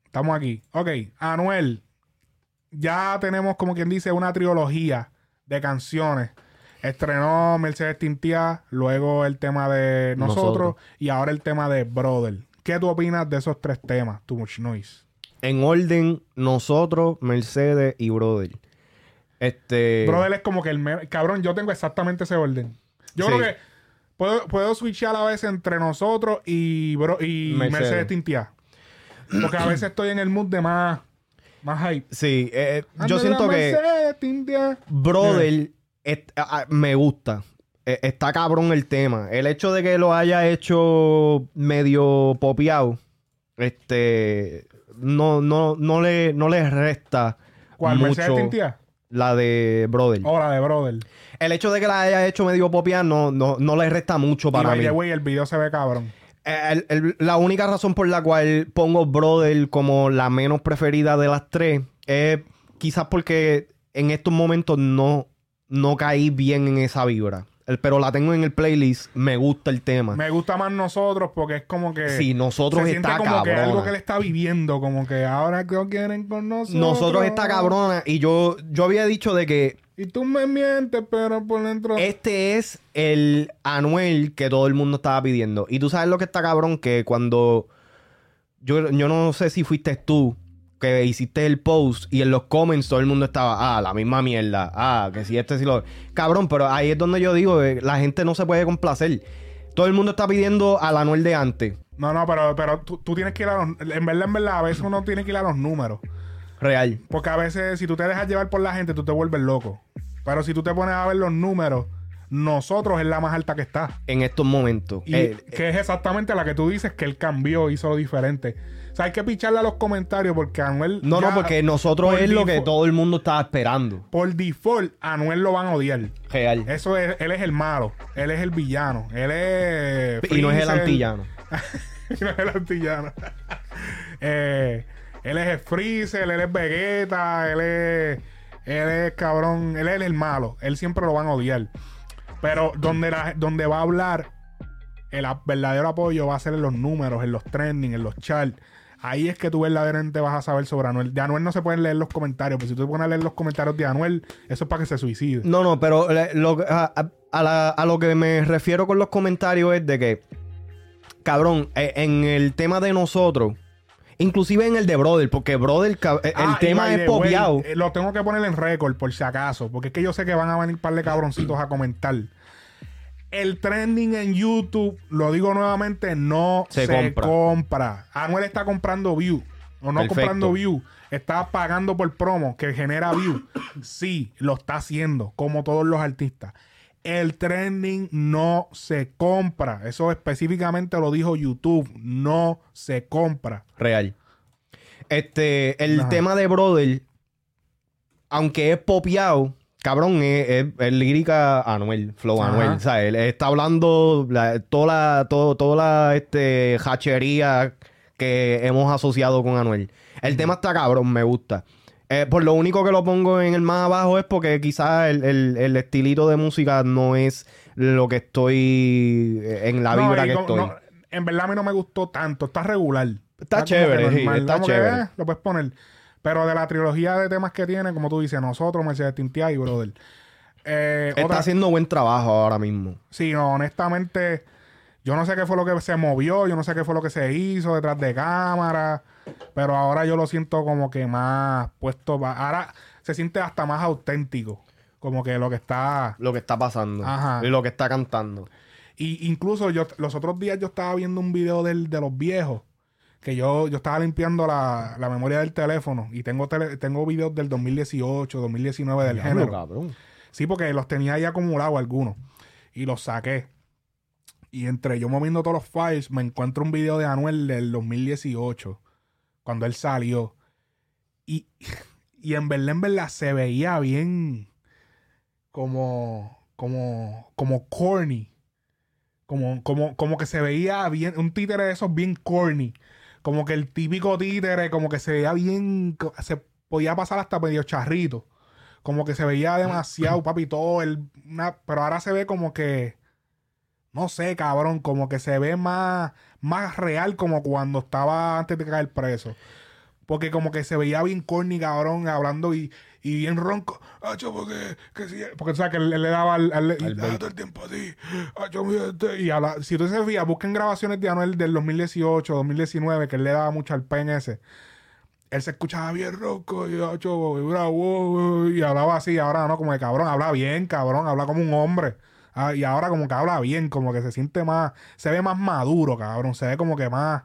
Estamos aquí. Ok, Anuel. Ya tenemos, como quien dice, una trilogía de canciones. Estrenó Mercedes Tintía, luego el tema de nosotros, Nosotros. y ahora el tema de Brother. ¿Qué tú opinas de esos tres temas? Too Much Noise. En orden, nosotros, Mercedes y Brother. Este. Brother es como que el cabrón, yo tengo exactamente ese orden. Yo Sí. creo que puedo, puedo switchar a veces entre nosotros y, Bro- y Mercedes. Mercedes, Tintía. Porque a veces <clears throat> estoy en el mood de más, más hype. Sí, eh, Anda yo la siento que Mercedes, Tintía. Brother est- a- a- me gusta. Eh, está cabrón el tema. El hecho de que lo haya hecho medio popeado, este, no, no, no le, no le resta ¿Cuál? ¿Mercedes mucho Tintía? La de Brother. O la de Brother. El hecho de que la haya hecho medio popeado no, no, no le resta mucho para mí. way, el video se ve cabrón. Eh, el- el- la única razón por la cual pongo Brother como la menos preferida de las tres es quizás porque en estos momentos no, no caí bien en esa vibra. El- pero la tengo en el playlist, me gusta el tema. Me gusta más nosotros porque es como que. Sí, nosotros se siente está como que cabrona. algo que él está viviendo, como que ahora que quieren con nosotros. Nosotros está cabrona y yo, yo había dicho de que Y tú me mientes, pero por dentro. este es el Anuel que todo el mundo estaba pidiendo. Y tú sabes lo que está cabrón, que cuando yo, yo no sé si fuiste tú que hiciste el post y en los comments todo el mundo estaba, ah, la misma mierda, ah, que si este, si lo... Cabrón, pero ahí es donde yo digo, eh, la gente no se puede complacer. Todo el mundo está pidiendo al Anuel de antes. No, no, pero, pero tú, tú tienes que ir a los. En verdad, en verdad, a veces uno tiene que ir a los números. Real. Porque a veces, si tú te dejas llevar por la gente, tú te vuelves loco. Pero si tú te pones a ver los números, nosotros es la más alta que está. En estos momentos. Y Eh, que es exactamente la que tú dices que él cambió, hizo diferente. O sea, hay que picharle a los comentarios porque Anuel. no, ya- no, porque nosotros por es lo que todo el mundo estaba esperando. Por default, a Anuel lo van a odiar. Real. Eso es, él es el malo, él es el villano, él es. Y no es el antillano. <laughs> y no es el antillano. <laughs> Eh, Él es el Freezer, él es Vegeta, él es. Él es cabrón, él es el malo. Él siempre lo van a odiar. Pero donde, la- donde va a hablar, el verdadero apoyo va a ser en los números, en los trending, en los charts. Ahí es que tú verdaderamente vas a saber sobre Anuel. De Anuel no se pueden leer los comentarios, pero si tú te pones a leer los comentarios de Anuel, eso es para que se suicide. No, no, pero eh, a lo que me refiero con los comentarios es de que, cabrón, eh, en el tema de nosotros, inclusive en el de Brother, porque Brother, el Ah, tema es popeado. eh, Lo tengo que poner en récord por si acaso, porque es que yo sé que van a venir un par de cabroncitos a comentar. El trending en YouTube, lo digo nuevamente, no Se se, compra. compra. Anuel está comprando view. O no Perfecto. comprando view. Está pagando por promo que genera view. Sí, lo está haciendo, como todos los artistas. El trending no se compra. Eso específicamente lo dijo YouTube. No se compra. Real. Este, el Ajá. tema de Brother, aunque es popeado, cabrón, es, es- es lírica Anuel, flow Ajá. Anuel. O sea, él está hablando la- toda la, todo, toda la este, hachería que hemos asociado con Anuel. El tema está cabrón, me gusta. Eh, por lo único que lo pongo en el más abajo es porque quizás el, el- el estilito de música no es lo que estoy eh, en la No, vibra y que como- estoy. no, en verdad a mí no me gustó tanto. Está regular. Está chévere, sí, está chévere. lo puedes poner. Pero de la trilogía de temas que tiene, como tú dices, nosotros, Mercedes Tintia y Brother. Eh, Está otra- haciendo buen trabajo ahora mismo. Sí, no, honestamente, yo no sé qué fue lo que se movió, yo no sé qué fue lo que se hizo detrás de cámara, pero ahora yo lo siento como que más puesto, pa- ahora se siente hasta más auténtico, como que lo que está... Lo que está pasando. Ajá. Y lo que está cantando. Y incluso yo los otros días yo estaba viendo un video del- de los viejos, que yo, yo estaba limpiando la, la memoria del teléfono y tengo, tele- tengo videos del 2018, 2019 del Diablo, género. cabrón. Sí, porque los tenía ahí acumulados algunos. Y los saqué. Y entre yo moviendo todos los files, me encuentro un video de Anuel del 2018. Cuando él salió. Y, <laughs> y en verdad, en verdad, se veía bien. Como. Como. Como corny. Como, como, como que se veía bien. Un títere de esos bien corny. Como que el típico títere, como que se veía bien. Se podía pasar hasta medio charrito. Como que se veía demasiado, <clears throat> papi, todo el. una- pero ahora se ve como que. No sé, cabrón. Como que se ve más. Más real como cuando estaba antes de caer preso. Porque como que se veía bien corny, cabrón, hablando y, y bien ronco. Acho, porque, que si- porque tú sabes que él, él le daba al, al- Al "Ah, todo el tiempo mi gente", y habla- si tú se fijas, busquen grabaciones de Anuel del 2018, 2019, que él le daba mucho al PNS. Él se escuchaba bien ronco y, acho, y bravo, y hablaba así. Ahora no, como de cabrón, habla bien, cabrón, habla como un hombre. Ah, y ahora como que habla bien, como que se siente más, se ve más maduro, cabrón. Se ve como que más...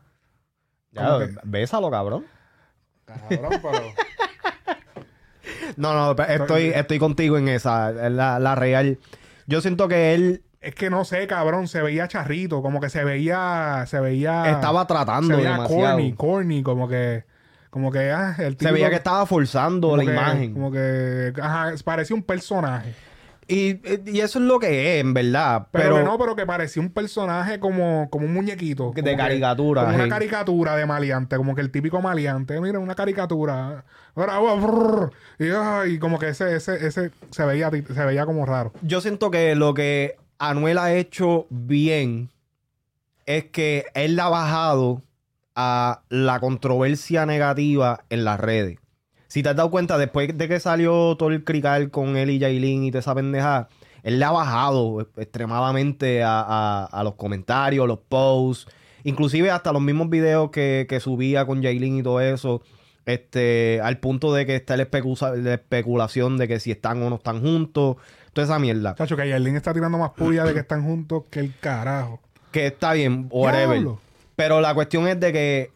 Ya, como que- bésalo, cabrón. cabrón, pero... No, no, estoy, estoy contigo en esa. es La, la real. Yo siento que él Es que no sé, cabrón, se veía charrito, como que se veía, se veía... estaba tratando se veía demasiado. corny, corny, como que, como que, ah, el Se típico- veía que estaba forzando la que- imagen. Como que, ajá, parecía un personaje. Y, y eso es lo que es, en verdad. Pero, Pero, que no, pero que parecía un personaje como, como un muñequito. De que- caricatura, una caricatura de maleante, como que el típico maleante. Mira, una caricatura. Brrr, y, como que ese, ese, ese se veía, se veía como raro. yo siento que lo que Anuel ha hecho bien es que él ha bajado a la controversia negativa en las redes. Si te has dado cuenta, después de que salió todo el crical con él y Yailin y toda esa pendeja, él le ha bajado extremadamente a, a- a los comentarios, los posts, inclusive hasta los mismos videos que, que subía con Yailin y todo eso, este, al punto de que está la, especulación de que si están o no están juntos, toda esa mierda. Chacho, que Yailin está tirando más puya de que están juntos que el carajo. Que está bien, whatever. Pero la cuestión es de que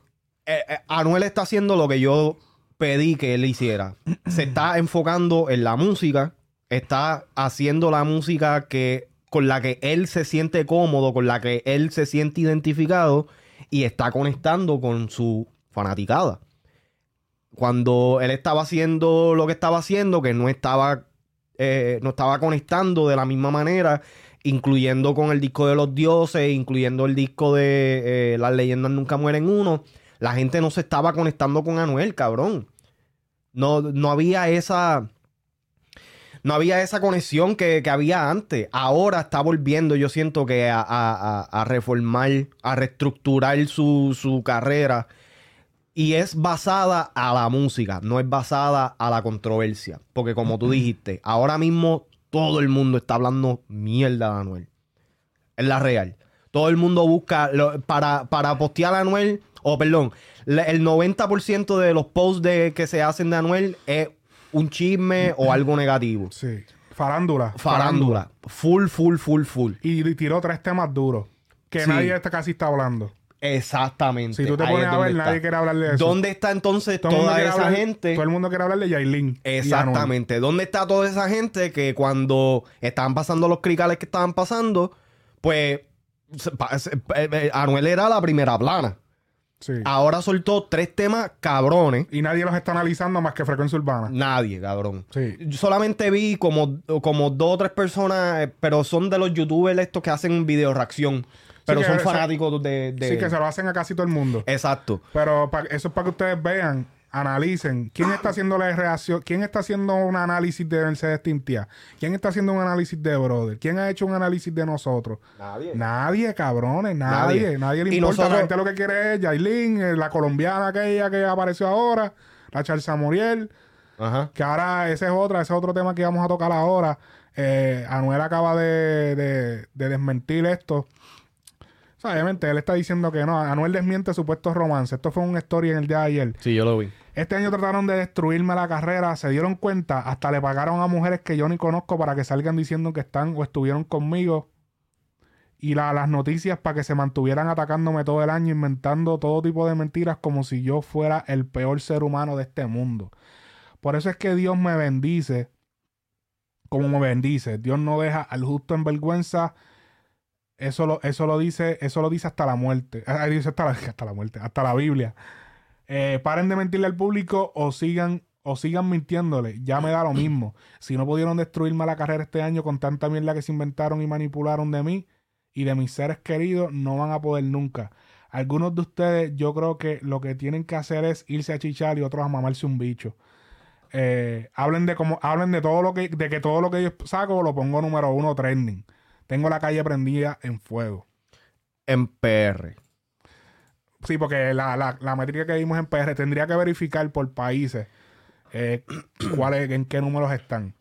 eh, eh, Anuel está haciendo lo que yo pedí que él hiciera. Se está enfocando en la música, está haciendo la música que con la que él se siente cómodo, con la que él se siente identificado y está conectando con su fanaticada. Cuando él estaba haciendo lo que estaba haciendo, que no estaba, eh, no estaba conectando de la misma manera, incluyendo con el disco de los dioses, incluyendo el disco de eh, Las leyendas nunca mueren uno, La gente no se estaba conectando con Anuel, cabrón. No, no había esa. No había esa conexión que, que había antes. Ahora está volviendo, yo siento que a, a- a- a reformar, a reestructurar su, su carrera. Y es basada a la música, no es basada a la controversia. Porque como tú dijiste, ahora mismo todo el mundo está hablando mierda de Anuel. Es la real. Todo el mundo busca lo- para, para postear a Anuel, o perdón, el 90% de los posts de, que se hacen de Anuel es un chisme o algo negativo. Sí. Farándula. Farándula. Full, full, full, full. Y tiró tres temas duros. Que Sí. nadie está casi está hablando. Exactamente. Si tú te Ahí pones es a ver, nadie está. quiere hablar de eso. ¿Dónde está entonces Todo toda esa hablar- gente? Todo el mundo quiere hablar de Yailin. Exactamente. ¿Dónde está toda esa gente que cuando estaban pasando los cricales que estaban pasando, pues eh, eh, Anuel era la primera plana. Sí. Ahora soltó tres temas cabrones. Y nadie los está analizando más que Frecuencia Urbana. Nadie, cabrón. Sí. Yo solamente vi como, como dos o tres personas, eh, pero son de los youtubers estos que hacen video reacción. Pero son fanáticos de, de- Sí, que se lo hacen a casi todo el mundo. Exacto. Pero pa- eso es para que ustedes vean, analicen quién está haciendo la reacción, quién está haciendo un análisis de Mercedes Tintia, quién está haciendo un análisis de Brother, quién ha hecho un análisis de nosotros. Nadie. Nadie, cabrones, nadie. Nadie. Nadie, le importa. nosotros- La gente lo que quiere es Yailin, eh, la colombiana aquella que apareció ahora, la Charza Muriel. Ajá. Que ahora ese es otra, ese es otro tema que vamos a tocar ahora. Eh, Anuel acaba de, de- de desmentir esto. O sea, obviamente él está diciendo que no. Anuel desmiente supuestos romances. Esto fue un story en el día de ayer. Sí, yo lo vi. Este año trataron de destruirme la carrera. Se dieron cuenta. Hasta le pagaron a mujeres que yo ni conozco para que salgan diciendo que están o estuvieron conmigo. Y la- las noticias para que se mantuvieran atacándome todo el año, inventando todo tipo de mentiras como si yo fuera el peor ser humano de este mundo. Por eso es que Dios me bendice como me bendice. Dios no deja al justo en vergüenza. Eso lo, eso lo dice, eso lo dice hasta la muerte. Ah, dice hasta la, <laughs> hasta la muerte, hasta la Biblia. Eh, paren de mentirle al público o sigan, o sigan mintiéndole. Ya me da lo mismo. Si no pudieron destruirme la carrera este año con tanta mierda que se inventaron y manipularon de mí y de mis seres queridos, no van a poder nunca. Algunos de ustedes, yo creo que lo que tienen que hacer es irse a chichar y otros a mamarse un bicho. Eh, hablen de cómo, hablen de todo lo que, de que todo lo que yo saco lo pongo número uno trending. Tengo la calle prendida en fuego. En PR. Sí, porque la, la, la métrica que vimos en PR tendría que verificar por países eh, <clears throat> cuáles, en qué números están.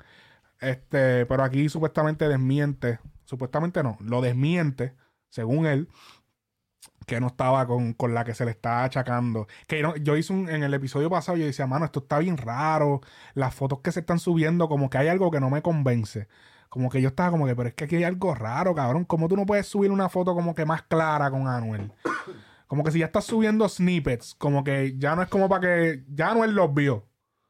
Este, pero aquí supuestamente desmiente, supuestamente no, lo desmiente, según él, que no estaba con, con la que se le está achacando. Que yo, yo hice un, en el episodio pasado, yo decía, mano, esto está bien raro. Las fotos que se están subiendo, como que hay algo que no me convence. Como que yo estaba como que, pero es que aquí hay algo raro, cabrón. Como tú no puedes subir una foto como que más clara con Anuel. Como que si ya estás subiendo snippets, como que ya no es como para que. Ya Anuel los vio. O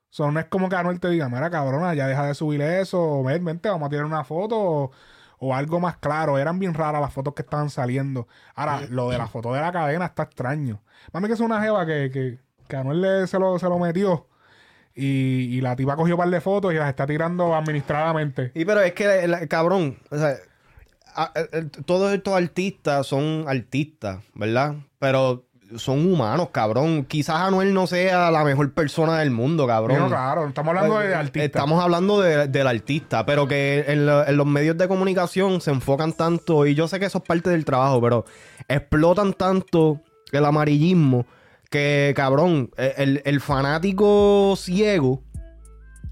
sea, no es como que Anuel te diga, mira cabrona, ya deja de subir eso, o ven, vente, vamos a tirar una foto, o, o algo más claro. Eran bien raras las fotos que estaban saliendo. Ahora, lo de la foto de la cadena está extraño. Mami, que es una jeva que, que, que Anuel le- se, lo, se lo metió. Y, y la tipa cogió un par de fotos y las está tirando administradamente. Y pero es que, el- cabrón, o sea, a- a- a- todos estos artistas son artistas, ¿verdad? Pero son humanos, cabrón. Quizás Anuel no sea la mejor persona del mundo, cabrón. No, claro, estamos hablando de artistas. Estamos hablando de- del artista, pero que en, lo- en los medios de comunicación se enfocan tanto, y yo sé que eso es parte del trabajo, pero explotan tanto el amarillismo que, cabrón, e, el, el fanático ciego,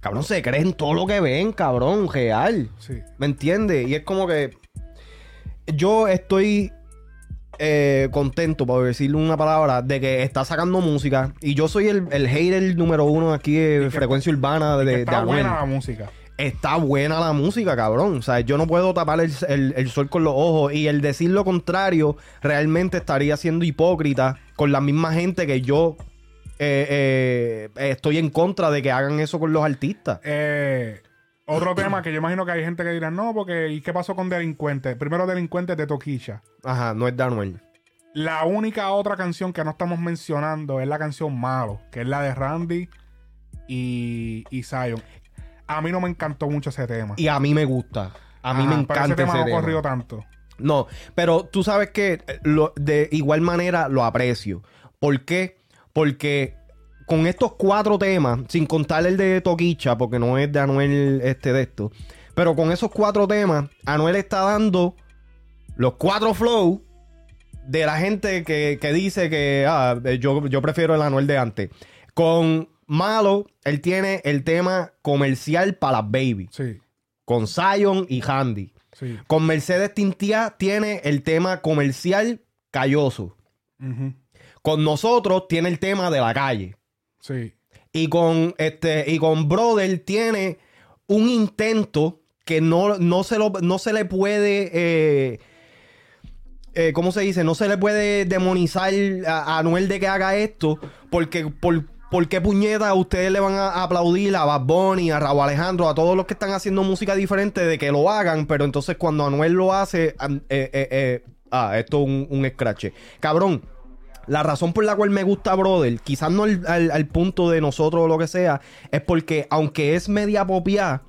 cabrón, se cree en todo lo que ven, cabrón, real. Sí. ¿Me entiendes? Y es como que yo estoy eh, contento, por decirle una palabra, de que está sacando música. Y yo soy el, el hater número uno aquí de Frecuencia Urbana de, de está Anuel. buena la música. Está buena la música, cabrón. O sea, yo no puedo tapar el, el- el sol con los ojos. Y el decir lo contrario realmente estaría siendo hipócrita con la misma gente que yo eh, eh, estoy en contra de que hagan eso con los artistas. Eh, otro <clears throat> tema que yo imagino que hay gente que dirá, no, porque ¿y qué pasó con Delincuente? Primero Delincuente de Toquilla. Ajá, no es de Anuel. La única otra canción que no estamos mencionando es la canción Malo, que es la de Randy y, y Zion. A mí no me encantó mucho ese tema. Y a mí me gusta. A mí Ajá, me encanta ese tema no tema. corrió tanto. No, pero tú sabes que eh, lo- de igual manera lo aprecio. ¿Por qué? Porque con estos cuatro temas, sin contar el de Toquicha, porque no es de Anuel este de esto, pero con esos cuatro temas, Anuel está dando los cuatro flow de la gente que, que dice que ah, yo, yo prefiero el Anuel de antes. Con Malo, él tiene el tema comercial para las baby. Sí. Con Zion y Handy. Sí. Con Mercedes Tintia tiene el tema comercial calloso. Con nosotros tiene el tema de la calle. Sí. Y con este y con Brother tiene un intento que no, no, se, lo, no se le puede. eh, eh, ¿Cómo se dice? No se le puede demonizar a, a Anuel de que haga esto. Porque por, ¿por qué puñeta ustedes le van a aplaudir a Bad Bunny, a Raúl Alejandro, a todos los que están haciendo música diferente de que lo hagan? Pero entonces cuando Anuel lo hace, eh, eh, eh, ah, esto es un, un escrache. Cabrón, la razón por la cual me gusta Brother, quizás no al, al- al punto de nosotros o lo que sea, es porque aunque es media popia,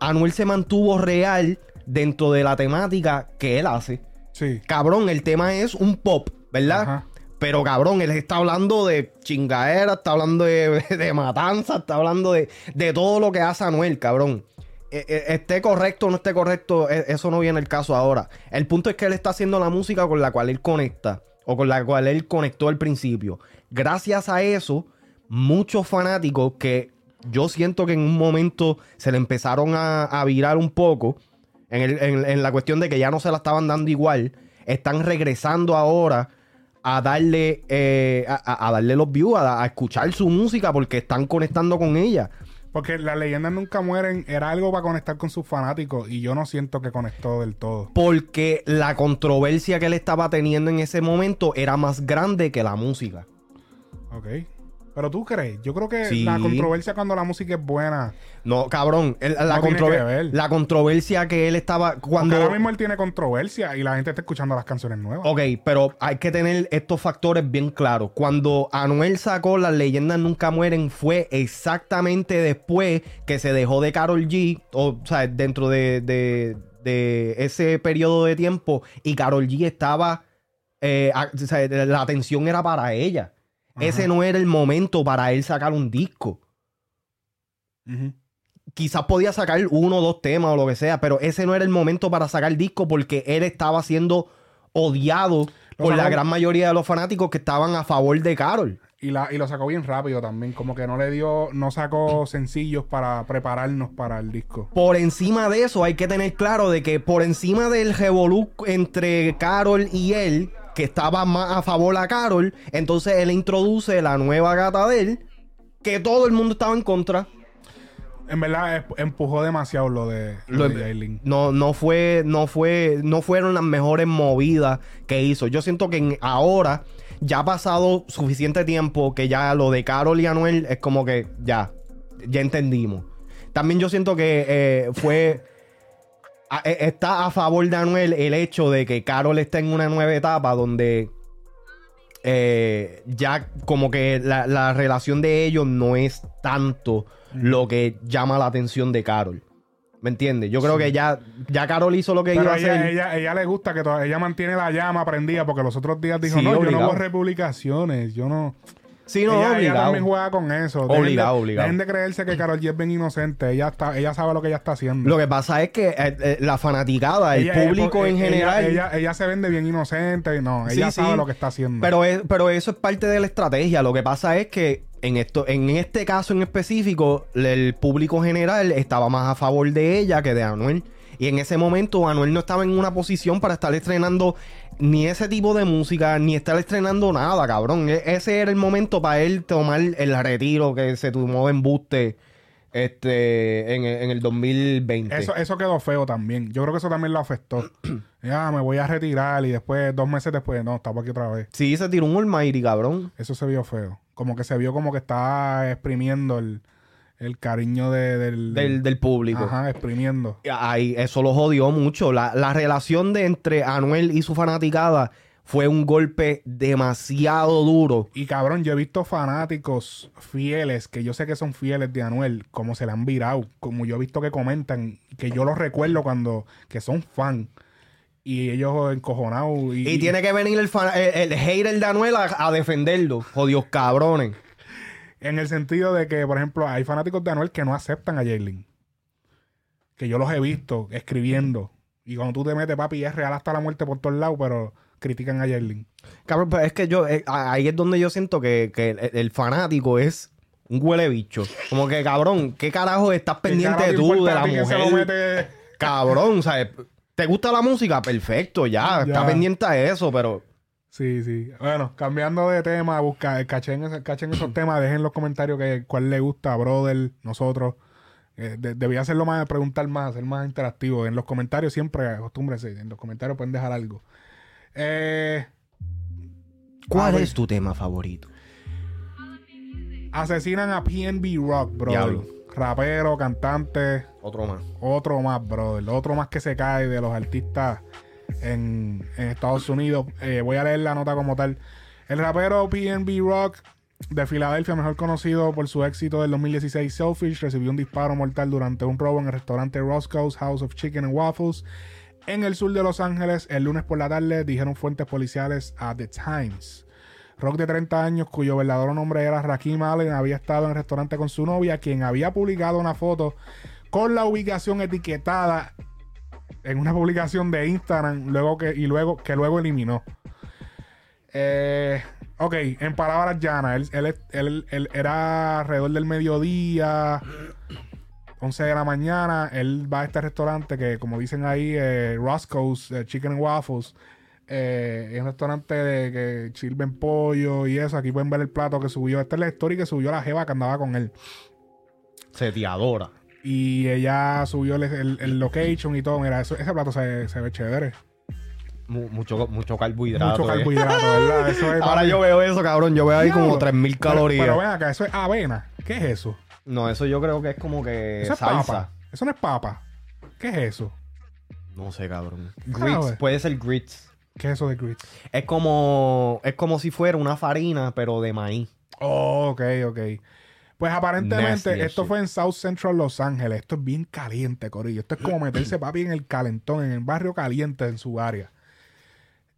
Anuel se mantuvo real dentro de la temática que él hace. Sí. Cabrón, el tema es un pop, ¿verdad? Ajá. Pero cabrón, él está hablando de chingaera, está hablando de, <laughs> de matanza, está hablando de, de todo lo que hace Anuel, cabrón. Eh, eh, esté correcto o no esté correcto, eh, eso no viene el caso ahora. El punto es que él está haciendo la música con la cual él conecta, o con la cual él conectó al principio. Gracias a eso, muchos fanáticos que yo siento que en un momento se le empezaron a, a virar un poco, en, el- en la cuestión de que ya no se la estaban dando igual, están regresando ahora a darle eh, a, darle los views, a, a escuchar su música porque están conectando con ella. Porque las leyendas nunca mueren era algo para conectar con sus fanáticos y yo no siento que conectó del todo. Porque la controversia que él estaba teniendo en ese momento era más grande que la música. Ok. Pero tú crees, yo creo que Sí. la controversia cuando la música es buena. No, cabrón, el- la, No controver- controversia que él estaba Cuando cuando ahora mismo él tiene controversia y la gente está escuchando las canciones nuevas. Ok, pero hay que tener estos factores bien claros. Cuando Anuel sacó Las leyendas nunca mueren fue exactamente después que se dejó de Carol G, o, sea, dentro de, de- de ese periodo de tiempo, y Carol G estaba, eh, a- o sea, la atención era para ella. Ese no era el momento para él sacar un disco. Quizás podía sacar uno o dos temas o lo que sea, pero ese no era el momento para sacar disco porque él estaba siendo odiado por la gran mayoría de los fanáticos que estaban a favor de Carol. Y, la, y lo sacó bien rápido también. Como que no le dio, no sacó sencillos para prepararnos para el disco. Por encima de eso, hay que tener claro de que por encima del revolú entre Carol y él, que estaba más a favor a Carol, entonces él introduce la nueva gata de él, que todo el mundo estaba en contra. En verdad empujó demasiado lo de, lo Lo- de Yailin. no, no fue, no fue, no fueron las mejores movidas que hizo. Yo siento que ahora ya ha pasado suficiente tiempo que ya lo de Carol y Anuel es como que ya, ya entendimos. También yo siento que eh, fue a- e- está a favor de Anuel el hecho de que Carol está en una nueva etapa donde eh, ya como que la, la relación de ellos no es tanto lo que llama la atención de Carol. ¿Me entiendes? Yo creo que ya, ya Carol hizo lo que Pero iba a ella, hacer. ella, ella le gusta que ella mantiene la llama prendida porque los otros días dijo, Sí, no, yo no obligado. borré publicaciones, yo no... Sí, no, ella, ella obligado. también juega con eso. Dejen Obligado, de, obligado. Dejen de creerse que Carol G es bien inocente. Ella está, ella sabe lo que ella está haciendo. Lo que pasa es que eh, eh, la fanaticada, el Ella- ella- público en ella- general. Ella, ella se vende bien inocente. y No, ella sí. sabe lo que está haciendo. Pero, es- pero eso es parte de la estrategia. Lo que pasa es que en, esto, en este caso en específico, el público general estaba más a favor de ella que de Anuel. Y en ese momento Anuel no estaba en una posición para estar estrenando ni ese tipo de música, ni estar estrenando nada, cabrón. E- ese era el momento para él tomar el retiro que se tomó en Buste este, en, el- en el 2020. Eso, eso quedó feo también. Yo creo que eso también lo afectó. <clears throat> ya, me voy a retirar y después, dos meses después, no, estamos aquí otra vez. Sí, se tiró un Almighty, cabrón. Eso se vio feo. Como que se vio como que estaba exprimiendo el, el cariño de- del, Del, del público. Ajá, exprimiendo. Ay, eso lo jodió mucho. La, la relación de entre Anuel y su fanaticada fue un golpe demasiado duro. Y cabrón, yo he visto fanáticos fieles, que yo sé que son fieles de Anuel, como se le han virado, como yo he visto que comentan, que yo los recuerdo cuando, que son fan. y ellos encojonados. Y, Y tiene que venir el, fan- el, el hater de Anuel a, a defenderlo. Jodidos cabrones. En el sentido de que, por ejemplo, hay fanáticos de Anuel que no aceptan a Jalen. Que yo los he visto escribiendo. Y cuando tú te metes, papi, es real hasta la muerte por todos lados, pero critican a Jalen. Cabrón, pero es que yo, eh, ahí es donde yo siento que, que el, el fanático es un huele bicho. Como que, cabrón, ¿qué carajo estás pendiente te tú de la mujer? Cabrón, ¿sabes? ¿Te gusta la música? Perfecto, ya, Ya. está pendiente a eso, pero... Sí, sí. Bueno, cambiando de tema, busca, cachen, cachen esos <clears throat> temas, dejen en los comentarios que, cuál le gusta, brother, nosotros. Eh, de- debía hacerlo más, preguntar más, ser más interactivo. En los comentarios siempre, acostúmbrense, en los comentarios pueden dejar algo. Eh, ¿Cuál es tu tema favorito? Asesinan a PNB Rock, brother. Rapero, cantante. Otro más. Otro más, brother. Otro más que se cae de los artistas en, Estados Unidos. Eh, voy a leer la nota como tal. El rapero PNB Rock de Filadelfia, mejor conocido por su éxito del 2016 Selfish, recibió un disparo mortal durante un robo en el restaurante Roscoe's House of Chicken and Waffles en el sur de Los Ángeles el lunes por la tarde, dijeron fuentes policiales a The Times. Rock de 30 años, cuyo verdadero nombre era Rakim Allen, había estado en el restaurante con su novia, quien había publicado una foto con la ubicación etiquetada en una publicación de Instagram luego que, y luego, que luego eliminó. Eh, ok, en palabras llanas, él, él- él- él era alrededor del mediodía, 11 de la mañana. Él va a este restaurante que, como dicen ahí, eh, Roscoe's eh, Chicken Waffles. Eh, es un restaurante de que sirven pollo y eso. Aquí pueden ver el plato que subió. Esta es la historia que subió la jeva que andaba con él. Seteadora. Y ella subió el, el- el location y todo. Mira, eso- ese plato se, se ve chévere. Mu- mucho, mucho carbohidrato. Mucho eh. carbohidrato, ¿verdad? <laughs> Eso es, Ahora papi. yo veo eso, cabrón. Yo veo ahí como Diablo. 3000 Pero- calorías. Pero, ven acá, eso es avena. ¿Qué es eso? No, eso yo creo que es como que Eso es papa. Eso no es papa. ¿Qué es eso? No sé, cabrón. Grits, puede ser grits. ¿Qué es eso de grits? Es como es como si fuera una farina, pero de maíz. Oh, ok, ok. Pues aparentemente Nasty esto shit. fue en South Central Los Ángeles. Esto es bien caliente, Corillo. Esto es como meterse <clears throat> papi en el calentón, en el barrio caliente en su área.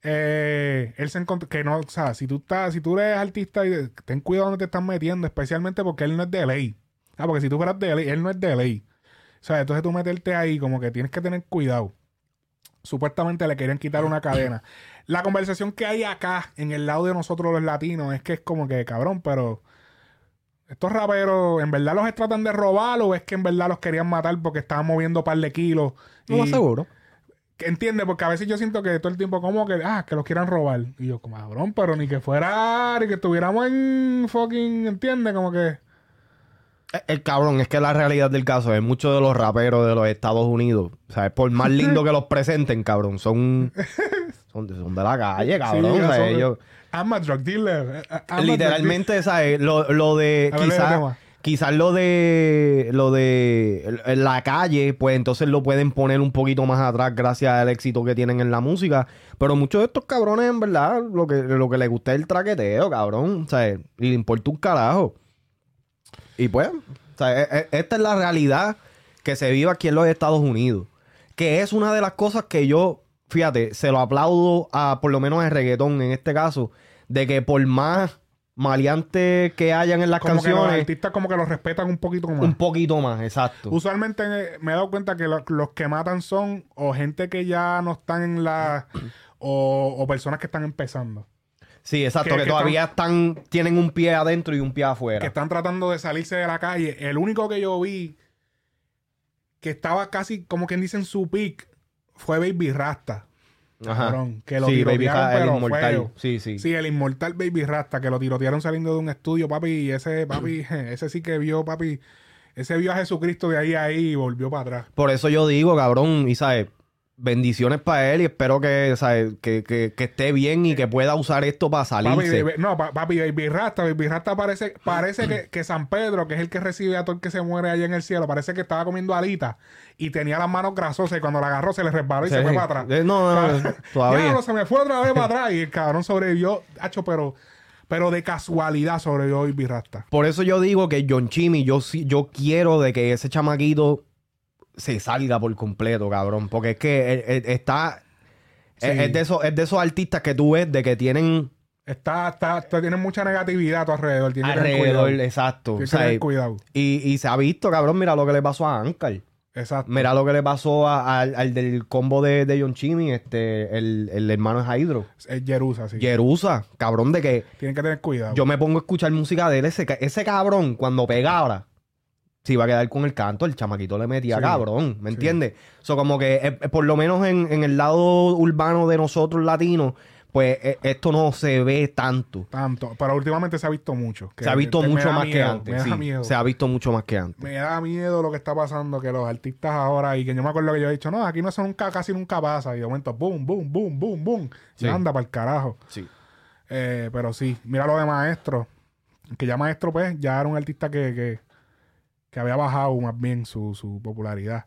Eh, él se encontró que no, o sea, si tú estás, si tú eres artista, y ten cuidado donde te estás metiendo, especialmente porque él no es de ley. Ah, porque si tú fueras de ley, él no es de ley. O sea, entonces tú meterte ahí, como que tienes que tener cuidado. Supuestamente le querían quitar una cadena. <clears throat> La conversación que hay acá, en el lado de nosotros los latinos, es que es como que, cabrón, pero estos raperos, ¿en verdad los tratan de robar o es que en verdad los querían matar porque estaban moviendo un par de kilos? No lo Y- seguro. que entiende, porque a veces yo siento que todo el tiempo como que, ah, que los quieran robar. Y yo, como cabrón, pero ni que fuera, ni que estuviéramos en fucking, ¿entiende? Como que... El, el cabrón, es que la realidad del caso es muchos de los raperos de los Estados Unidos, ¿sabes? Por más <laughs> lindo que los presenten, cabrón, son, <laughs> son, de- son de la calle, cabrón. Sí, o sea, ellos- I'm a drug dealer. I'm a drug literalmente, ¿sabes? Lo, lo de quizás lo de lo de la calle, pues entonces lo pueden poner un poquito más atrás gracias al éxito que tienen en la música. Pero muchos de estos cabrones, en verdad, lo que, lo que les gusta es el traqueteo, cabrón. ¿sabes? Y le importa un carajo. Y pues, o sea, e- e- esta es la realidad que se vive aquí en los Estados Unidos. Que es una de las cosas que yo, fíjate, se lo aplaudo a por lo menos el reggaetón en este caso, de que por más maleantes que hayan en las Como que los canciones, artistas como que los respetan un poquito más. un poquito más, exacto. Usualmente eh, me he dado cuenta que lo- los que matan son o gente que ya no están en la... <clears throat> o, o personas que están empezando. Sí, exacto, que- que, que todavía están, tienen un pie adentro y un pie afuera. que están tratando de salirse de la calle. El único que yo vi que estaba casi, como quien dice, en su peak fue Baby Rasta. Ajá. Cabrón, que lo Sí, Baby tirotearon, el pero inmortal. feo. Sí, sí. Sí, el inmortal Baby Rasta, que lo tirotearon saliendo de un estudio, papi, y ese, papi, <clears throat> <laughs> ese sí que vio, papi, ese vio a Jesucristo de ahí a ahí y volvió para atrás. Por eso yo digo, cabrón, y sabes, bendiciones para él y espero que, ¿sabes? Que, que, que esté bien y que pueda usar esto para salirse. No, pa- papi, Baby Rasta, Baby Rasta parece, parece que, que San Pedro, que es el que recibe a todo el que se muere allá en el cielo, parece que estaba comiendo alita y tenía las manos grasosas y cuando la agarró se le resbaló y Sí. se fue para atrás. Eh, no, no, no, todavía. Diablo, se me fue otra vez para atrás y el cabrón sobrevivió, hacho, pero, pero de casualidad sobrevivió Baby Rasta. Por eso yo digo que John Chimmy, yo sí, yo quiero de que ese chamaquito se salga por completo, cabrón. Porque es que él- él está. Es, Sí. es de esos, es de esos artistas que tú ves de que tienen Está, está, tiene mucha negatividad a tu alrededor. Que tener alrededor, cuidado. exacto. O sea, que tener cuidado. Y, y se ha visto, cabrón, mira lo que le pasó a Ankar. Exacto. Mira lo que le pasó a- al, al del combo de, de John Chimmy, este, el, el hermano es Hydro. Es Jerusa, sí. Jerusa, cabrón, de que Tienen que tener cuidado. yo me pongo a escuchar música de él, ese, ese cabrón, cuando pega ahora, se iba a quedar con el canto, el chamaquito le metía Sí. cabrón, ¿me entiendes? So, como que, eh, eh, por lo menos en, en el lado urbano de nosotros latinos, pues eh, esto no se ve tanto. Tanto. Pero últimamente se ha visto mucho. que Se ha visto me mucho más que antes. Me da sí. miedo. Se ha visto mucho más que antes. Me da miedo lo que está pasando, que los artistas ahora, y que yo me acuerdo que yo he dicho, no, aquí no eso nunca, casi nunca pasa. Y de momento, boom, boom, boom, boom, boom. Se anda para el carajo. Sí. Eh, pero sí, mira lo de Maestro. Que ya Maestro, pues, ya era un artista que, que, que había bajado más bien su, su popularidad.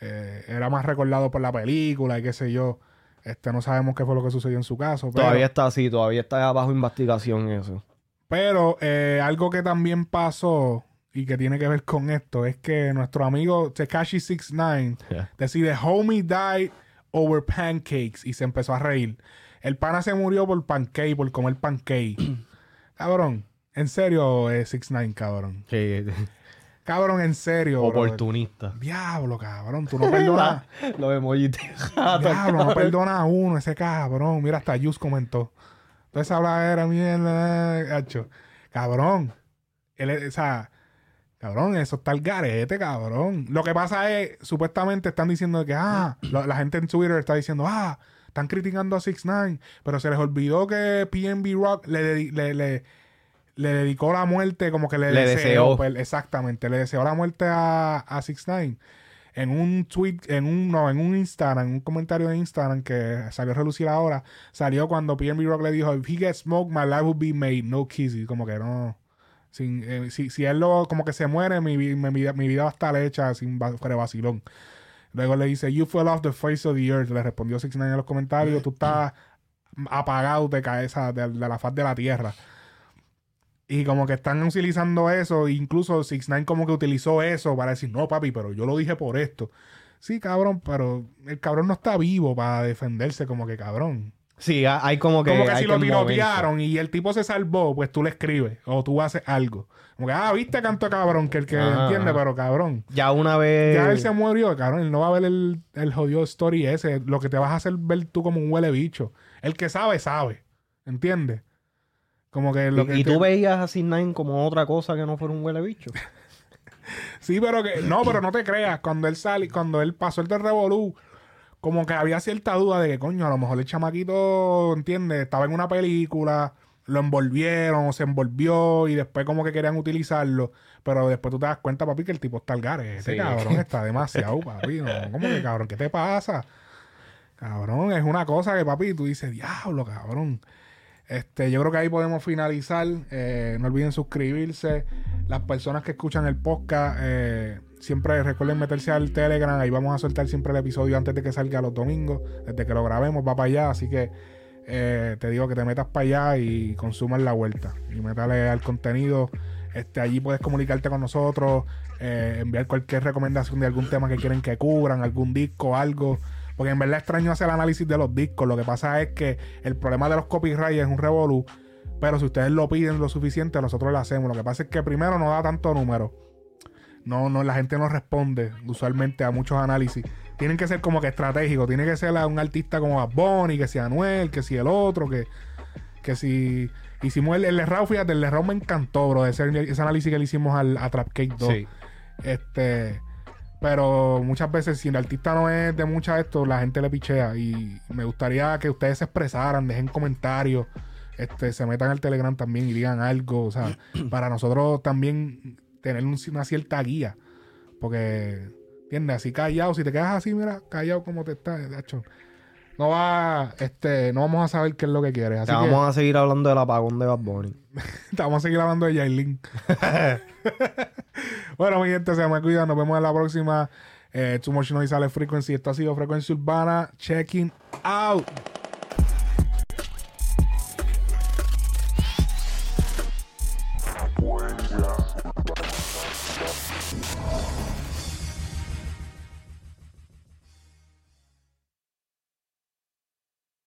Eh, era más recordado por la película y qué sé yo. Este, no sabemos qué fue lo que sucedió en su caso. Pero, Todavía está así, todavía está bajo investigación eso. pero eh, algo que también pasó y que tiene que ver con esto es que nuestro amigo Tekashi 69 Yeah. decide homie died over pancakes y se empezó a reír. El pana se murió por pancake, por comer pancake. <clears throat> cabrón, en serio, eh, 69, cabrón. <laughs> Cabrón, en serio. brother. Oportunista. Diablo, cabrón, tú no perdonas. <laughs> Los emojis Diablo, no perdona a uno, ese cabrón. Mira, hasta Yus comentó. Toda esa habladera, mierda, gacho. Cabrón. Él, o sea, cabrón, eso está el garete, cabrón. Lo que pasa es, supuestamente están diciendo que, ah, <clears throat> la gente en Twitter está diciendo, ah, están criticando a 6 9 pero se les olvidó que PNB Rock le, le, le, le dedicó la muerte, como que le, Le deseó. deseó. pues, exactamente, le deseó la muerte a, a 6 9 en un tweet, en un, no, en un Instagram, un comentario de Instagram que salió a relucir ahora, salió cuando PNB Rock le dijo, if he gets smoked, my life will be made, no kisses, como que no, sin, eh, si, si él lo, como que se muere, mi, mi vida, mi vida va a estar hecha sin vacilón. Luego le dice, you fell off the face of the earth, le respondió 69 en los comentarios, tú <clears throat> estás apagado de cabeza de, de la faz de la tierra. Y como que están utilizando eso, incluso 69 como que utilizó eso para decir, no papi, pero yo lo dije por esto. Sí, cabrón, pero el cabrón no está vivo para defenderse como que cabrón. Sí, ha- hay como que. como que hay si lo tirotearon y el tipo se salvó, pues tú le escribes o tú haces algo. Como que, ah, viste canto cabrón, que el que entiende, pero cabrón. Ya una vez. Ya él se murió, cabrón. Él no va a ver el, el jodido story ese. Lo que te vas a hacer ver tú como un huele bicho. El que sabe, sabe. ¿Entiendes? Como que lo que y, y te- tú veías a Nine como otra cosa que no fuera un huele bicho. <laughs> Sí, pero que. No, pero no te creas. Cuando él sale, cuando él pasó el del Revolú, como que había cierta duda de que, coño, a lo mejor el chamaquito, ¿entiendes? Estaba en una película, lo envolvieron o se envolvió y después como que querían utilizarlo. Pero después tú te das cuenta, papi, que el tipo está al gare. Este Sí. cabrón <laughs> está demasiado, papi. No, ¿Cómo que cabrón? ¿Qué te pasa? Cabrón, es una cosa que, papi, tú dices, diablo, cabrón. Este, yo creo que ahí podemos finalizar. Eh, no olviden suscribirse. Las personas que escuchan el podcast, eh, siempre recuerden meterse al Telegram. Ahí vamos a soltar siempre el episodio antes de que salga los domingos. Desde que lo grabemos va para allá. Así que eh, te digo que te metas para allá y consumas la vuelta. Y métale al contenido. Este, allí puedes comunicarte con nosotros, eh, enviar cualquier recomendación de algún tema que quieren que cubran, algún disco, algo. Porque en verdad extraño hacer el análisis de los discos. Lo que pasa es que el problema de los copyright es un revolú. Pero si ustedes lo piden lo suficiente, nosotros lo hacemos. Lo que pasa es que primero no da tanto número. No, no, la gente no responde usualmente a muchos análisis. Tienen que ser como que estratégicos. Tiene que ser a un artista como Bad Bunny, que sea Anuel, que si el otro, que, que si hicimos el, el Raw, fíjate, el Raw me encantó, bro, ese, ese análisis que le hicimos al, a Trap Cake 2. Sí. Este, pero muchas veces, si el artista no es de mucha esto, la gente le pichea. Y me gustaría que ustedes se expresaran, dejen comentarios, este, se metan al Telegram también y digan algo. O sea, <clears throat> para nosotros también tener un- una cierta guía. Porque, ¿entiendes? Así callado, si te quedas así, mira, callado como te estás, de hecho no va, este, no vamos a saber qué es lo que quieres. Así Te vamos que... a seguir hablando del apagón de Bad Bunny. <laughs> Te vamos a seguir hablando de Jailin. <laughs> bueno, mi gente, se me cuidan. Nos vemos en la próxima. Eh, Too Much Noise sale Frequency. Esto ha sido Frecuencia Urbana. Checking out. Boy.